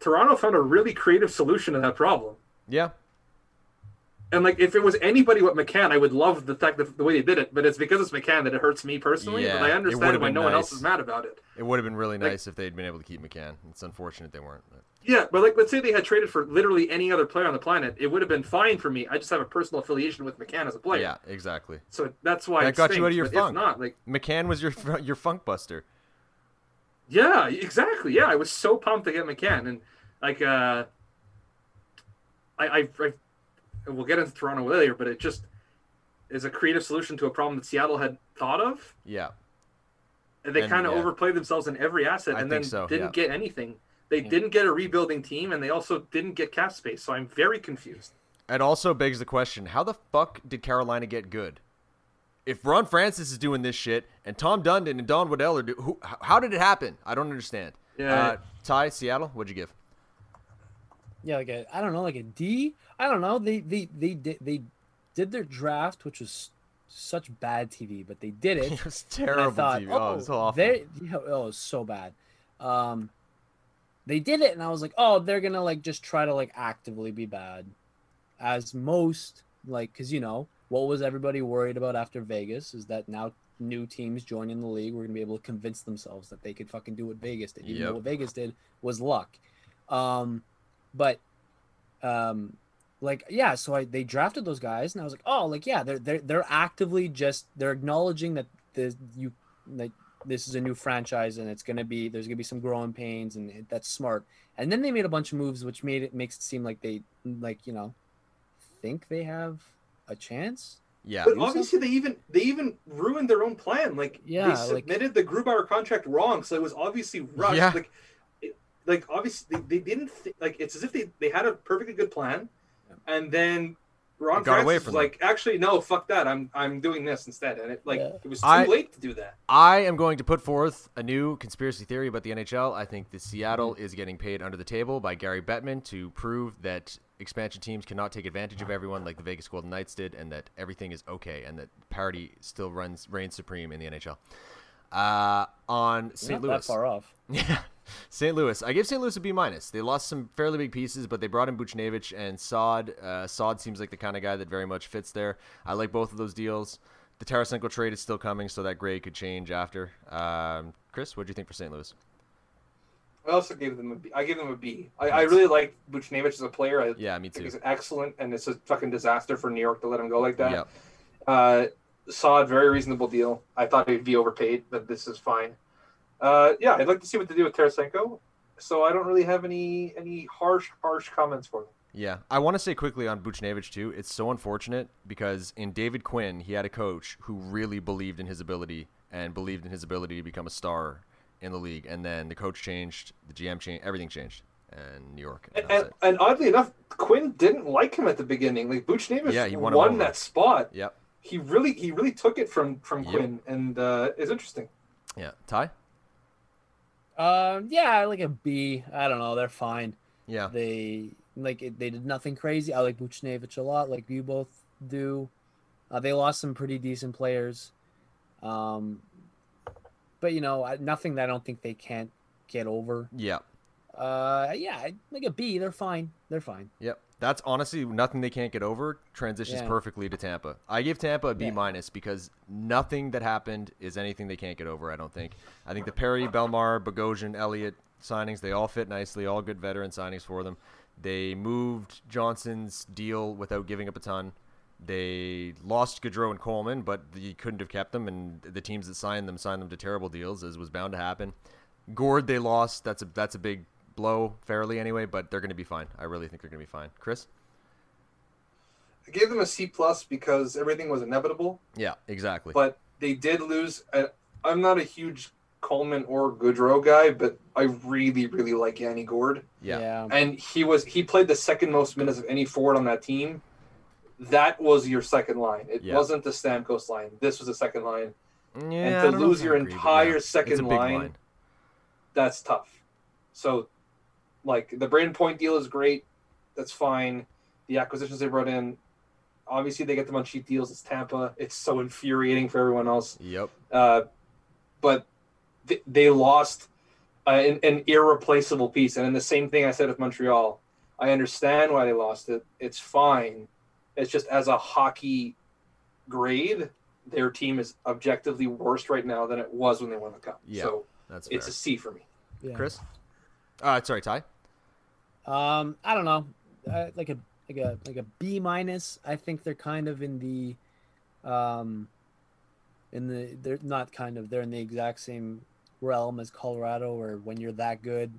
[SPEAKER 3] Toronto found a really creative solution to that problem.
[SPEAKER 1] Yeah.
[SPEAKER 3] And like, if it was anybody but McCann, I would love the fact that the way they did it. But it's because it's McCann that it hurts me personally.
[SPEAKER 1] Yeah,
[SPEAKER 3] but I understand why no one else
[SPEAKER 1] nice.
[SPEAKER 3] is mad about it.
[SPEAKER 1] It would have been really
[SPEAKER 3] Like-
[SPEAKER 1] nice if they'd been able to keep McCann. It's unfortunate they weren't. But.
[SPEAKER 3] Yeah, but like, let's say they had traded for literally any other player on the planet, it would have been fine for me. I just have a personal affiliation with McCann as a player.
[SPEAKER 1] Yeah, exactly.
[SPEAKER 3] So that's why
[SPEAKER 1] That got you
[SPEAKER 3] stinks,
[SPEAKER 1] out of your funk.
[SPEAKER 3] If not, like,
[SPEAKER 1] McCann was your your funk buster.
[SPEAKER 3] yeah, exactly. Yeah, I was so pumped to get McCann, and like, uh, I, I, I we'll get into Toronto later, but it just is a creative solution to a problem that Seattle had thought of,
[SPEAKER 1] Yeah.
[SPEAKER 3] and they kind of
[SPEAKER 1] yeah.
[SPEAKER 3] overplayed themselves in every asset,
[SPEAKER 1] I
[SPEAKER 3] and then
[SPEAKER 1] so,
[SPEAKER 3] didn't
[SPEAKER 1] yeah.
[SPEAKER 3] get anything. They
[SPEAKER 2] Yeah.
[SPEAKER 3] didn't get a rebuilding team, and they also didn't get cap space. So I'm very confused.
[SPEAKER 1] It also begs the question: How the fuck did Carolina get good? If Ron Francis is doing this shit and Tom Dundon and Don Waddell are do, who, how did it happen? I don't understand.
[SPEAKER 3] Yeah.
[SPEAKER 1] Uh, Ty, Seattle, what'd you give?
[SPEAKER 2] Yeah, like a I don't know, like a D. I don't know. They they they did they did their draft, which was such bad TV, but they did it.
[SPEAKER 1] it was terrible
[SPEAKER 2] thought,
[SPEAKER 1] TV.
[SPEAKER 2] oh,
[SPEAKER 1] Oh, it was so awful.
[SPEAKER 2] They, oh, it was so bad. Um, they did it, and I was like, oh, they're gonna like just try to like actively be bad, as most like, cause you know what was everybody worried about after Vegas is that now new teams joining the league were gonna be able to convince themselves that they could fucking do what Vegas did, even
[SPEAKER 1] Yep.
[SPEAKER 2] though what Vegas did was luck. Um, but um like yeah so i they drafted those guys and i was like oh like yeah they're they're, they're actively just they're acknowledging that the you like this is a new franchise and it's going to be there's going to be some growing pains and it- that's smart and then they made a bunch of moves which made it makes it seem like they like you know think they have a chance
[SPEAKER 1] yeah.
[SPEAKER 3] But
[SPEAKER 2] do
[SPEAKER 3] obviously, they even they even ruined their own plan. Like
[SPEAKER 2] Yeah,
[SPEAKER 3] they
[SPEAKER 2] like-
[SPEAKER 3] submitted the Grubauer contract wrong, so it was obviously rushed.
[SPEAKER 1] Yeah.
[SPEAKER 3] Like, it, like obviously they, they didn't th- like it's as if they they had a perfectly good plan, and then Ron
[SPEAKER 1] It got away
[SPEAKER 3] Francis
[SPEAKER 1] from
[SPEAKER 3] was
[SPEAKER 1] them.
[SPEAKER 3] like, actually, no, fuck that. I'm I'm doing this instead, and it like
[SPEAKER 2] Yeah.
[SPEAKER 3] it was too
[SPEAKER 1] I-
[SPEAKER 3] late to do that.
[SPEAKER 1] I am going to put forth a new conspiracy theory about the NHL. I think the Seattle mm-hmm. is getting paid under the table by Gary Bettman to prove that expansion teams cannot take advantage of everyone like the Vegas Golden Knights did, and that everything is okay, and that parity still runs reigns supreme in the NHL. Uh, on St.
[SPEAKER 2] Not
[SPEAKER 1] Louis,
[SPEAKER 2] that far off.
[SPEAKER 1] Yeah, St. Louis. I give St. Louis a B minus. They lost some fairly big pieces, but they brought in Buchnevich and Saad. Uh, Saad seems like the kind of guy that very much fits there. I like both of those deals. The Tarasenko trade is still coming, so that grade could change after. Um, Chris, what do you think for St. Louis?
[SPEAKER 3] I also gave them a B. I gave them a B. I, I really like Buchnevich as a player. I
[SPEAKER 1] Yeah, me
[SPEAKER 3] think
[SPEAKER 1] too.
[SPEAKER 3] he's excellent, and it's a fucking disaster for New York to let him go like that.
[SPEAKER 1] Yep.
[SPEAKER 3] Uh, Saad, very reasonable deal. I thought he'd be overpaid, but this is fine. Uh, yeah, I'd like to see what they do with Tarasenko. So I don't really have any any harsh harsh comments for them.
[SPEAKER 1] Yeah, I want to say quickly on Buchnevich too. It's so unfortunate because in David Quinn, he had a coach who really believed in his ability and believed in his ability to become a star in the league. And then the coach changed, the GM changed, everything changed, and New York. And
[SPEAKER 3] And, and, and oddly enough, Quinn didn't like him at the beginning. Like Buchnevich
[SPEAKER 1] Yeah, he won
[SPEAKER 3] won, that spot.
[SPEAKER 1] Yep.
[SPEAKER 3] He really he really took it from from
[SPEAKER 1] Yep.
[SPEAKER 3] Quinn, and uh, it's interesting.
[SPEAKER 1] Yeah. Ty.
[SPEAKER 2] Um, yeah, like a B. I don't know. They're fine.
[SPEAKER 1] Yeah.
[SPEAKER 2] They like it, they did nothing crazy. I like Buchnevich a lot, like you both do. Uh, they lost some pretty decent players, um, but you know, nothing that I don't think they can't get over.
[SPEAKER 1] Yeah.
[SPEAKER 2] Uh, yeah, like a B. They're fine. They're fine.
[SPEAKER 1] Yep. That's honestly nothing they can't get over. Transitions
[SPEAKER 2] Yeah.
[SPEAKER 1] perfectly to Tampa. I give Tampa a B
[SPEAKER 2] Yeah.
[SPEAKER 1] minus because nothing that happened is anything they can't get over. I don't think. I think the Perry, Bellemare, Bogosian, Elliott signings they all fit nicely. All good veteran signings for them. They moved Johnson's deal without giving up a ton. They lost Goodrow and Coleman, but you couldn't have kept them, and the teams that signed them signed them to terrible deals, as was bound to happen. Gourde they lost. That's a that's a big blow, fairly anyway, but they're going to be fine. I really think they're going to be fine. Chris?
[SPEAKER 3] I gave them a C plus because everything was inevitable,
[SPEAKER 1] Yeah, exactly.
[SPEAKER 3] but they did lose. i I'm not a huge Coleman or Goodrow guy, but I really really like Yanni Gourde.
[SPEAKER 1] yeah.
[SPEAKER 3] and he was he played the second most minutes of any forward on that team. That was your second line. It
[SPEAKER 1] Yeah.
[SPEAKER 3] wasn't the Stamkos line. This was the second line.
[SPEAKER 1] Yeah,
[SPEAKER 3] and to lose your entire second
[SPEAKER 1] a big
[SPEAKER 3] line, That's tough. So, like the Brayden Point deal is great. That's fine. The acquisitions they brought in, obviously they get them on cheap deals. It's Tampa. It's so infuriating for everyone else.
[SPEAKER 1] Yep.
[SPEAKER 3] Uh, but th- they lost uh, an, an irreplaceable piece. And then the same thing I said with Montreal. I understand why they lost it. It's fine. It's just as a hockey grade, their team is objectively worse right now than it was when they won the cup.
[SPEAKER 1] Yeah,
[SPEAKER 3] So
[SPEAKER 1] That's fair.
[SPEAKER 3] it's a C for me.
[SPEAKER 2] yeah.
[SPEAKER 1] Chris? Uh, sorry, Ty.
[SPEAKER 2] Um, I don't know, uh, like a like a like a B minus. I think they're kind of in the, um, in the they're not kind of they're in the exact same realm as Colorado, where when you're that good,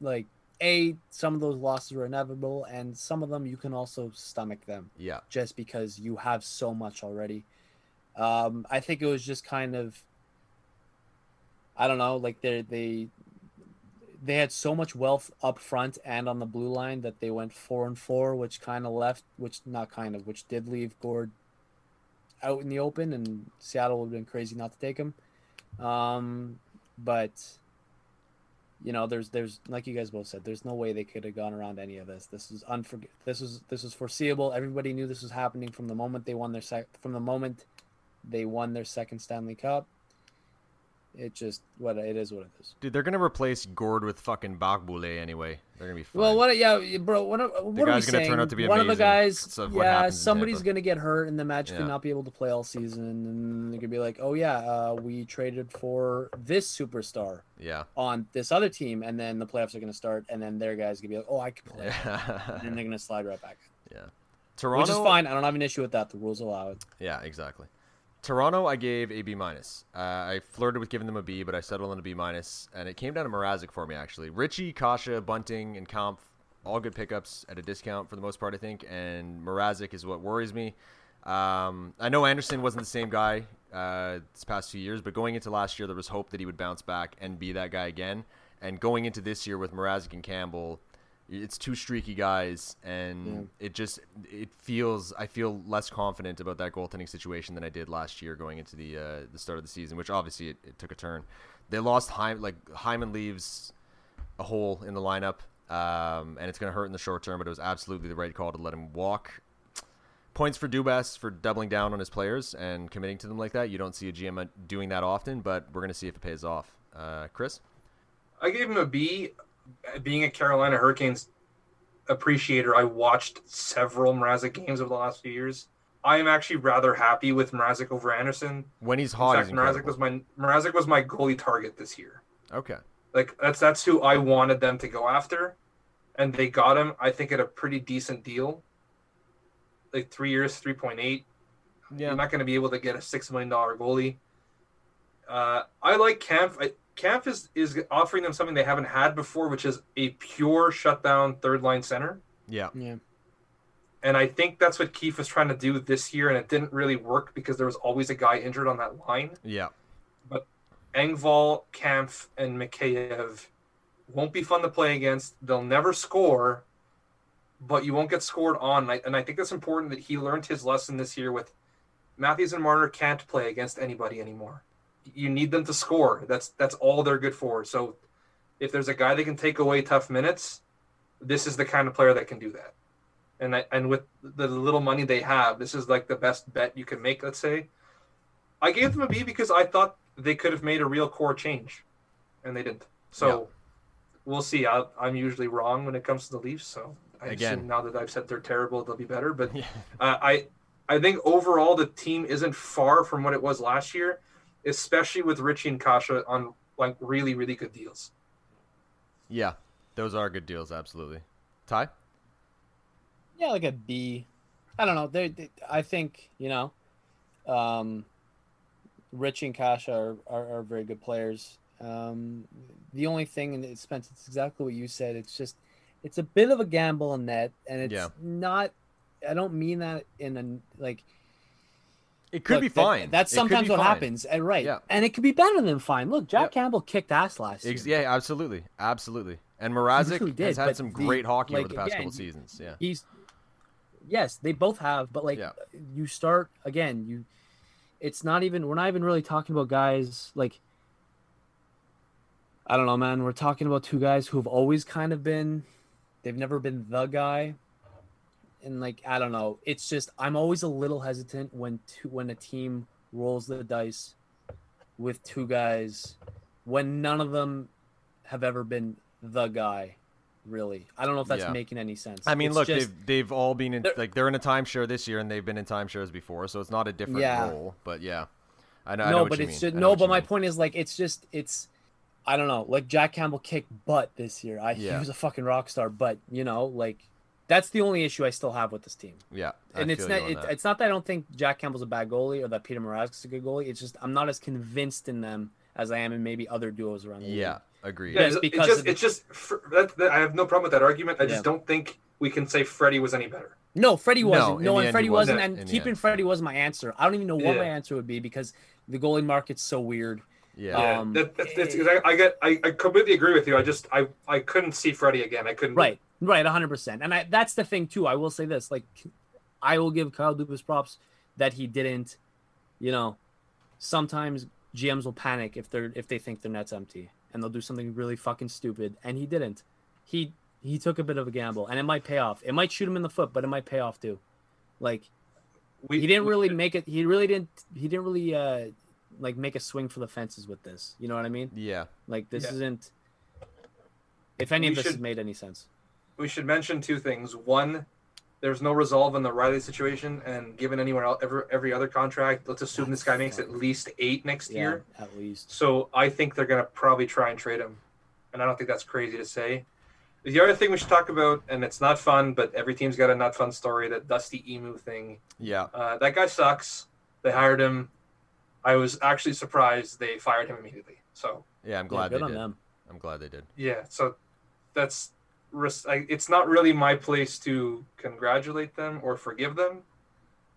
[SPEAKER 2] like a some of those losses were inevitable, and some of them you can also stomach them
[SPEAKER 1] Yeah.
[SPEAKER 2] just because you have so much already. Um, I think it was just kind of, I don't know, like they they they had so much wealth up front and on the blue line that they went four and four, which kind of left, which not kind of, which did leave Gourde out in the open, and Seattle would have been crazy not to take him. Um, but you know, there's there's like you guys both said, there's no way they could have gone around any of this. This is unforg. This was this was foreseeable. Everybody knew this was happening from the moment they won their sec. From the moment they won their second Stanley Cup. It just what it is what it is.
[SPEAKER 1] Dude, they're gonna replace Gourde with fucking Bagbule anyway. They're gonna be fine.
[SPEAKER 2] Well, what? Yeah, bro. What? What are we
[SPEAKER 1] gonna
[SPEAKER 2] saying?
[SPEAKER 1] turn out to be
[SPEAKER 2] One of the guys.
[SPEAKER 1] That's
[SPEAKER 2] yeah, somebody's gonna get hurt, and the match
[SPEAKER 1] Yeah.
[SPEAKER 2] could not be able to play all season, and they could be like, "Oh yeah, uh, we traded for this superstar
[SPEAKER 1] yeah.
[SPEAKER 2] on this other team," and then the playoffs are gonna start, and then their guys gonna be like, "Oh, I can play,"
[SPEAKER 1] Yeah.
[SPEAKER 2] and then they're gonna slide right back, Yeah.
[SPEAKER 1] Toronto.
[SPEAKER 2] which is fine. I don't have an issue with that. The rules allow it.
[SPEAKER 1] Yeah, exactly. Toronto, I gave a B minus. Uh, I flirted with giving them a B, but I settled on a B minus, and it came down to Mrazek for me actually. Ritchie, Kase, Bunting, and Kampf, all good pickups at a discount for the most part, I think. And Mrazek is what worries me. Um, I know Andersen wasn't the same guy uh, this past few years, but going into last year, there was hope that he would bounce back and be that guy again. And going into this year with Mrazek and Campbell, It's two streaky guys, and it just it feels I feel less confident about that goaltending situation than I did last year going into the uh, the start of the season, which obviously it, it took a turn. They lost Hyman, like Hyman leaves a hole in the lineup, um, and it's going to hurt in the short term. But it was absolutely the right call to let him walk. Points for Dubas for doubling down on his players and committing to them like that. You don't see a GM doing that often, but we're going to see if it pays off. Uh, Chris,
[SPEAKER 3] I gave him a B. Being a Carolina Hurricanes appreciator, I watched several Mrazek games over the last few years. I am actually rather happy with Mrazek over Andersen.
[SPEAKER 1] when he's hot,
[SPEAKER 3] In fact, Mrazek was my Mrazek was my goalie target this year.
[SPEAKER 1] okay.
[SPEAKER 3] Like that's that's who I wanted them to go after, and they got him. I think at a pretty decent deal. Like three years, three point eight.
[SPEAKER 1] Yeah,
[SPEAKER 3] You're not going to be able to get a six million dollar goalie. Uh, I like Kampf. I, Kampf is is offering them something they haven't had before, which is a pure shutdown third line center.
[SPEAKER 1] yeah,
[SPEAKER 2] Yeah.
[SPEAKER 3] And I think that's what Keefe was trying to do this year, and it didn't really work because there was always a guy injured on that line.
[SPEAKER 1] yeah.
[SPEAKER 3] But Engvall, Kampf, and Mikheyev won't be fun to play against. They'll never score, but you won't get scored on. And I, and I think it's important that he learned his lesson this year with Matthews and Marner can't play against anybody anymore. You need them to score. That's that's all they're good for. So if there's a guy that can take away tough minutes, this is the kind of player that can do that. And I, and with the little money they have, this is like the best bet you can make. Let's say, I gave them a B because I thought they could have made a real core change, and they didn't. So
[SPEAKER 1] Yeah.
[SPEAKER 3] we'll see. I, I'm usually wrong when it comes to the Leafs. So I
[SPEAKER 1] Again.
[SPEAKER 3] assume now that I've said they're terrible, they'll be better. But
[SPEAKER 1] Yeah.
[SPEAKER 3] uh, I I think overall the team isn't far from what it was last year, especially with Ritchie and Kase on like really really good deals.
[SPEAKER 1] Yeah, those are good deals. Absolutely. Ty.
[SPEAKER 2] Yeah, like a B. I don't know. They, they I think you know, um, Rich and Kase are, are, are very good players. Um, the only thing, and it's Spence, it's exactly what you said. It's just, it's a bit of a gamble on net, and it's
[SPEAKER 1] Yeah.
[SPEAKER 2] not. I don't mean that in a like.
[SPEAKER 1] It could
[SPEAKER 2] look,
[SPEAKER 1] be
[SPEAKER 2] that-
[SPEAKER 1] fine.
[SPEAKER 2] that's sometimes what
[SPEAKER 1] fine.
[SPEAKER 2] happens, and right?
[SPEAKER 1] Yeah.
[SPEAKER 2] And it could be better than fine. Look, Jack
[SPEAKER 1] Yep.
[SPEAKER 2] Campbell kicked ass last year.
[SPEAKER 1] Yeah, absolutely, absolutely. And
[SPEAKER 2] really
[SPEAKER 1] Mrazek
[SPEAKER 2] did,
[SPEAKER 1] has had some
[SPEAKER 2] the-
[SPEAKER 1] great hockey over the past
[SPEAKER 2] again,
[SPEAKER 1] couple seasons. Yeah.
[SPEAKER 2] he's yes they both have but like
[SPEAKER 1] Yeah.
[SPEAKER 2] you start again you it's not even we're not even really talking about guys like i don't know man we're talking about two guys who have always kind of been they've never been the guy and like i don't know it's just i'm always a little hesitant when two, when a team rolls the dice with two guys when none of them have ever been the guy really i don't know if that's
[SPEAKER 1] Yeah.
[SPEAKER 2] making any sense
[SPEAKER 1] I mean,
[SPEAKER 2] It's
[SPEAKER 1] look,
[SPEAKER 2] just-
[SPEAKER 1] they've they've all been in
[SPEAKER 2] They're-
[SPEAKER 1] like they're in a timeshare this year, and they've been in timeshares before, so it's not a different
[SPEAKER 2] Yeah.
[SPEAKER 1] role. But yeah, I know. I know
[SPEAKER 2] no, but it's just no. But my
[SPEAKER 1] mean.
[SPEAKER 2] point is like it's just it's I don't know. Like Jack Campbell kicked butt this year. I
[SPEAKER 1] Yeah.
[SPEAKER 2] he was a fucking rock star, but you know like that's the only issue I still have with this team.
[SPEAKER 1] Yeah, I
[SPEAKER 2] And it's not it, it's not that I don't think Jack Campbell's a bad goalie or that Peter Mrazek's a good goalie. It's just I'm not as convinced in them as I am in maybe other duos around the league.
[SPEAKER 1] yeah, agreed.
[SPEAKER 3] Yeah, it's,
[SPEAKER 2] because
[SPEAKER 3] it's just,
[SPEAKER 2] the...
[SPEAKER 3] it's just for, that, that, I have no problem with that argument. I just
[SPEAKER 2] Yeah.
[SPEAKER 3] don't think we can say Freddie was any better.
[SPEAKER 2] No, Freddie wasn't.
[SPEAKER 1] in
[SPEAKER 2] No,
[SPEAKER 1] the
[SPEAKER 2] and Freddie wasn't.
[SPEAKER 1] wasn't.
[SPEAKER 2] And keeping
[SPEAKER 1] end.
[SPEAKER 2] Freddie wasn't my answer. I don't even know what my answer would be because the goalie market's so weird.
[SPEAKER 1] Yeah,
[SPEAKER 3] Yeah,
[SPEAKER 2] Um,
[SPEAKER 3] that, that, that's, I, I get I, I completely agree with you. I just I I couldn't see Freddie again. I couldn't.
[SPEAKER 2] Right, right, hundred percent. And I that's the thing too. I will say this: like, I will give Kyle Dubas props that he didn't. You know, sometimes GMs will panic if they're if they think their net's empty, and they'll do something really fucking stupid, and he didn't. He he took a bit of a gamble, and it might pay off. It might shoot him in the foot, but it might pay off too. Like
[SPEAKER 3] we,
[SPEAKER 2] he didn't
[SPEAKER 3] we
[SPEAKER 2] really
[SPEAKER 3] should-
[SPEAKER 2] make it. He really didn't. He didn't really uh like make a swing for the fences with this. You know what I mean?
[SPEAKER 1] yeah,
[SPEAKER 2] Like this
[SPEAKER 3] Yeah.
[SPEAKER 2] isn't. If any
[SPEAKER 3] We
[SPEAKER 2] of this has made any sense.
[SPEAKER 3] We should mention two things. One, there's no resolve in the Rielly situation, and given anywhere else every, every other contract, let's assume this guy makes at least eight next
[SPEAKER 2] Yeah,
[SPEAKER 3] year.
[SPEAKER 2] at least.
[SPEAKER 3] So I think they're gonna probably try and trade him, and I don't think that's crazy to say. The other thing we should talk about, and it's not fun, but every team's got a not fun story. That Dusty Imoo thing.
[SPEAKER 1] yeah.
[SPEAKER 3] Uh, that guy sucks. They hired him. I was actually surprised they fired him immediately. So
[SPEAKER 1] Yeah, I'm
[SPEAKER 2] Yeah,
[SPEAKER 1] glad
[SPEAKER 2] good
[SPEAKER 1] they
[SPEAKER 2] on
[SPEAKER 1] did.
[SPEAKER 2] them.
[SPEAKER 1] I'm glad they did.
[SPEAKER 3] yeah, so that's res- I, it's not really my place to congratulate them or forgive them.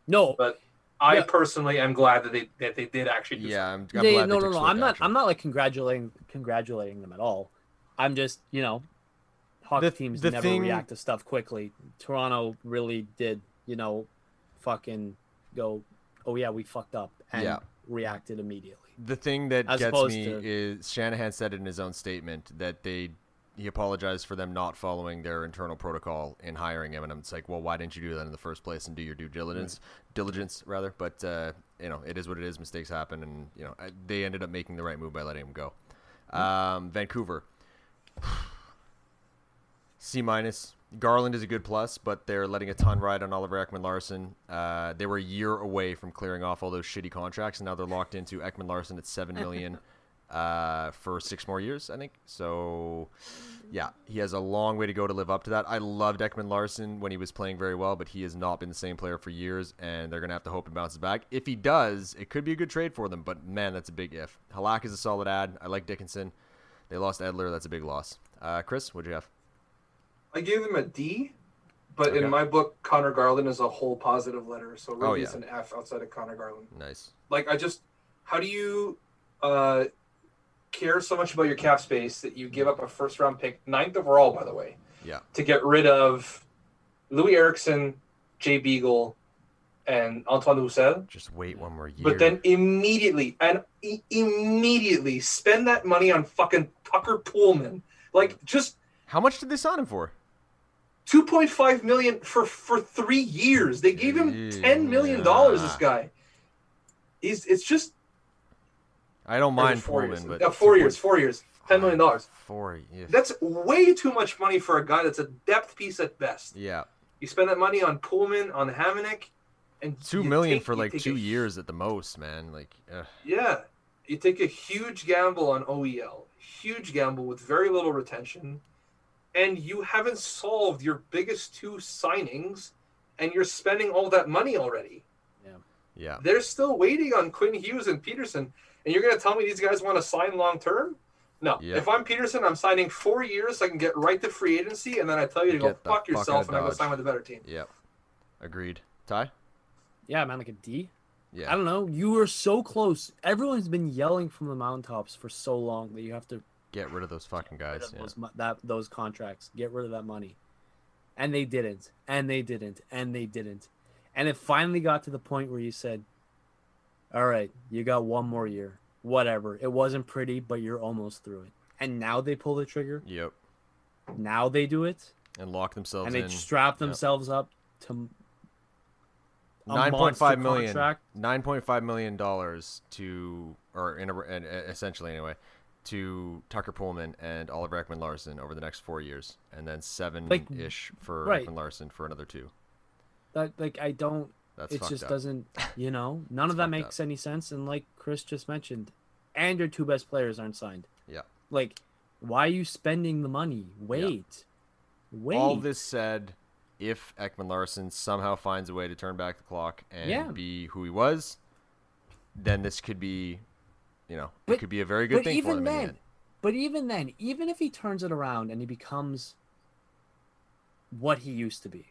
[SPEAKER 2] No,
[SPEAKER 3] But I
[SPEAKER 2] Yeah.
[SPEAKER 3] personally am glad that they that they did actually do
[SPEAKER 1] Yeah, I'm, I'm
[SPEAKER 2] yeah,
[SPEAKER 1] glad they
[SPEAKER 2] no, no, no. I'm not.
[SPEAKER 1] action.
[SPEAKER 2] I'm not like congratulating congratulating them at all. I'm just, you know, Hawks
[SPEAKER 1] The-
[SPEAKER 2] teams
[SPEAKER 1] the
[SPEAKER 2] never
[SPEAKER 1] thing-
[SPEAKER 2] react to stuff quickly. Toronto really did, you know, fucking go, oh yeah, we fucked up and
[SPEAKER 1] Yeah.
[SPEAKER 2] reacted immediately.
[SPEAKER 1] The thing that
[SPEAKER 2] As
[SPEAKER 1] gets me
[SPEAKER 2] to-
[SPEAKER 1] is Shanahan said it in his own statement that they he apologized for them not following their internal protocol in hiring him, and I'm it's like, well, why didn't you do that in the first place and do your due diligence, diligence rather? But uh, you know, it is what it is. Mistakes happen, and you know, they ended up making the right move by letting him go. Um, Vancouver, C minus. Garland is a good plus, but they're letting a ton ride on Oliver Ekman Larsson. Uh, they were a year away from clearing off all those shitty contracts, and now they're locked into Ekman Larsson at seven million uh, for six more years, I think. So, yeah, he has a long way to go to live up to that. I loved Ekman Larsson when he was playing very well, but he has not been the same player for years, and they're gonna have to hope he bounces back. If he does, it could be a good trade for them, but man, that's a big if. Halak is a solid ad. I like Dickinson. They lost Edler. That's a big loss. Uh, Chris, what'd you have?
[SPEAKER 3] I gave them a D, but
[SPEAKER 1] Okay.
[SPEAKER 3] in my book, Conor Garland is a whole positive letter. So really,
[SPEAKER 1] Oh, yeah.
[SPEAKER 3] it's an F outside of Conor Garland.
[SPEAKER 1] Nice.
[SPEAKER 3] Like, I just, how do you uh, care so much about your cap space that you give up a first round pick, ninth overall, by the way,
[SPEAKER 1] Yeah.
[SPEAKER 3] to get rid of Loui Eriksson, Jay Beagle, and Antoine Roussel?
[SPEAKER 1] Just wait one more year.
[SPEAKER 3] But then immediately and i- immediately spend that money on fucking Tucker Poolman. Like just
[SPEAKER 1] how much did they sign him for?
[SPEAKER 3] 2.5 million for for 3 years. They gave him 10 million dollars this guy. He's it's just
[SPEAKER 1] I don't
[SPEAKER 3] or is it
[SPEAKER 1] mind
[SPEAKER 3] four
[SPEAKER 1] Poolman,
[SPEAKER 3] years?
[SPEAKER 1] but
[SPEAKER 3] Yeah, 4 years, 4 years. 10 million dollars.
[SPEAKER 1] Four. years.
[SPEAKER 3] That's way too much money for a guy that's a depth piece at best.
[SPEAKER 1] yeah.
[SPEAKER 3] You spend that money on Poolman, on Hamonic, and
[SPEAKER 1] two million
[SPEAKER 3] take-
[SPEAKER 1] for like two
[SPEAKER 3] a
[SPEAKER 1] years at the most, man. Like, ugh.
[SPEAKER 3] Yeah, you take a huge gamble on OEL, huge gamble with very little retention, and you haven't solved your biggest two signings, and you're spending all that money already.
[SPEAKER 1] Yeah. Yeah.
[SPEAKER 3] They're still waiting on Quinn Hughes and Pettersson, and you're going to tell me these guys want to sign long term? No.
[SPEAKER 1] Yeah.
[SPEAKER 3] If I'm Pettersson, I'm signing four years so I can get right to free agency, and then I tell you to go
[SPEAKER 1] Get the
[SPEAKER 3] fuck
[SPEAKER 1] fuck
[SPEAKER 3] yourself and I go
[SPEAKER 1] Dodge.
[SPEAKER 3] sign with a better team.
[SPEAKER 1] Yep. Agreed. Ty?
[SPEAKER 2] Yeah, man, like a D.
[SPEAKER 1] Yeah.
[SPEAKER 2] I don't know. You were so close. Everyone's been yelling from the mountaintops for so long that you have to
[SPEAKER 1] Get rid of those fucking guys. Yeah.
[SPEAKER 2] those that those contracts. Get rid of that money. And they didn't. And they didn't. And they didn't. And it finally got to the point where you said, "All right, you got one more year. Whatever. It wasn't pretty, but you're almost through it." And now they pull the trigger.
[SPEAKER 1] Yep.
[SPEAKER 2] Now they do it,
[SPEAKER 1] And lock themselves
[SPEAKER 2] and they strap themselves up to
[SPEAKER 1] Nine point five
[SPEAKER 2] contract.
[SPEAKER 1] Nine point five million dollars to, or in a, essentially anyway, to Tucker Poolman and Oliver Ekman Larsson over the next four years, and then seven
[SPEAKER 2] Like,
[SPEAKER 1] ish for
[SPEAKER 2] right.
[SPEAKER 1] Ekman Larsson for another two.
[SPEAKER 2] That like I don't
[SPEAKER 1] That's
[SPEAKER 2] it just
[SPEAKER 1] up.
[SPEAKER 2] doesn't you know none of that makes any sense and like chris just mentioned and your two best players aren't signed
[SPEAKER 1] Yeah.
[SPEAKER 2] like why are you spending the money wait wait
[SPEAKER 1] All this said, if Ekman Larsson somehow finds a way to turn back the clock and
[SPEAKER 2] Yeah.
[SPEAKER 1] be who he was, then this could be, you know, it could be a very good
[SPEAKER 2] but
[SPEAKER 1] thing for
[SPEAKER 2] even
[SPEAKER 1] them. in the
[SPEAKER 2] then
[SPEAKER 1] end.
[SPEAKER 2] but even then even if he turns it around and he becomes what he used to be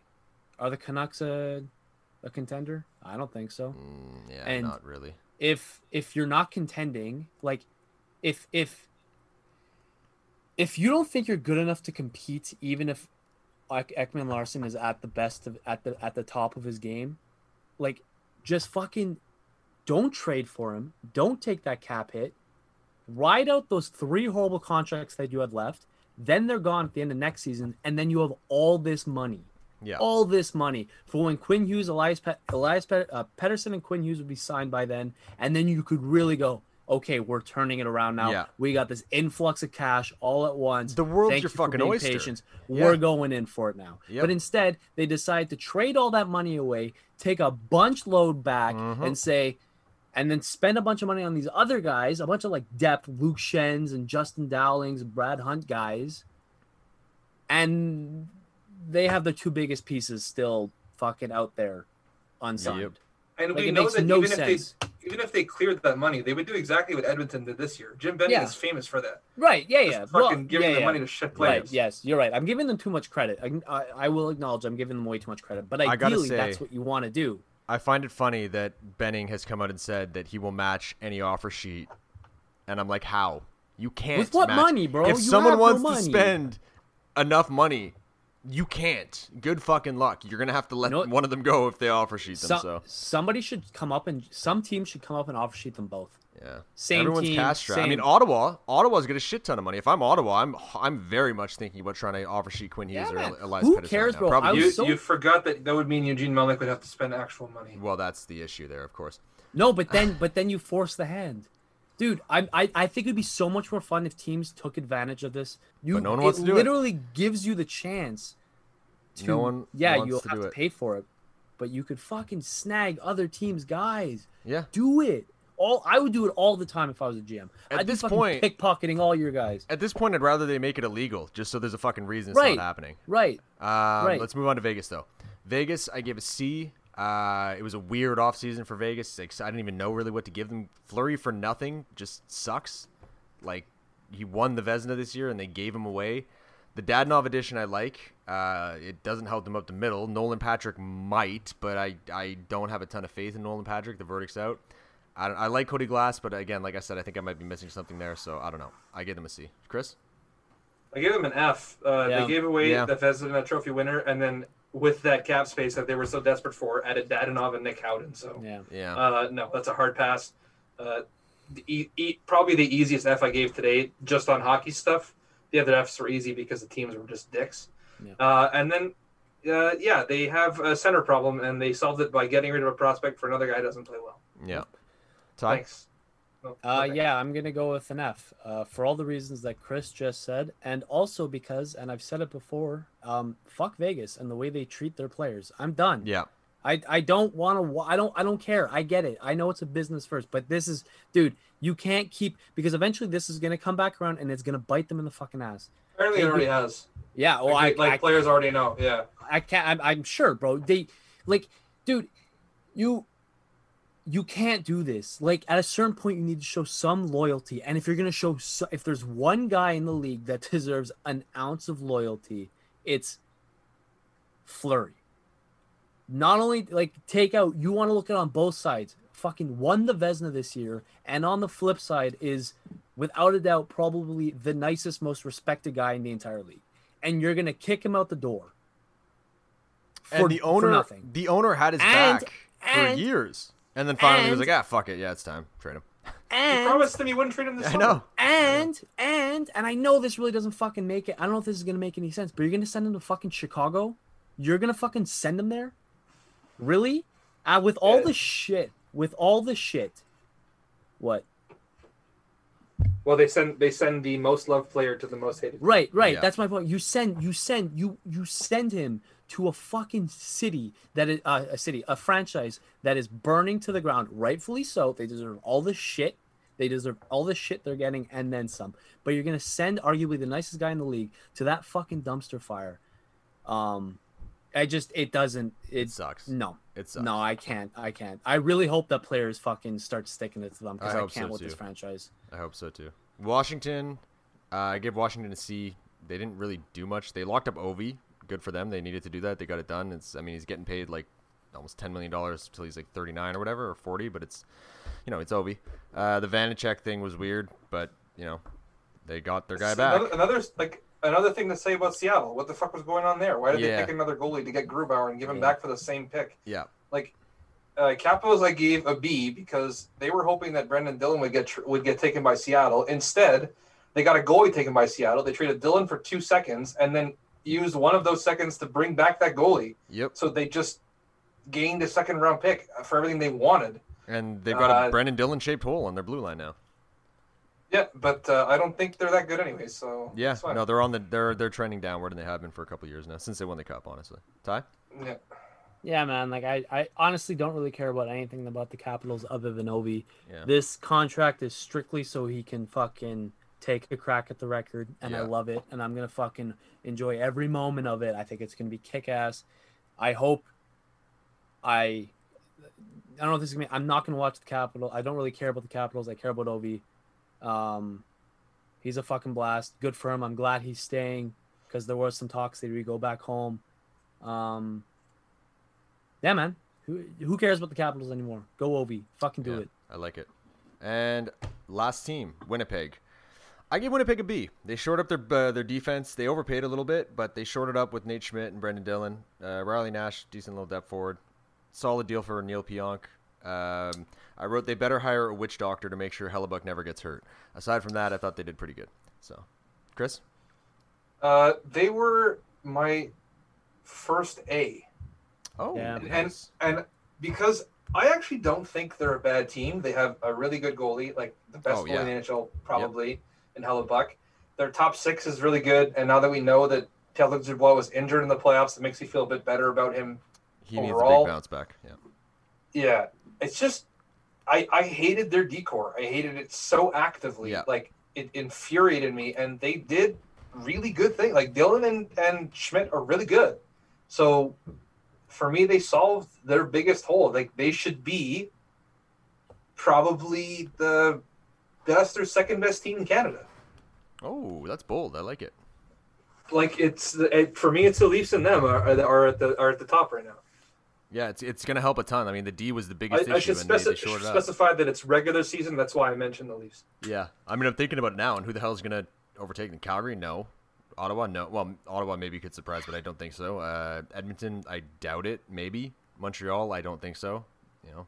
[SPEAKER 2] are the canucks a, a contender? I don't think so.
[SPEAKER 1] Mm, yeah,
[SPEAKER 2] and-
[SPEAKER 1] not really.
[SPEAKER 2] if if you're not contending like if if if you don't think you're good enough to compete even if like Ekman Larsson is at the best of at the at the top of his game like just fucking don't trade for him. Don't take that cap hit. Ride out those three horrible contracts that you had left. Then they're gone at the end of next season and then you have all this money
[SPEAKER 1] Yeah.
[SPEAKER 2] all this money for when Quinn Hughes, Elias, Pet- Elias Pet- uh, Pettersson, and Quinn Hughes would be signed by then, and then you could really go, okay, we're turning it around now.
[SPEAKER 1] Yeah.
[SPEAKER 2] We got this influx of cash all at once.
[SPEAKER 1] The world's
[SPEAKER 2] Thank
[SPEAKER 1] your
[SPEAKER 2] you
[SPEAKER 1] fucking oyster.
[SPEAKER 2] patient.
[SPEAKER 1] Yeah.
[SPEAKER 2] We're going in for it now.
[SPEAKER 1] Yep.
[SPEAKER 2] But instead, they decide to trade all that money away, take a bunch load back,
[SPEAKER 1] Mhm.
[SPEAKER 2] and say, and then spend a bunch of money on these other guys, a bunch of like depth, Luke Schenns and Justin Dowlings, Brad Hunt guys, and they have the two biggest pieces still fucking out there unsigned.
[SPEAKER 1] Yep.
[SPEAKER 3] And
[SPEAKER 2] Like,
[SPEAKER 3] we know that
[SPEAKER 2] no
[SPEAKER 3] even
[SPEAKER 2] sense.
[SPEAKER 3] if they even if they cleared that money, they would do exactly what Edmonton did this year. Jim Benning
[SPEAKER 2] Yeah.
[SPEAKER 3] is famous for that.
[SPEAKER 2] Right? Yeah,
[SPEAKER 3] Just
[SPEAKER 2] yeah.
[SPEAKER 3] fucking
[SPEAKER 2] Well,
[SPEAKER 3] giving
[SPEAKER 2] yeah,
[SPEAKER 3] the
[SPEAKER 2] yeah.
[SPEAKER 3] money to shit
[SPEAKER 2] Right.
[SPEAKER 3] players.
[SPEAKER 2] Yes, you're right. I'm giving them too much credit. I, I, I will acknowledge I'm giving them way too much credit. But
[SPEAKER 1] I gotta
[SPEAKER 2] ideally,
[SPEAKER 1] say-
[SPEAKER 2] that's what you want to do.
[SPEAKER 1] I find it funny that Benning has come out and said that he will match any offer sheet, and I'm like, how? You can't.
[SPEAKER 2] With what
[SPEAKER 1] match-
[SPEAKER 2] money, bro?
[SPEAKER 1] If
[SPEAKER 2] You
[SPEAKER 1] someone
[SPEAKER 2] have no
[SPEAKER 1] wants to spend enough money, you can't. Good fucking luck. You're gonna have to let
[SPEAKER 2] You know
[SPEAKER 1] one of them go if they offer sheet them.
[SPEAKER 2] Some,
[SPEAKER 1] so
[SPEAKER 2] somebody should come up and some team should come up and offer sheet them both.
[SPEAKER 1] yeah,
[SPEAKER 2] Same
[SPEAKER 1] everyone's
[SPEAKER 2] team,
[SPEAKER 1] cash strapped. I mean, Ottawa. Ottawa's got a shit ton of money. If I'm Ottawa, I'm I'm very much thinking about trying to offer sheet Quinn Hughes
[SPEAKER 2] Yeah,
[SPEAKER 1] or
[SPEAKER 2] man.
[SPEAKER 1] Elias
[SPEAKER 2] Who
[SPEAKER 1] Pettersson
[SPEAKER 2] cares,
[SPEAKER 1] right
[SPEAKER 2] bro?
[SPEAKER 1] Probably
[SPEAKER 3] You,
[SPEAKER 2] so-
[SPEAKER 3] you forgot that that would mean Eugene Melnyk would have to spend actual money.
[SPEAKER 1] Well, that's the issue there, of course.
[SPEAKER 2] No, but then but then you force the hand. Dude, I, I I think it'd be so much more fun if teams took advantage of this. You
[SPEAKER 1] But no one
[SPEAKER 2] it
[SPEAKER 1] wants to do it.
[SPEAKER 2] literally gives you the chance to
[SPEAKER 1] No one
[SPEAKER 2] Yeah, you'll
[SPEAKER 1] to
[SPEAKER 2] have to
[SPEAKER 1] it.
[SPEAKER 2] pay for it. But you could fucking snag other teams' guys.
[SPEAKER 1] Yeah.
[SPEAKER 2] Do it. All I would do it all the time if I was a GM.
[SPEAKER 1] At
[SPEAKER 2] I'd
[SPEAKER 1] this point-
[SPEAKER 2] pickpocketing all your guys.
[SPEAKER 1] At this point, I'd rather they make it illegal, just so there's a fucking reason it's
[SPEAKER 2] Right.
[SPEAKER 1] not happening.
[SPEAKER 2] Right.
[SPEAKER 1] Um,
[SPEAKER 2] Right.
[SPEAKER 1] Let's move on to Vegas, though. Vegas, I gave a C. Uh, it was a weird offseason for Vegas. Like, I didn't even know really what to give them. Fleury for nothing just sucks. Like, he won the Vezina this year, and they gave him away. The Dadonov edition I like. Uh, it doesn't help them up the middle. Nolan Patrick might, but I, I don't have a ton of faith in Nolan Patrick. The verdict's out. I, I like Cody Glass, but again, like I said, I think I might be missing something there, so I don't know. I give them a C. Chris?
[SPEAKER 3] I gave them an F. Uh,
[SPEAKER 2] Yeah.
[SPEAKER 3] They gave away
[SPEAKER 1] Yeah.
[SPEAKER 3] the Vezina Trophy winner, and then with that cap space that they were so desperate for, added Dadonov and Nick Holden. So
[SPEAKER 2] Yeah.
[SPEAKER 1] Yeah.
[SPEAKER 3] uh, no, that's a hard pass. Uh, the e- e- probably the easiest F I gave today, just on hockey stuff. The other Fs were easy because the teams were just dicks.
[SPEAKER 2] Yeah.
[SPEAKER 3] Uh, and then, uh, yeah, they have a center problem, and they solved it by getting rid of a prospect for another guy who doesn't play well.
[SPEAKER 1] yeah. Ty?
[SPEAKER 3] Thanks. No,
[SPEAKER 2] Uh, yeah, I'm gonna go with an F uh, for all the reasons that Chris just said, and also because, and I've said it before, um, fuck Vegas and the way they treat their players. I'm done.
[SPEAKER 1] Yeah.
[SPEAKER 2] I, I don't want to. I don't. I don't care. I get it. I know it's a business first, but this is, dude. You can't keep because eventually this is gonna come back around and it's gonna bite them in the fucking ass.
[SPEAKER 3] Apparently, it already has.
[SPEAKER 2] Yeah. Well,
[SPEAKER 3] like,
[SPEAKER 2] I,
[SPEAKER 3] like
[SPEAKER 2] I
[SPEAKER 3] players already know. Yeah.
[SPEAKER 2] I can't. I'm, I'm sure, bro. They, like, dude, you, you can't do this. Like, at a certain point, you need to show some loyalty. And if you're gonna show, so, if there's one guy in the league that deserves an ounce of loyalty, it's Fleury. Not only like take out, you want to look at on both sides. Fucking won the Vezina this year, and on the flip side is, without a doubt, probably the nicest, most respected guy in the entire league. And you're gonna kick him out the door for,
[SPEAKER 1] and the
[SPEAKER 2] for
[SPEAKER 1] owner,
[SPEAKER 2] nothing.
[SPEAKER 1] the owner had his
[SPEAKER 2] And-
[SPEAKER 1] back
[SPEAKER 2] and-
[SPEAKER 1] for years, and then finally he was like, "Ah, fuck it, yeah, it's time, trade him."
[SPEAKER 3] He
[SPEAKER 2] And
[SPEAKER 3] promised him he wouldn't trade him this
[SPEAKER 1] I
[SPEAKER 3] summer.
[SPEAKER 1] know.
[SPEAKER 2] and and and I know this really doesn't fucking make it. I don't know if this is gonna make any sense, but you're gonna send him to fucking Chicago. You're gonna fucking send him there, really? Uh, with all
[SPEAKER 3] Yeah.
[SPEAKER 2] the shit, with all the shit. What?
[SPEAKER 3] Well, they send they send the most loved player to the most hated.
[SPEAKER 2] Right, right.
[SPEAKER 1] Yeah.
[SPEAKER 2] That's my point. You send, you send, you you send him to a fucking city that is uh, a city, a franchise that is burning to the ground. Rightfully so. They deserve all the shit. They deserve all the shit they're getting and then some. But you're gonna send arguably the nicest guy in the league to that fucking dumpster fire. Um, I just it doesn't.
[SPEAKER 1] It
[SPEAKER 2] It
[SPEAKER 1] sucks.
[SPEAKER 2] no.
[SPEAKER 1] It sucks.
[SPEAKER 2] No, I can't. I can't. I really hope that players fucking start sticking it to them because
[SPEAKER 1] I
[SPEAKER 2] I, can't with this franchise.
[SPEAKER 1] I hope so too. Washington, uh, I gave Washington a C. They didn't really do much. They locked up Ovi. Good for them. They needed to do that. They got it done. It's. I mean, he's getting paid like almost ten million dollars till he's like thirty nine or whatever or forty. But it's, you know, it's Ovi. Uh, the Vanecek thing was weird, but you know, they got their guy
[SPEAKER 3] So
[SPEAKER 1] back.
[SPEAKER 3] Another, another like another thing to say about Seattle. What the fuck was going on there? Why did
[SPEAKER 1] Yeah.
[SPEAKER 3] they pick another goalie to get Grubauer and give him
[SPEAKER 2] Yeah.
[SPEAKER 3] back for the same pick?
[SPEAKER 1] Yeah.
[SPEAKER 3] Like uh, Capitals, I gave a B because they were hoping that Brendan Dillon would get tr- would get taken by Seattle. Instead, they got a goalie taken by Seattle. They traded Dillon for two seconds and then used one of those seconds to bring back that goalie.
[SPEAKER 1] Yep.
[SPEAKER 3] So they just gained a second round pick for everything they wanted.
[SPEAKER 1] And they've got a
[SPEAKER 3] Uh,
[SPEAKER 1] Brendan Dillon shaped hole on their blue line now.
[SPEAKER 3] Yeah, but uh, I don't think they're that good anyway. So
[SPEAKER 1] Yeah. No, they're on the they're they're trending downward, and they have been for a couple years now since they won the cup. Honestly, Ty.
[SPEAKER 3] yeah.
[SPEAKER 2] Yeah, man. Like I, I honestly don't really care about anything about the Capitals other than Ovi.
[SPEAKER 1] Yeah.
[SPEAKER 2] This contract is strictly so he can fucking take a crack at the record, and I love it, and I'm gonna fucking enjoy every moment of it. I think it's gonna be kick ass. I hope. I. I don't know if this is gonna be. I'm not gonna watch the Capital. I don't really care about the Capitals. I care about Ovi. Um, he's a fucking blast. Good for him. I'm glad he's staying because there was some talks that he go back home. Um, yeah, man. Who who cares about the Capitals anymore? Go Ovi. Fucking do
[SPEAKER 1] Yeah,
[SPEAKER 2] it.
[SPEAKER 1] I like it. And last team, Winnipeg. I give Winnipeg a B. They shored up their uh, their defense. They overpaid a little bit, but they shorted up with Nate Schmidt and Brendan Dillon. Uh, Riley Nash, decent little depth forward. Solid deal for Neil Pionk. Um, I wrote they better hire a witch doctor to make sure Hellebuyck never gets hurt. Aside from that, I thought they did pretty good. So, Chris,
[SPEAKER 3] Uh, they were my first A.
[SPEAKER 1] oh,
[SPEAKER 2] Yeah.
[SPEAKER 3] and
[SPEAKER 1] nice.
[SPEAKER 3] and because I actually don't think they're a bad team. They have a really good goalie, like the best
[SPEAKER 1] Oh,
[SPEAKER 3] goalie
[SPEAKER 1] yeah.
[SPEAKER 3] in the NHL probably in Hellebuyck. Their top six is really good, and now that we know that Taylor Dubois was injured in the playoffs, it makes me feel a bit better about him.
[SPEAKER 1] he needs a big bounce back. Yeah,
[SPEAKER 3] Yeah, it's just I I hated their decor. I hated it so actively.
[SPEAKER 1] Yeah.
[SPEAKER 3] Like it infuriated me, and they did really good things. Like Dillon and and Schmidt are really good. So for me, they solved their biggest hole. Like they should be probably the best their second best team in Canada.
[SPEAKER 1] Oh, that's bold. I like it.
[SPEAKER 3] Like it's it, for me, it's the Leafs and them are, are, are at the are at the top right now.
[SPEAKER 1] Yeah, it's it's gonna help a ton. I mean, the D was the biggest
[SPEAKER 3] I, I
[SPEAKER 1] issue,
[SPEAKER 3] should
[SPEAKER 1] and they, they
[SPEAKER 3] speci-
[SPEAKER 1] up.
[SPEAKER 3] specify that it's regular season. That's why I mentioned the Leafs.
[SPEAKER 1] Yeah, I mean, I'm thinking about it now, and who the hell is gonna overtake them? Calgary? No. Ottawa? No. Well, Ottawa maybe could surprise, but I don't think so. Uh, Edmonton? I doubt it. Maybe Montreal? I don't think so. You know,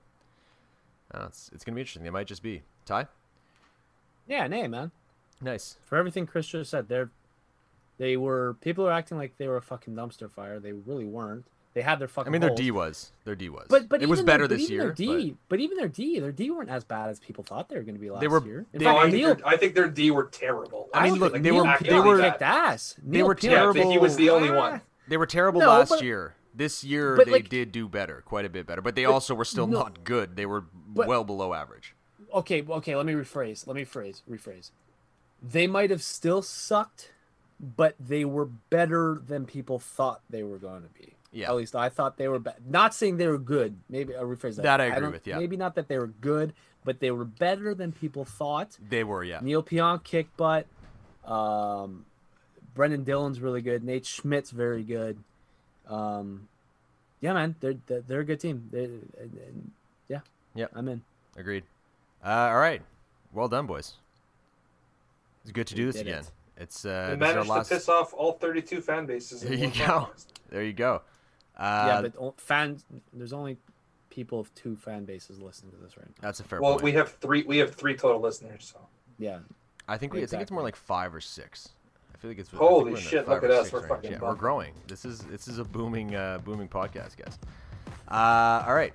[SPEAKER 1] uh, it's it's gonna be interesting. They might just be Ty.
[SPEAKER 2] Yeah, nay, man.
[SPEAKER 1] Nice.
[SPEAKER 2] For everything Chris just said, they're they were people are acting like they were a fucking dumpster fire. They really weren't. They had their fucking.
[SPEAKER 1] I mean, their
[SPEAKER 2] holes.
[SPEAKER 1] D was their D was.
[SPEAKER 2] But but
[SPEAKER 1] it was
[SPEAKER 2] even their-
[SPEAKER 1] better this year.
[SPEAKER 2] Their D, but... even their D, their D weren't as bad as people thought they were going to be last
[SPEAKER 1] They were-
[SPEAKER 2] year. In
[SPEAKER 1] they-
[SPEAKER 3] No,
[SPEAKER 2] fact,
[SPEAKER 3] I think,
[SPEAKER 2] Neil,
[SPEAKER 3] their, I think their D were terrible.
[SPEAKER 1] I mean,
[SPEAKER 3] Actually,
[SPEAKER 1] look,
[SPEAKER 3] like,
[SPEAKER 1] they were-
[SPEAKER 3] actively
[SPEAKER 1] they were-
[SPEAKER 3] bad.
[SPEAKER 2] kicked ass.
[SPEAKER 1] they were
[SPEAKER 2] Pionk-
[SPEAKER 3] Yeah, but he
[SPEAKER 1] terrible.
[SPEAKER 3] was the only
[SPEAKER 2] Ah.
[SPEAKER 3] one.
[SPEAKER 1] They were terrible
[SPEAKER 2] No,
[SPEAKER 1] last
[SPEAKER 2] but-
[SPEAKER 1] year. This year they
[SPEAKER 2] like-
[SPEAKER 1] did do better, quite a bit better. But they
[SPEAKER 2] But
[SPEAKER 1] also were still
[SPEAKER 2] no-
[SPEAKER 1] not good. They were
[SPEAKER 2] But-
[SPEAKER 1] well below average.
[SPEAKER 2] Okay, okay. Let me rephrase. Let me phrase. Rephrase. They might have still sucked, but they were better than people thought they were going to be.
[SPEAKER 1] Yeah.
[SPEAKER 2] At least I thought they were. Be- not saying they were good. Maybe I'll rephrase that.
[SPEAKER 1] That I agree
[SPEAKER 2] don't-
[SPEAKER 1] with, yeah.
[SPEAKER 2] Maybe not that they were good, but they were better than people thought.
[SPEAKER 1] They were, yeah.
[SPEAKER 2] Neil Pionk kick butt. Um, Brendan Dillon's really good. Nate Schmidt's very good. Um, yeah, man, they're they're, a good team. They, yeah,
[SPEAKER 1] Yep.
[SPEAKER 2] I'm in.
[SPEAKER 1] Agreed. Uh, all right. Well done, boys. It's good to
[SPEAKER 2] We
[SPEAKER 1] do this again.
[SPEAKER 2] it.
[SPEAKER 1] It's uh,
[SPEAKER 3] They
[SPEAKER 1] this is our
[SPEAKER 3] managed
[SPEAKER 1] last.
[SPEAKER 3] to piss off all 32 fan bases.
[SPEAKER 1] There you go.
[SPEAKER 3] podcast.
[SPEAKER 1] There you go. Uh,
[SPEAKER 2] yeah, but fans, there's only people of two fan bases listening to this right now.
[SPEAKER 1] that's a fair point.
[SPEAKER 3] Well,
[SPEAKER 1] point.
[SPEAKER 3] we have three. We have three total listeners. So
[SPEAKER 2] Yeah,
[SPEAKER 1] I think we, I think it's more like five or six. I feel like it's.
[SPEAKER 3] Holy
[SPEAKER 1] we're in the
[SPEAKER 3] shit, look at us, we're
[SPEAKER 1] range.
[SPEAKER 3] fucking
[SPEAKER 1] Yeah, we're growing. This is this is a booming uh, booming podcast, guys. Uh, all right.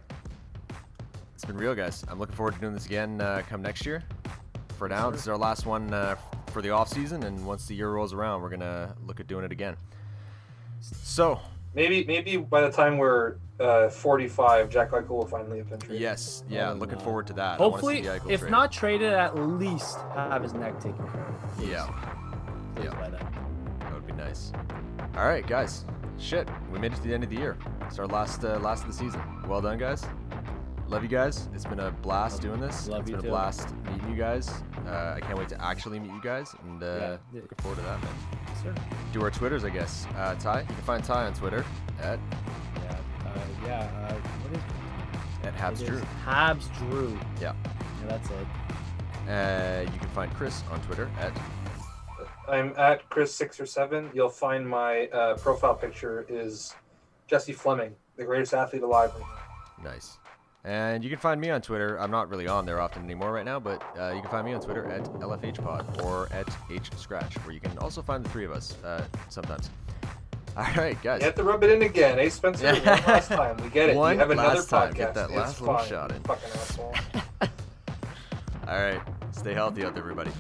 [SPEAKER 1] It's been real, guys. I'm looking forward to doing this again uh, come next year. For now,
[SPEAKER 2] sir.
[SPEAKER 1] this is our last one uh, for the off season, and once the year rolls around, we're gonna look at doing it again. So,
[SPEAKER 3] maybe, maybe by the time we're uh, 45, Jack Eichel will finally have been traded.
[SPEAKER 1] yes, yeah,
[SPEAKER 2] Oh,
[SPEAKER 1] looking
[SPEAKER 2] no.
[SPEAKER 1] forward to that. I wanna
[SPEAKER 2] hopefully,
[SPEAKER 1] the Eichel
[SPEAKER 2] if
[SPEAKER 1] trade.
[SPEAKER 2] not traded, at least have his neck taken care of. Please.
[SPEAKER 1] yeah,
[SPEAKER 2] Please
[SPEAKER 1] yeah.
[SPEAKER 2] by
[SPEAKER 1] that would be nice. All right, guys. Shit, we made it to the end of the year. It's our last uh, last of the season. Well done, guys. Love you guys. It's been a blast doing this.
[SPEAKER 2] Love
[SPEAKER 1] it's
[SPEAKER 2] you
[SPEAKER 1] been
[SPEAKER 2] too.
[SPEAKER 1] a blast meeting you guys. Uh, I can't wait to actually meet you guys, and uh,
[SPEAKER 2] Yeah.
[SPEAKER 1] looking forward to that, man.
[SPEAKER 2] Sure.
[SPEAKER 1] Do our Twitters, I guess. Uh, Ty, you can find Ty on Twitter at
[SPEAKER 2] Yeah, uh, yeah. Uh, what is
[SPEAKER 1] at Habs
[SPEAKER 2] it
[SPEAKER 1] Drew.
[SPEAKER 2] Habs Drew.
[SPEAKER 1] Yeah.
[SPEAKER 2] Yeah, that's it.
[SPEAKER 1] Uh, you can find Chris on Twitter at
[SPEAKER 3] I'm at Chris six or seven. You'll find my uh, profile picture is Jesse Fleming, the greatest athlete alive.
[SPEAKER 1] Nice. And you can find me on Twitter. I'm not really on there often anymore right now, but uh, you can find me on Twitter at LFHpod or at HScratch, where you can also find the three of us uh, sometimes. All right, guys.
[SPEAKER 3] You have to rub it in again, eh, Spencer? One last time. We get it.
[SPEAKER 1] One
[SPEAKER 3] you have another
[SPEAKER 1] last time.
[SPEAKER 3] podcast.
[SPEAKER 1] Get that
[SPEAKER 3] It's
[SPEAKER 1] last little
[SPEAKER 3] fine,
[SPEAKER 1] shot in.
[SPEAKER 3] Fucking asshole.
[SPEAKER 1] All right. Stay healthy out there, everybody.